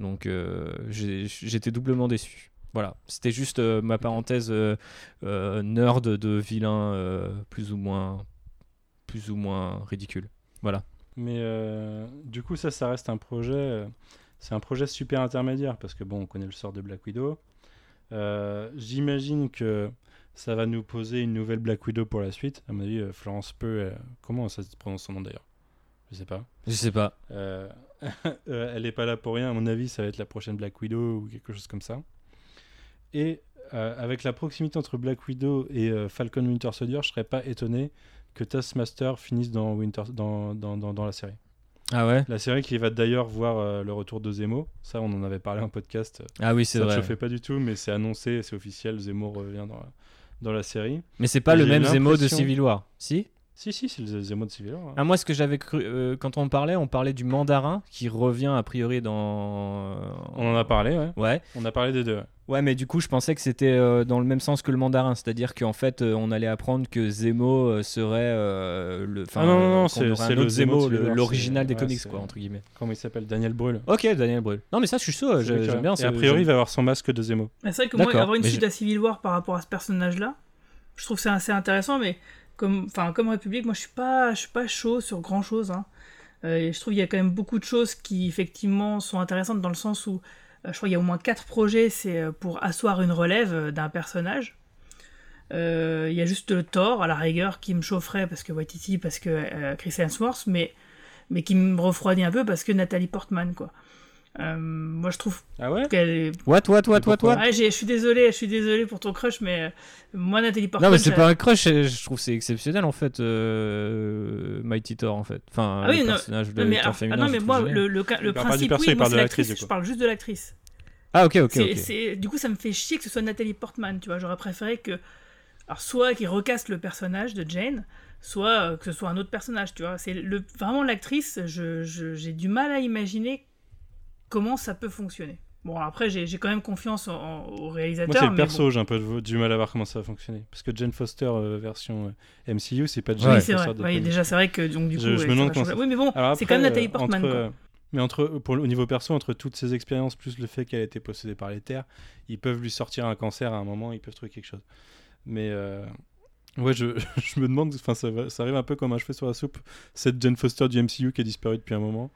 S5: Donc, euh, j'ai- j'étais doublement déçu. Voilà, c'était juste euh, ma parenthèse nerd de vilain euh, plus ou moins plus ou moins ridicule. Voilà.
S3: Mais euh, du coup, ça, ça reste un projet. C'est un projet super intermédiaire parce que bon, on connaît le sort de Black Widow. Euh, J'imagine que ça va nous poser une nouvelle Black Widow pour la suite. À mon avis, euh, Florence Peu, euh, comment ça se prononce son nom d'ailleurs? Je sais pas.
S5: Je sais pas. *laughs*
S3: Euh, elle est pas là pour rien. À mon avis, ça va être la prochaine Black Widow ou quelque chose comme ça. Et avec la proximité entre Black Widow et Falcon Winter Soldier, je serais pas étonné que Taskmaster finisse dans, Winter, dans, dans, dans, dans la série.
S5: Ah ouais
S3: La série qui va d'ailleurs voir euh, le retour de Zemo. Ça, on en avait parlé en podcast.
S5: Ah oui, c'est
S3: Ça
S5: vrai.
S3: ne chauffait pas du tout, mais c'est annoncé, c'est officiel. Zemo revient dans la, dans la série.
S5: Mais c'est pas
S3: Et
S5: le même Zemo de Civil War, si?
S3: Si, si, c'est le Zemo de Civil War. hein.
S5: Ah, moi, ce que j'avais cru, euh, quand on parlait, on parlait du mandarin qui revient a priori dans.
S3: On en a parlé, ouais.
S5: Ouais.
S3: On a parlé des deux. ouais.
S5: Ouais, mais du coup, je pensais que c'était euh, dans le même sens que le mandarin, c'est-à-dire qu'en fait, euh, on allait apprendre que Zemo euh, serait euh, le. enfin,
S3: Ah non, non, non,
S5: euh, qu'on
S3: c'est
S5: aurait
S3: c'est
S5: un
S3: le Zemo,
S5: le- l'original
S3: c'est-
S5: des
S3: ouais,
S5: comics,
S3: c'est-
S5: quoi, entre guillemets.
S3: Comment il s'appelle? Daniel Brühl.
S5: Ok, Daniel Brühl. Non, mais ça, je suis chaud,
S3: C'est
S5: j'ai-
S3: lui qui
S5: j'aime bien.
S3: Et
S5: ce-
S3: a priori,
S5: j'aime-
S3: il va avoir son masque de Zemo.
S4: Mais C'est vrai que moi,
S5: D'accord,
S4: avoir une
S5: mais
S4: suite
S5: je-
S4: à Civil War par rapport à ce personnage-là, je trouve que c'est assez intéressant, mais comme, enfin, comme République, moi je suis pas, je suis pas chaud sur grand chose. Hein. Euh, je trouve qu'il y a quand même beaucoup de choses qui effectivement sont intéressantes dans le sens où euh, je crois qu'il y a au moins quatre projets, c'est euh, pour asseoir une relève d'un personnage. Il y a juste le Thor à la rigueur qui me chaufferait parce que Waititi, parce que Chris Hemsworth, mais mais qui me refroidit un peu parce que Nathalie Portman quoi. Euh, moi je trouve
S3: Ah ouais
S4: qu'elle est
S5: What, what, what, what,
S4: j'ai- je suis désolé, je suis désolé pour ton crush, mais euh, moi Nathalie Portman.
S5: Non, mais c'est pas un crush, je je trouve que c'est exceptionnel en fait, euh, Mighty Thor en fait. Enfin,
S4: Ah oui,
S5: le
S4: non,
S5: personnage de
S4: non, mais,
S5: Thor
S4: alors-
S5: féminin.
S4: ah non,
S5: je
S4: mais moi le, le, le principe,
S3: du perso,
S4: oui, moi c'est
S3: l'actrice,
S4: je parle juste de l'actrice.
S5: Ah, ok, ok,
S4: C'est-
S5: ok.
S4: c'est- Du coup, ça me fait chier que ce soit Nathalie Portman, tu vois. J'aurais préféré que. Alors, soit qu'il recaste le personnage de Jane, soit euh, que ce soit un autre personnage, tu vois. C'est le... vraiment l'actrice, je, je- j'ai du mal à imaginer comment ça peut fonctionner. Bon, après, j'ai quand même confiance en- en- au
S3: Moi,
S4: réalisateur.
S3: c'est le
S4: mais
S3: perso,
S4: bon.
S3: j'ai un peu de- du mal à voir comment ça va fonctionner. Parce que Jane Foster euh, version euh, MCU, c'est pas Jane
S4: Oui,
S3: Foster.
S4: c'est vrai. Ouais, déjà, c'est vrai que donc, du coup,
S3: je,
S4: ouais,
S3: je me demande comment ça-
S4: Oui, mais bon, c'est quand même Nathalie Portman,
S3: entre,
S4: quoi.
S3: euh, Mais entre, pour, au niveau perso, entre toutes ces expériences, plus le fait qu'elle a été possédée par les terres, ils peuvent lui sortir un cancer à un moment, ils peuvent trouver quelque chose. Mais euh, ouais, je, *laughs* je me demande, enfin, ça, ça arrive un peu comme un cheveu sur la soupe, cette Jane Foster du MCU qui a disparu depuis un moment.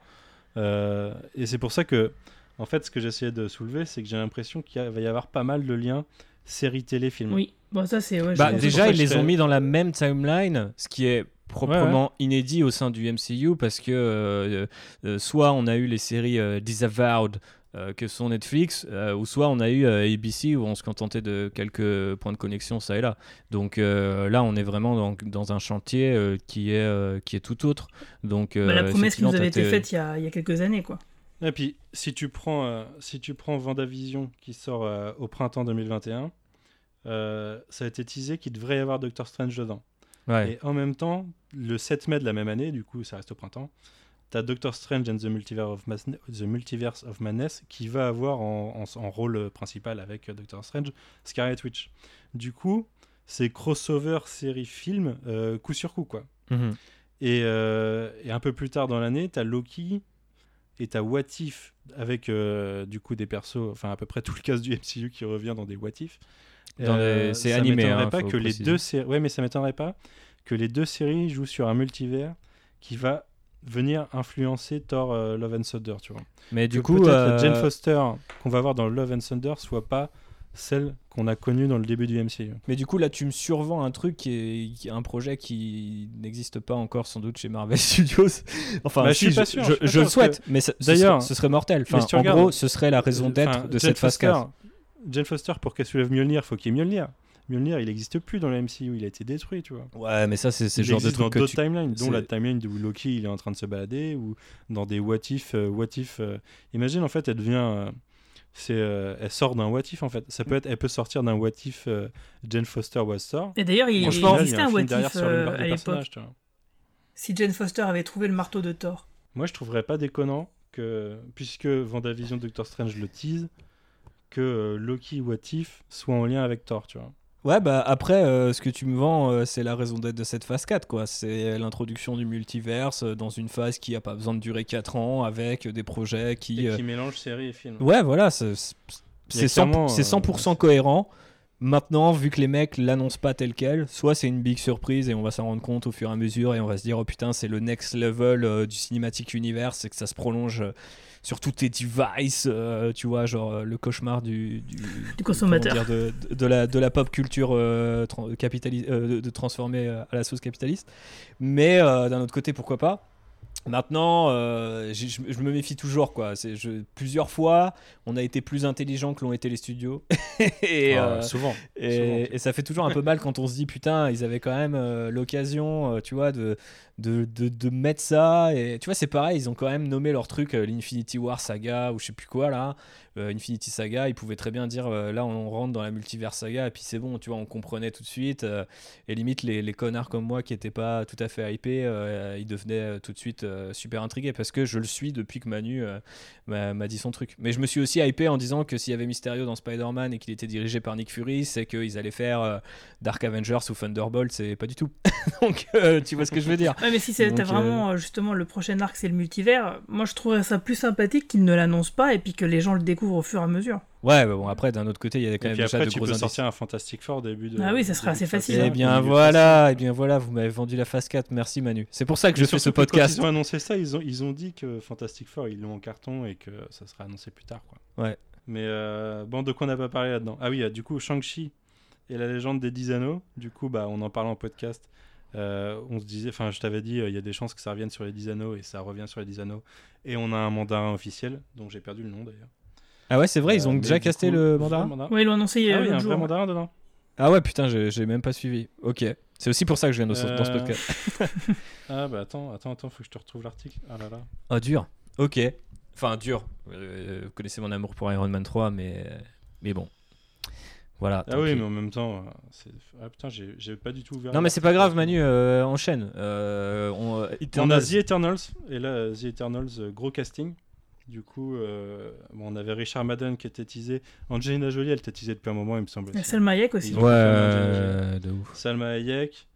S3: Euh, et c'est pour ça que, en fait, ce que j'essayais de soulever, c'est que j'ai l'impression qu'il va y avoir pas mal de liens série télé film.
S4: Oui, bon, ça, c'est. Ouais,
S5: Bah, déjà, ils les ont mis dans la même timeline, ce qui est proprement
S3: Ouais,
S5: inédit au sein du MCU parce que euh, euh, soit on a eu les séries euh, Disavowed euh, que sont Netflix, euh, ou soit on a eu euh, ABC où on se contentait de quelques points de connexion ça et là. Donc euh, là, on est vraiment dans, dans un chantier euh, qui, est, euh, qui est tout autre. Donc,
S4: Bah, la promesse qui nous avait été faite il y a, il y a quelques années, quoi.
S3: Et puis, si tu prends, euh, si tu prends Vendavision qui sort euh, au printemps 2021, euh, ça a été teasé qu'il devrait y avoir Doctor Strange dedans.
S5: Ouais.
S3: Et en même temps, le 7 mai de la même année, du coup, ça reste au printemps, t'as Doctor Strange and the Multiverse of, Mas- the Multiverse of Madness qui va avoir en, en- en rôle principal avec euh, Doctor Strange Scarlet Witch. Du coup, c'est crossover série-film euh, coup sur coup, quoi.
S5: Mhm.
S3: Et, euh, et un peu plus tard dans l'année, t'as Loki et t'as What If avec du coup des persos, enfin à peu près tout le cast du MCU qui revient dans des What If.
S5: Les- c'est
S3: ça
S5: animé,
S3: m'étonnerait
S5: hein,
S3: pas
S5: faut
S3: que les
S5: préciser.
S3: deux séries, ouais, mais ça m'étonnerait pas que les deux séries jouent sur un multivers qui va venir influencer Thor euh, Love and Thunder, tu vois.
S5: Mais du
S3: Que
S5: coup,
S3: peut-être
S5: euh,
S3: Jane Foster qu'on va voir dans Love and Thunder soit pas celle qu'on a connue dans le début du MCU.
S5: Mais du coup, là, tu me survends un truc qui est, un projet qui n'existe pas encore, sans doute, chez Marvel *laughs* Studios. enfin,
S3: Bah, je suis pas sûr,
S5: Je, le souhaite,
S3: que-
S5: mais
S3: d'ailleurs,
S5: serait- ce serait mortel. Enfin,
S3: si
S5: en
S3: regardes-
S5: gros, ce serait la raison
S3: Enfin,
S5: d'être de
S3: Jane
S5: cette phase
S3: Foster-
S5: 4.
S3: Jane Foster, pour qu'elle soulève Mjolnir, faut qu'il y ait Mjolnir. Mjolnir, il n'existe plus dans le MCU, il a été détruit, tu vois.
S5: Ouais, mais ça, c'est c'est
S3: Il
S5: le genre de truc
S3: dans
S5: que
S3: d'autres
S5: tu-
S3: timelines, dont la timeline où Loki il est en train de se balader, ou dans des what if. euh, what if euh, Imagine, en fait, elle devient. euh, c'est, euh, elle sort d'un what if, en fait. Ça peut être, elle peut sortir d'un what if euh, Jane Foster was Thor.
S4: Et d'ailleurs, il, il
S3: Franchement,
S4: existait
S3: a
S4: un
S3: film
S4: what if euh, à l'époque. Si Jane Foster avait trouvé le marteau de Thor.
S3: Moi, je trouverais pas déconnant que, puisque Vendavision Doctor Strange le tease, que Loki What If soit en lien avec Thor, tu vois.
S5: Ouais, bah après, euh, ce que tu me vends, euh, c'est la raison d'être de cette phase 4, quoi. C'est l'introduction du multiverse euh, dans une phase qui a pas besoin de durer 4 ans, avec des projets qui.
S3: Et
S5: euh,
S3: qui mélange série et film.
S5: Ouais, voilà, c'est c'est-
S3: Il y a
S5: c'est 100%,
S3: clairement,
S5: c'est
S3: euh,
S5: 100% cohérent. Maintenant, vu que les mecs l'annoncent pas tel quel, soit c'est une big surprise et on va s'en rendre compte au fur et à mesure et on va se dire oh putain c'est le next level euh, du cinématique univers, c'est que ça se prolonge euh, sur tous tes devices, euh, tu vois, genre euh, le cauchemar du, du,
S4: Du consommateur.
S5: dire, de, de- de la, de la pop culture euh, euh, de, de transformer à la sauce capitaliste. Mais euh, d'un autre côté, pourquoi pas? Maintenant, euh, je, je me méfie toujours. Quoi. C'est- Je, plusieurs fois, on a été plus intelligent que l'ont été les studios. *laughs* et,
S3: Ah,
S5: euh,
S3: souvent,
S5: Et,
S3: souvent.
S5: et ça fait toujours un peu mal quand on se dit putain, ils avaient quand même euh, l'occasion, euh, tu vois, de, de, mettre ça. Et tu vois, c'est pareil, ils ont quand même nommé leur truc euh, l'Infinity War Saga ou je sais plus quoi là. Euh, Infinity Saga, ils pouvaient très bien dire euh, là on rentre dans la multivers saga et puis c'est bon, tu vois, on comprenait tout de suite. et limite, les, les connards comme moi qui étaient pas tout à fait hypés, ils devenaient tout de suite super intrigués parce que je le suis depuis que Manu m'a dit son truc. Mais je me suis aussi hypé en disant que s'il y avait Mysterio dans Spider-Man et qu'il était dirigé par Nick Fury, c'est qu'ils allaient faire Dark Avengers ou Thunderbolt, c'est pas du tout. *laughs* Donc tu vois ce que je veux dire.
S4: Ouais, mais si c'est-
S5: euh,
S4: vraiment euh, justement le prochain arc, c'est le multivers, moi je trouverais ça plus sympathique qu'ils ne l'annoncent pas et puis que les gens le découvrent au fur et à mesure.
S5: Ouais, bah bon, après, d'un autre côté, il y a quand
S3: Et
S5: même
S3: puis
S5: déjà
S3: après,
S5: de
S3: tu
S5: gros
S3: peux
S5: indices.
S3: sortir un Fantastic Four début de.
S4: Ah oui, ça serait
S3: début
S4: assez facile,
S5: Eh
S3: au
S5: bien voilà, et bien voilà, vous m'avez vendu la phase 4, merci Manu. C'est pour ça que je fais ce podcast.
S3: Quand ils ont annoncé ça, ils ont, ils ont dit que Fantastic Four, ils l'ont en carton et que ça sera annoncé plus tard. Quoi.
S5: Ouais.
S3: Mais euh, bon, de quoi on n'a pas parlé là-dedans? Ah oui, du coup, Shang-Chi et la légende des 10 anneaux. Du coup, bah, on en parle en podcast. Euh, on se disait, enfin, je t'avais dit, euh, il y a des chances que ça revienne sur les 10 anneaux et ça revient sur les 10 anneaux. Et on a un mandarin officiel, dont j'ai perdu le nom d'ailleurs.
S5: Ah ouais, c'est vrai, ils
S3: Euh,
S5: ont
S3: mais
S5: déjà casté
S3: coup,
S5: le mandarin
S3: mandarin.
S4: Ouais, ils l'ont annoncé il y a
S3: Ah oui, il y a un
S4: l'autre
S3: vrai
S4: jour.
S3: mandarin dedans.
S5: Ah ouais, putain, j'ai même pas suivi. Ok. C'est aussi pour ça que je viens dans, ce- dans ce
S3: Euh,
S5: podcast. *laughs*
S3: ah bah attends, attends, attends, faut que je te retrouve l'article. Ah là là.
S5: Oh, dur. Ok. Enfin, dur. Euh, vous connaissez mon amour pour Iron Man 3, mais, mais bon. Voilà.
S3: Ah oui,
S5: pis.
S3: mais en même temps, euh, c'est- ah putain, j'ai j'ai pas du tout ouvert.
S5: Non, mais c'est pas grave, Manu, euh, enchaîne. Euh, on, euh,
S3: On a. The Eternals, et là, The Eternals, gros casting. Du coup, euh, bon, on avait Richard Madden qui était teasé. Angelina Jolie, elle était teasée depuis un moment, il me semble.
S4: Et Salma Hayek aussi.
S5: Ouais, euh, de ouf.
S3: Salma Hayek.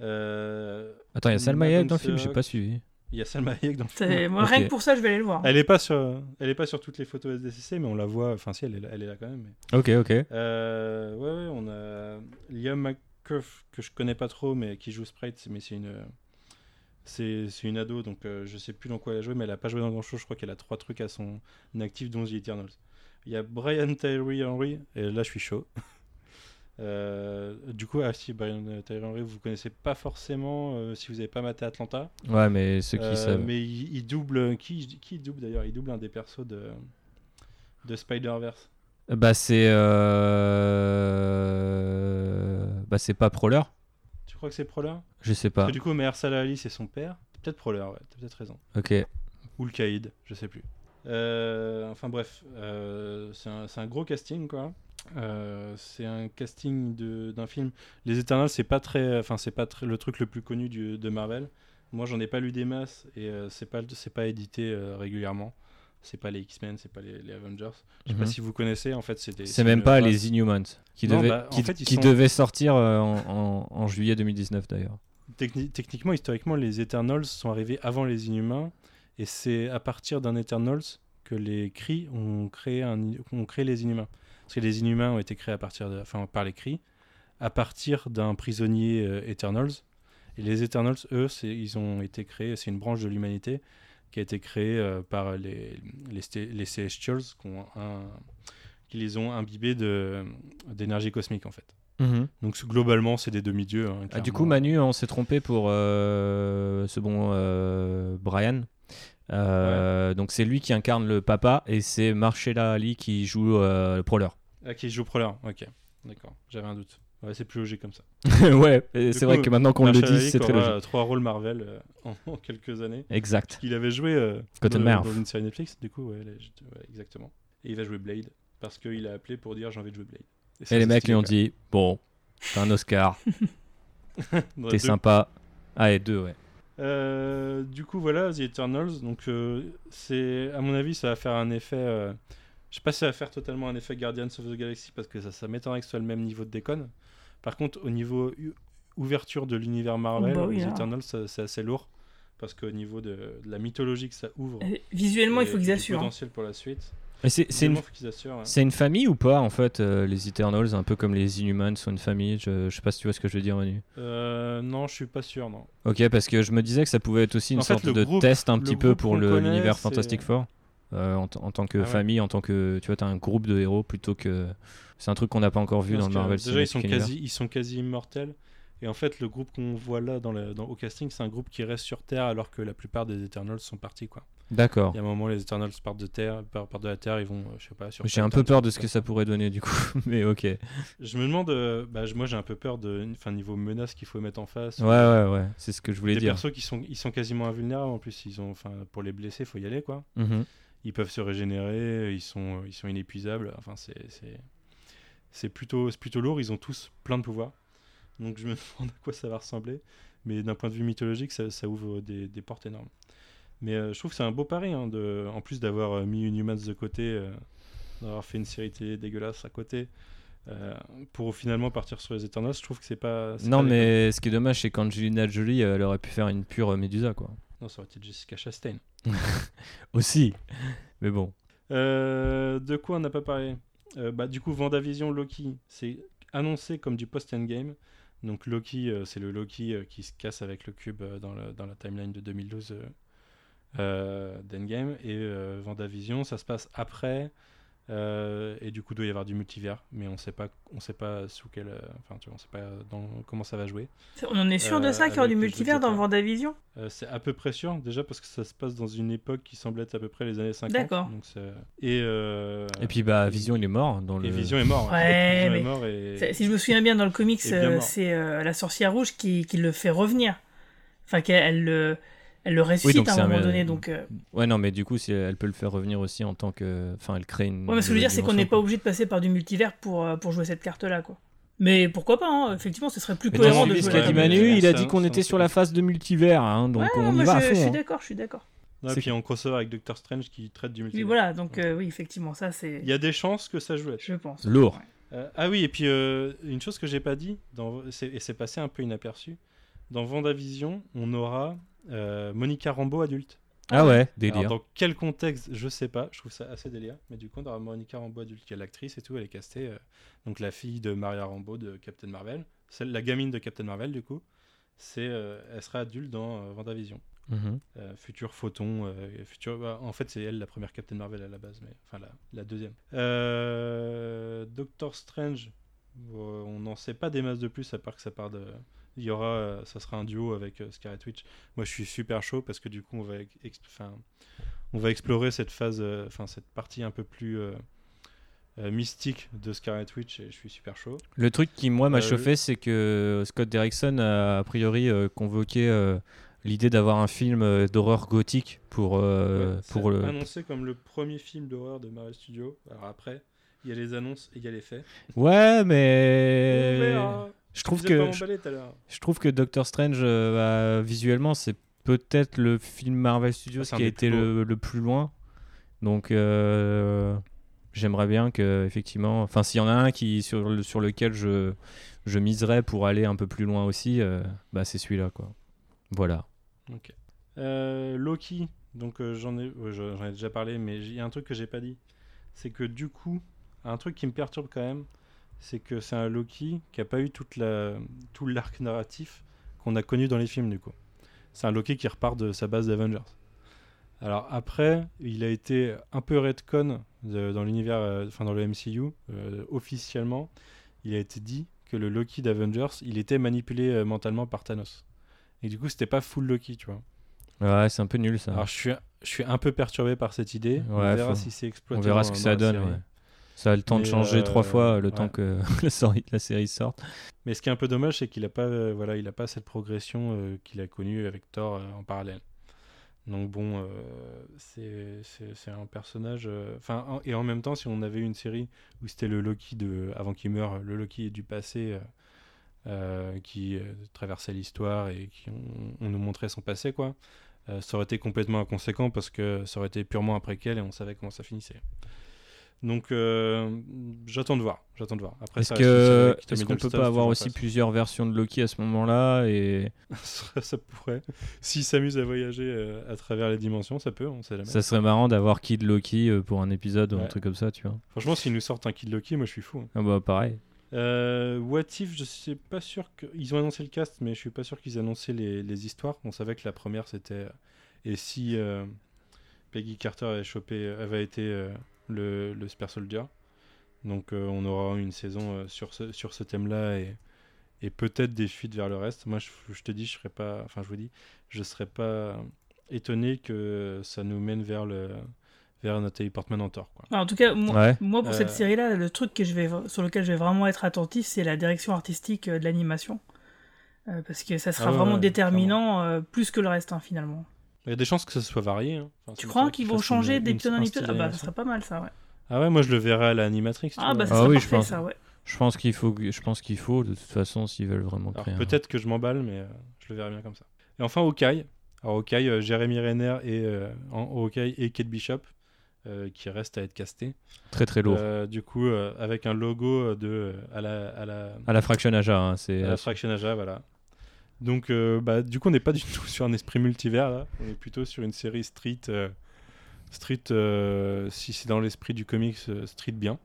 S3: euh,
S5: Attends, il y a Salma Hayek dans le film, j'ai pas suivi.
S3: Il y a Salma Hayek dans le film.
S4: Moi, rien que pour ça, je vais aller le voir.
S3: Elle est pas sur, elle est pas sur toutes les photos SDCC, mais on la voit. Enfin, si, elle est là, elle est là quand même. mais-
S5: Ok, ok.
S3: Euh, ouais, ouais, on a Liam McCurf que je connais pas trop, mais qui joue Sprite, mais c'est une, c'est c'est une ado, donc euh, je sais plus dans quoi elle a joué, mais elle a pas joué dans grand chose. Je crois qu'elle a trois trucs à son actif, dont The Eternals. Il y a Brian Tyree Henry, et là je suis chaud. Euh, du coup, ah si, Brian Tyree Henry, vous connaissez pas forcément euh, si vous avez pas maté Atlanta.
S5: Ouais, mais ceux qui
S3: Euh,
S5: savent.
S3: Mais il, il double, qui, qui double d'ailleurs Il double un des persos de, de Spider-Verse.
S5: Bah, c'est. Bah, c'est pas Prowler
S3: Tu crois que c'est Prowler?
S5: Je sais
S3: Parce
S5: pas.
S3: que du coup, Mahershala Ali, c'est son père. Peut-être Prowler, ouais, t'as peut-être raison.
S5: Ok.
S3: Ou le Kaïd, je sais plus. Enfin bref, c'est un, c'est un gros casting quoi. Euh, c'est un casting d'un film. Les Eternals, c'est pas très, enfin c'est pas très, le truc le plus connu du- de Marvel. Moi, j'en ai pas lu des masses et euh, c'est pas, c'est pas édité euh, régulièrement. C'est pas les X-Men, c'est pas les, les Avengers. Je sais pas
S5: Mhm.
S3: si vous connaissez. En fait, c'est
S5: C'est même pas les Inhumans qui, devaient,
S3: bah,
S5: qui,
S3: fait, ils
S5: qui
S3: sont-
S5: devaient sortir euh, en, en- en juillet 2019 d'ailleurs.
S3: Techni- techniquement, historiquement, les Eternals sont arrivés avant les Inhumains, et c'est à partir d'un Eternals que les Kree ont créé, un, ont créé les Inhumains. Parce que les Inhumains ont été créés à partir de, enfin, par les Kree, à partir d'un prisonnier euh, Eternals. Et les Eternals, eux, ils ont été créés, c'est une branche de l'humanité qui a été créée euh, par les, les, les Celestials qui, ont un- qui les ont imbibés d'énergie cosmique, en fait.
S5: Mhm.
S3: Donc globalement, c'est des demi-dieux. hein,
S5: Ah, du coup, Manu, on s'est trompé pour euh, ce bon euh, Brian. Euh, Donc, c'est lui qui incarne le papa et c'est Marcella Ali qui joue le Prowler.
S3: Ah, qui joue Prowler, ok. D'accord, j'avais un doute. Ouais, c'est plus logique comme ça. *laughs*
S5: ouais, c'est vrai que maintenant qu'on le dit, c'est très logique.
S3: trois rôles Marvel euh, en, en quelques années.
S5: Exact.
S3: Il avait joué euh,
S5: Cotton
S3: dans, dans une série Netflix, du coup, ouais, là, j'étais- ouais, exactement. Et il va jouer Blade, parce qu'il a appelé pour dire j'ai envie de jouer Blade.
S5: Et les mecs lui ont dit Bon, t'as un Oscar, *laughs* t'es sympa. Ah, et deux, ouais.
S3: Euh, du coup, voilà, The Eternals. Donc, euh, c'est, à mon avis, ça va faire un effet. Je sais pas si ça va faire totalement un effet Guardians of the Galaxy parce que ça, ça m'étonnerait que ce soit le même niveau de déconne. Par contre, au niveau ouverture de l'univers Marvel,
S4: bah oui,
S3: The
S4: hein.
S3: Eternals, c'est assez lourd parce qu'au niveau de, de la mythologie que ça ouvre,
S4: Euh, visuellement, il faut qu'ils assurent, hein.
S3: potentiel pour la suite.
S5: C'est une,
S3: Visuellement, faut qu'ils assurent, ouais.
S5: c'est une famille ou pas, en fait, euh, les Eternals, un peu comme les Inhumans sont une famille? Je, je sais pas si tu vois ce que je veux dire, Manu.
S3: Euh, non, je suis pas sûr, non.
S5: Ok, parce que je me disais que ça pouvait être aussi une
S3: En
S5: sorte de
S3: groupe-
S5: test un petit peu pour l'univers Fantastic Four. Euh, en, tant que
S3: Ah ouais.
S5: famille, en tant que. Tu vois, t'as un groupe de héros plutôt que. C'est un truc qu'on n'a pas encore vu
S3: Parce
S5: dans le Marvel
S3: Déjà, ils sont, quasi,
S5: Universe.
S3: ils sont quasi immortels. Et en fait, le groupe qu'on voit là dans le- dans- au casting, c'est un groupe qui reste sur Terre alors que la plupart des Eternals sont partis. quoi.
S5: D'accord.
S3: Il y a un moment, les Eternals partent de Terre, par- partent de la Terre, ils vont, euh, je sais pas, sur
S5: J'ai un peu peur de ce que ça pourrait donner du coup, *laughs* mais ok. Ouais,
S3: Je me demande, euh, bah, moi j'ai un peu peur de, enfin niveau menace qu'il faut mettre en face.
S5: ouais, ouais, c'est ce que je voulais
S3: Des
S5: dire.
S3: persos qui sont, ils sont quasiment invulnérables en plus. Ils ont, enfin, pour les blesser, faut y aller quoi.
S5: Mhm.
S3: Ils peuvent se régénérer, ils sont, ils sont inépuisables. Enfin, c'est, plutôt, plutôt lourd. Ils ont tous plein de pouvoirs. Donc je me *laughs* demande à quoi ça va ressembler. Mais d'un point de vue mythologique, ça, ça ouvre des, des portes énormes. Mais euh, je trouve que c'est un beau pari, hein, de, en plus d'avoir euh, mis Inhumans de côté, euh, d'avoir fait une série télé dégueulasse à côté, pour finalement partir sur les Eternals. Je trouve que c'est pas.
S5: Non,
S3: pas
S5: mais ce qui est dommage, c'est qu'Angelina Jolie, elle aurait pu faire une pure Médusa, quoi.
S3: Non, ça aurait été Jessica Chastain. *laughs*
S5: Aussi. Mais bon.
S3: Euh, de quoi on n'a pas parlé Euh, bah, Du coup, Vendavision Loki, c'est annoncé comme du post-endgame. Donc Loki, euh, c'est le Loki qui se casse avec le cube dans, dans la timeline de 2012 euh, euh, d'Endgame. Et Vendavision, ça se passe après. Euh, et du coup, il doit y avoir du multivers, mais on sait pas, on sait pas sous quel, euh, enfin, tu vois, on sait pas dans comment ça va jouer.
S4: On en est sûr de
S3: Euh,
S4: ça, qu'il y aura du multivers dans. Vendavision?
S3: Euh, c'est à peu près sûr, déjà parce que ça se passe dans une époque qui semble être à peu près les années 50.
S4: D'accord.
S3: Et, euh,
S5: Et puis, bah, Vision, il est mort dans le.
S3: et Vision est mort.
S4: Ouais, *laughs*
S3: Vision est
S4: mais
S3: mort et-
S4: c'est- si je me souviens bien, dans le comics, euh, c'est euh, la sorcière rouge qui, qui le fait revenir. Enfin, qu'elle elle le, ressuscite
S5: donc
S4: à un
S5: un-
S4: moment donné. Donc, euh,
S5: Ouais, non, mais du coup, si elle peut le faire revenir aussi en tant que. Enfin, elle crée une.
S4: Ouais, mais ce que je veux dire, c'est qu'on n'est pas obligé de passer par du multivers pour, euh, pour jouer cette carte-là, quoi. Mais pourquoi pas, hein, effectivement, ce serait plus
S5: Mais
S4: cohérent de jouer
S5: dit. Manu, il a dit qu'on était sur la phase de multivers, hein, donc
S4: Ouais,
S5: on
S4: moi,
S5: y va à
S4: je, suis
S5: hein.
S4: d'accord, je suis d'accord.
S3: Et puis en crossover avec Doctor Strange qui traite du
S4: Oui,
S3: multivers.
S4: voilà, donc euh, oui, effectivement, ça c'est.
S3: Il y a des chances que ça joue là
S4: Je pense.
S5: Lourd.
S3: Euh, ah oui, et puis euh, une chose que j'ai pas dit, dans, et c'est passé un peu inaperçu, dans Vendavision, on aura euh, Monica Rambeau adulte.
S5: Ah ouais,
S3: Alors,
S5: délire.
S3: dans quel contexte, je sais pas, je trouve ça assez délire, mais du coup, on aura Monica Rambeau adulte, qui est l'actrice et tout, elle est castée, euh, donc la fille de Maria Rambeau de Captain Marvel, celle, la gamine de Captain Marvel, du coup, c'est, euh, elle sera adulte dans Vendavision.
S5: Mhm.
S3: Euh, futur photon, euh, futur... bah, en fait c'est elle la première Captain Marvel à la base, mais enfin la, la deuxième. Euh, Doctor Strange, on n'en sait pas des masses de plus à part que ça part de... Il y aura, euh, ça sera un duo avec euh, Scarlet Witch. Moi je suis super chaud parce que du coup on va, ex- enfin, on va explorer cette phase, euh, enfin cette partie un peu plus euh, euh, mystique de Scarlet Witch et je suis super chaud.
S5: Le truc qui, moi, m'a
S3: Euh,
S5: chauffé, c'est que Scott Derrickson a a priori euh, convoqué euh, l'idée d'avoir un film euh, d'horreur gothique pour, euh,
S3: Ouais,
S5: pour le.
S3: annoncé comme le premier film d'horreur de Marvel Studios. Alors après, il y a les annonces et il y a les faits.
S5: Ouais, mais. Je trouve que.
S3: emballé.
S5: Je trouve que Doctor Strange, euh, bah, visuellement, c'est peut-être le film Marvel Studios
S3: Ah,
S5: qui a été le, le plus loin. Donc, euh, j'aimerais bien que, effectivement, enfin, s'il y en a un qui sur, le- sur lequel je, je miserais pour aller un peu plus loin aussi, euh, bah, c'est celui-là, quoi. Voilà.
S3: Ok. Euh, Loki, donc euh, j'en ai, ouais, ai déjà parlé, mais il y a un truc que j'ai pas dit. C'est que du coup, un truc qui me perturbe quand même, c'est que c'est un Loki qui a pas eu toute la, tout l'arc narratif qu'on a connu dans les films du coup. C'est un Loki qui repart de sa base d'Avengers. Alors après, il a été un peu redcon de- dans l'univers, euh, enfin dans le MCU, euh, officiellement, il a été dit que le Loki d'Avengers, il était manipulé euh, mentalement par Thanos. Et du coup, c'était pas full Loki, tu vois.
S5: Ouais, c'est un peu nul ça.
S3: Alors je suis, je suis un peu perturbé par cette idée. on verra
S5: faut-
S3: si c'est
S5: On
S3: exploité.
S5: verra
S3: dans-
S5: ce que ça donne. ouais. Ça a le temps de changer trois
S3: euh,
S5: fois le
S3: ouais.
S5: temps que *laughs* la, série, sorte.
S3: Mais ce qui est un peu dommage, c'est qu'il a pas, euh, voilà, il a pas cette progression euh, qu'il a connue avec Thor en parallèle. Donc bon, c'est un personnage. Enfin, en- et en même temps, si on avait une série où c'était le Loki de, avant qu'il meure, le Loki du passé. qui traversait l'histoire et qui on, on nous montrait son passé quoi ça aurait été complètement inconséquent parce que ça aurait été purement un préquel et on savait comment ça finissait donc euh, j'attends de voir j'attends de voir après
S5: Est-ce que est-ce qu'on peut pas avoir aussi plusieurs versions de Loki à ce moment-là et *laughs*
S3: ça, ça pourrait s'il s'amuse à voyager euh, à travers les dimensions ça peut on sait jamais
S5: ça serait marrant d'avoir Kid Loki euh, pour un épisode ou un truc comme ça, tu vois.
S3: franchement s'ils nous sortent un Kid Loki moi je suis fou hein.
S5: Ah bah pareil.
S3: Euh, What If, je sais pas sûr que. Ils ont annoncé le cast, mais je suis pas sûr qu'ils annonçaient les, les histoires. On savait que la première c'était. Et si Peggy Carter avait, chopé, avait été le, le Super Soldier. Donc euh, on aura une saison euh, sur ce, sur ce thème-là et, et peut-être des fuites vers le reste. Moi je, je te dis, je serais pas. Enfin, je vous dis, je serais pas étonné que ça nous mène vers le vers Nathalie Portman en tort. Quoi.
S4: En tout cas, moi,
S5: Ouais.
S4: moi, pour
S3: Euh,
S4: cette série-là, le truc que je vais, sur lequel je vais vraiment être attentif, c'est la direction artistique euh, de l'animation. Euh, parce que ça sera
S3: Ah ouais,
S4: vraiment
S3: ouais,
S4: déterminant euh, plus que le reste, hein, finalement.
S3: Il y a des chances que ça soit varié. hein. Enfin,
S4: Tu crois qu'ils vont changer d'épisode en épisode Ah bah, ça serait pas mal, ça, ouais.
S3: Ah ouais, moi je le verrai à l'animatrix.
S4: Ah bah ça
S5: Ah oui, je
S4: parfait,
S5: pense.
S4: ça, ouais.
S5: Je pense qu'il faut je pense qu'il faut de toute façon s'ils veulent vraiment créer. un-
S3: peut-être que je m'emballe, mais euh, je le verrai bien comme ça. Et enfin, Hawkeye. Alors, Hawkeye, euh, Jérémy Renner et, euh, en Hawkeye et Kate Bishop, euh, qui reste à être casté.
S5: Très très lourd.
S3: Euh, du coup, euh, avec un logo de, euh, à la, à la,
S5: À la Fraction Aja, hein, c'est
S3: à la Fraction Aja, voilà. Donc, euh, bah, du coup, on n'est pas *laughs* du tout sur un esprit multivers, là. On est plutôt sur une série street. euh, street, euh, si c'est dans l'esprit du comics, street bien.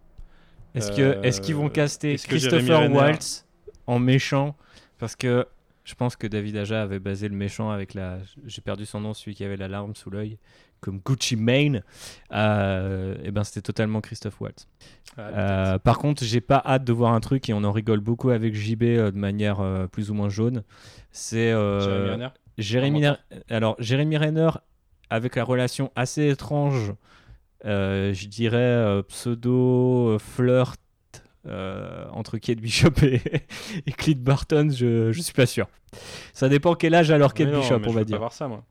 S5: Est-ce que est-ce qu'ils vont caster Christopher Waltz en méchant? Parce que je pense que David Aja avait basé le méchant avec la j'ai perdu son nom celui qui avait la larme sous l'œil comme Gucci Mane et ben c'était totalement Christophe Waltz.
S3: Ah,
S5: Euh, par contre, j'ai pas hâte de voir un truc et on en rigole beaucoup avec JB euh, de manière euh, plus ou moins jaune. C'est euh,
S3: Jérémy Renner
S5: alors Jérémy Renner avec la relation assez étrange, euh, je dirais euh, pseudo euh, flirt euh, entre Kate Bishop et, *laughs* et Clint Barton, je, je suis pas sûr. Ça dépend quel âge alors Kate
S3: non,
S5: Bishop, on va dire.
S3: pas voir ça, moi.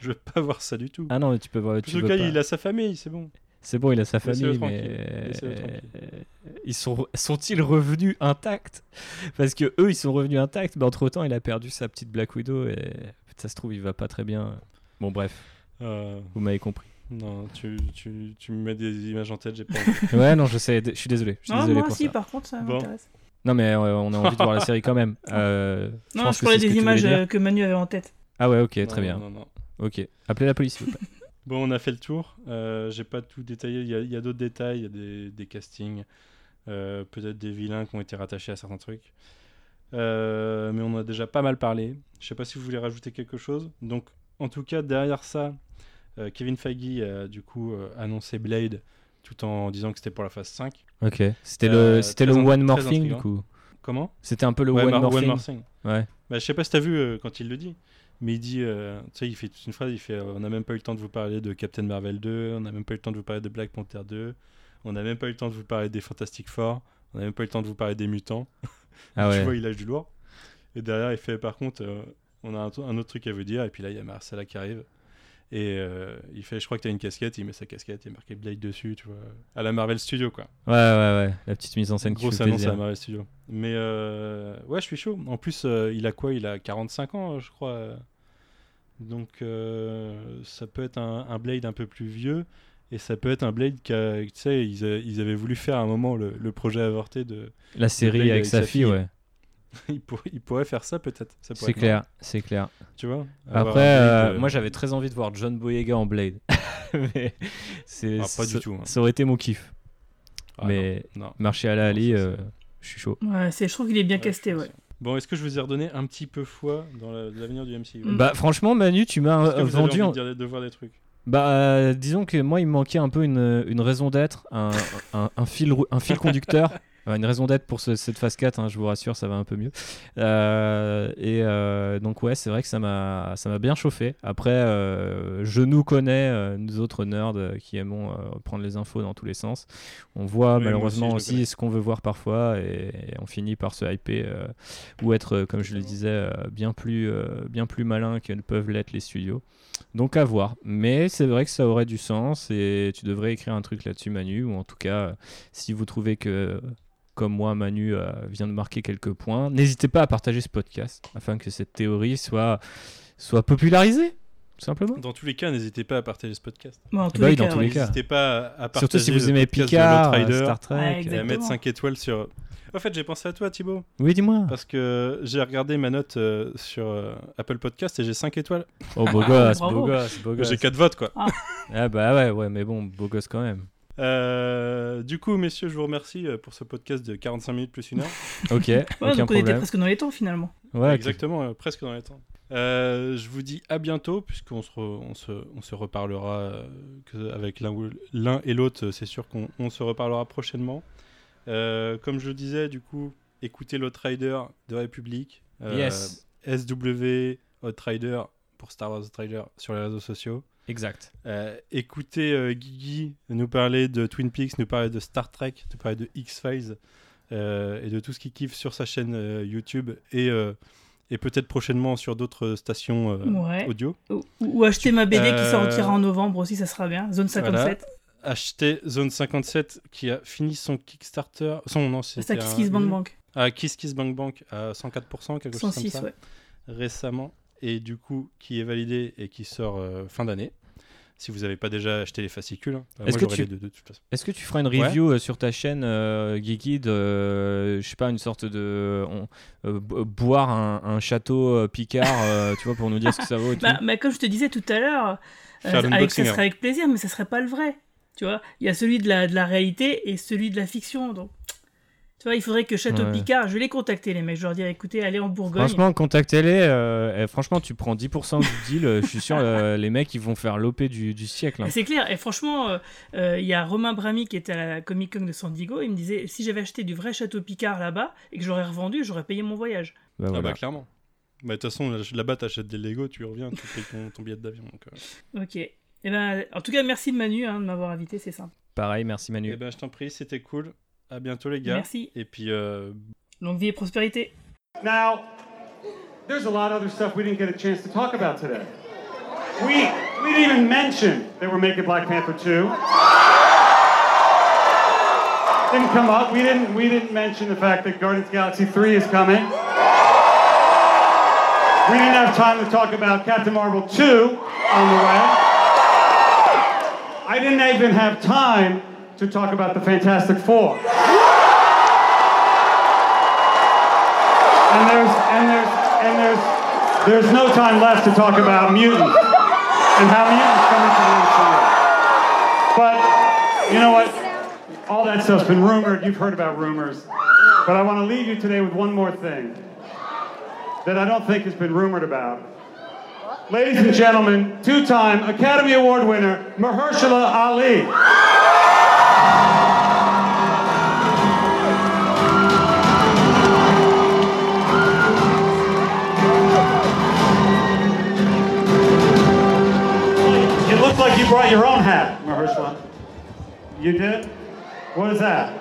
S3: *laughs* Je veux pas voir ça du tout.
S5: Ah non, mais tu peux voir.
S3: En
S5: Tu
S3: tout
S5: veux
S3: cas,
S5: pas.
S3: il a sa famille, c'est bon.
S5: C'est bon, il a sa famille, mais euh, ils sont sont-ils revenus intacts? Parce que eux, ils sont revenus intacts, mais entre temps, il a perdu sa petite Black Widow et ça se trouve, il va pas très bien. Bon, bref.
S3: Euh,
S5: Vous m'avez compris.
S3: Non, tu, tu, tu me mets des images en tête, j'ai pas *laughs* envie.
S5: Ouais, non, je sais, je suis désolé. Je suis
S4: Non,
S5: désolé
S4: moi
S5: pour
S4: aussi,
S5: ça.
S4: par contre, ça
S3: Bon.
S4: m'intéresse.
S5: Non, mais euh, on a envie de voir la *laughs* série quand même. Euh,
S4: Non, je parlais des images que Manu avait en tête.
S5: Ah ouais, ok,
S3: Non,
S5: très bien.
S3: non, non.
S5: Ok, appelez la police, s'il vous plaît. *laughs*
S3: Bon, on a fait le tour. Euh, j'ai pas tout détaillé. Il y a, il y a d'autres détails, il y a des, des castings, euh, peut-être des vilains qui ont été rattachés à certains trucs. Euh, mais on a déjà pas mal parlé. Je sais pas si vous voulez rajouter quelque chose. Donc, en tout cas, derrière ça, euh, Kevin Feige a du coup euh, annoncé Blade tout en disant que c'était pour la phase 5.
S5: Ok, c'était
S3: Euh,
S5: le, c'était le One Thing, du coup.
S3: Comment?
S5: C'était un peu le
S3: Ouais,
S5: One. More Thing. Ouais.
S3: Bah, je sais pas si t'as vu euh, quand il le dit, mais il dit, euh, tu sais, il fait toute une phrase, il fait, euh, on n'a même pas eu le temps de vous parler de Captain Marvel 2, on n'a même pas eu le temps de vous parler de Black Panther 2, on n'a même pas eu le temps de vous parler des Fantastic Four, on n'a même pas eu le temps de vous parler des mutants. *laughs*
S5: Ah *laughs* ouais.
S3: Tu vois, il lâche du lourd. Et derrière, il fait, par contre, euh, on a un, un autre truc à vous dire, et puis là, il y a Marcella qui arrive. Et il fait, je crois que t'as une casquette, il met sa casquette, il y a marqué Blade dessus, tu vois, à la Marvel Studio, quoi.
S5: Ouais, ouais, ouais. La petite mise en scène qui
S3: Grosse annonce à Marvel Studios. Mais ouais, je suis chaud. En plus, il a quoi? Il a 45 ans, je crois. Donc, euh, ça peut être un, un Blade un peu plus vieux. Et ça peut être un Blade qui a- Tu sais, ils, a- ils avaient voulu faire à un moment le, le projet avorté de.
S5: La série avec sa fille, ouais. *laughs*
S3: il, pour- il pourrait faire ça peut-être.
S5: C'est clair, c'est clair.
S3: Tu vois
S5: Après, euh,
S3: euh,
S5: moi j'avais très envie de voir John Boyega en Blade. *laughs* Mais c'est,
S3: Ah, pas
S5: ça,
S3: du tout, hein.
S5: ça aurait été mon kiff.
S3: Ah,
S5: Mais
S3: non, non.
S5: Martial Ali,
S3: ça, c'est-
S5: euh, je suis chaud.
S4: Ouais, c'est, je trouve qu'il est bien
S3: Ouais,
S4: casté, ouais.
S3: Bon, est-ce que je vous ai redonné un petit peu foi dans la- l'avenir du MCU.
S5: Bah franchement, Manu, tu m'as vendu.
S3: envie
S5: en-
S3: de, dire- de voir des trucs
S5: Bah, euh, disons que moi, il me manquait un peu une, une raison d'être, un, un, un fil, un fil conducteur. *laughs* Une raison d'être pour ce- cette phase 4, hein, je vous rassure, ça va un peu mieux. Euh, et euh, donc, ouais, c'est vrai que ça m'a bien chauffé. Après, euh, je nous connais, nous autres nerds qui aimons prendre les infos dans tous les sens. On voit
S3: Oui, moi aussi,
S5: malheureusement aussi, ce qu'on veut voir parfois et, et on finit par se hyper ou être, comme je le disais, bien, plus, bien plus malin que ne peuvent l'être les studios. Donc à voir. Mais c'est vrai que ça aurait du sens et tu devrais écrire un truc là-dessus, Manu. Ou en tout cas, euh, si vous trouvez que, comme moi, Manu euh, vient de marquer quelques points, n'hésitez pas à partager ce podcast afin que cette théorie soit, soit popularisée, tout simplement.
S3: Dans tous les cas, n'hésitez pas à partager ce podcast.
S4: Bon, en tous
S5: Bah
S4: les
S5: oui, dans
S4: cas,
S5: tous les cas.
S3: N'hésitez pas à, partager
S5: Surtout si vous aimez Picard, Star Trek.
S4: Ouais,
S3: et à mettre 5 étoiles sur. En fait, j'ai pensé à toi, Thibaut,
S5: Oui, dis-moi.
S3: parce que j'ai regardé ma note euh, sur euh, Apple Podcast et j'ai 5 étoiles.
S5: Oh, beau gosse,
S4: Bravo.
S5: beau gosse, beau gosse.
S3: J'ai 4 votes, quoi. *laughs*
S5: Ah bah ouais, ouais, mais bon, beau gosse quand même.
S3: Euh, du coup, messieurs, je vous remercie pour ce podcast de 45 minutes plus une heure. *laughs*
S5: Ok,
S4: Ouais,
S5: aucun
S4: donc on était presque dans les temps finalement.
S5: Ouais.
S3: Exactement, euh, presque dans les temps. Euh, je vous dis à bientôt, puisqu'on se, re- on se, on se reparlera euh, que avec l'un et l'autre, c'est sûr qu'on on se reparlera prochainement. Euh, comme je le disais, du coup, écoutez l'Outrider de République. euh,
S5: Yes.
S3: SW Outrider pour Star Wars Outrider sur les réseaux sociaux.
S5: Exact.
S3: Euh, écoutez euh, Guigui nous parler de Twin Peaks, nous parler de Star Trek, nous parler de X-Files euh, et de tout ce qu'il kiffe sur sa chaîne euh, YouTube et, euh, et peut-être prochainement sur d'autres stations euh,
S4: Ouais.
S3: audio.
S4: Ou, ou acheter ma BD qui
S3: Euh,
S4: sortira en novembre aussi, ça sera bien. Zone 57.
S3: Achetez Zone 57 qui a fini son Kickstarter. Son
S4: C'est
S3: c'était
S4: ça, Kiss Kiss Bank Bank.
S3: Ah, Kiss Kiss Bank Bank à 104%, quelque chose
S4: 106,
S3: comme ça.
S4: ouais.
S3: Récemment. Et du coup, qui est validé et qui sort euh, fin d'année. Si vous n'avez pas déjà acheté les fascicules, hein. Euh,
S5: Est-ce que tu-
S3: les deux de toute façon.
S5: Est-ce que tu feras une review euh, sur ta chaîne euh, Geeky de, euh, je sais pas, une sorte de on- euh, bo- boire un, un château Picard, euh, *laughs* tu vois, pour nous dire ce que ça vaut et tout.
S4: Bah, bah, comme je te disais tout à l'heure, euh, avec, ça
S3: hein.
S4: serait avec plaisir, mais ça serait pas le vrai. Tu vois, il y a celui de la, de la réalité et celui de la fiction. Donc, tu vois, il faudrait que Château
S5: Ouais.
S4: Picard, je vais les contacter, les mecs. Je leur dire, écoutez, allez en Bourgogne.
S5: Franchement, contactez-les. euh, franchement, tu prends 10% du deal. euh, je suis sûr, euh, *laughs* les mecs, ils vont faire l'OP du, du siècle. hein.
S4: C'est clair. Et franchement, euh, euh, il y a Romain Brami qui était à la Comic Con de San Diego. Il me disait, si j'avais acheté du vrai Château Picard là-bas et que j'aurais revendu, j'aurais payé mon voyage.
S5: Bah,
S3: Ah
S5: voilà.
S3: bah clairement. Bah, De toute façon, là- là-bas, t'achètes des Lego, tu reviens, tu payes ton, ton billet d'avion. Donc, euh.
S4: Ok. Et ben, en tout cas, merci Manu hein, de m'avoir invité, c'est simple.
S5: Pareil, merci Manu.
S3: Eh ben, je t'en prie, c'était cool. À bientôt, les gars.
S4: Merci.
S3: Et puis, euh,
S4: Longue vie et prospérité.
S2: Now, there's a lot of other stuff we didn't get a chance to talk about today. We, we didn't even mention that we're making Black Panther 2. Didn't come up. We didn't, we didn't mention the fact that Guardians of the Galaxy 3 is coming. We didn't have time to talk about Captain Marvel 2 on the way. I didn't even have time to talk about the Fantastic Four. And there's and there's and there's there's no time left to talk about mutants and how mutants come into the MCU. But you know what? All that stuff's been rumored. You've heard about rumors. But I want to leave you today with one more thing that I don't think has been rumored about. Ladies and gentlemen, two-time Academy Award winner Mahershala Ali. It looks like you brought your own hat, Mahershala. You did? What is that?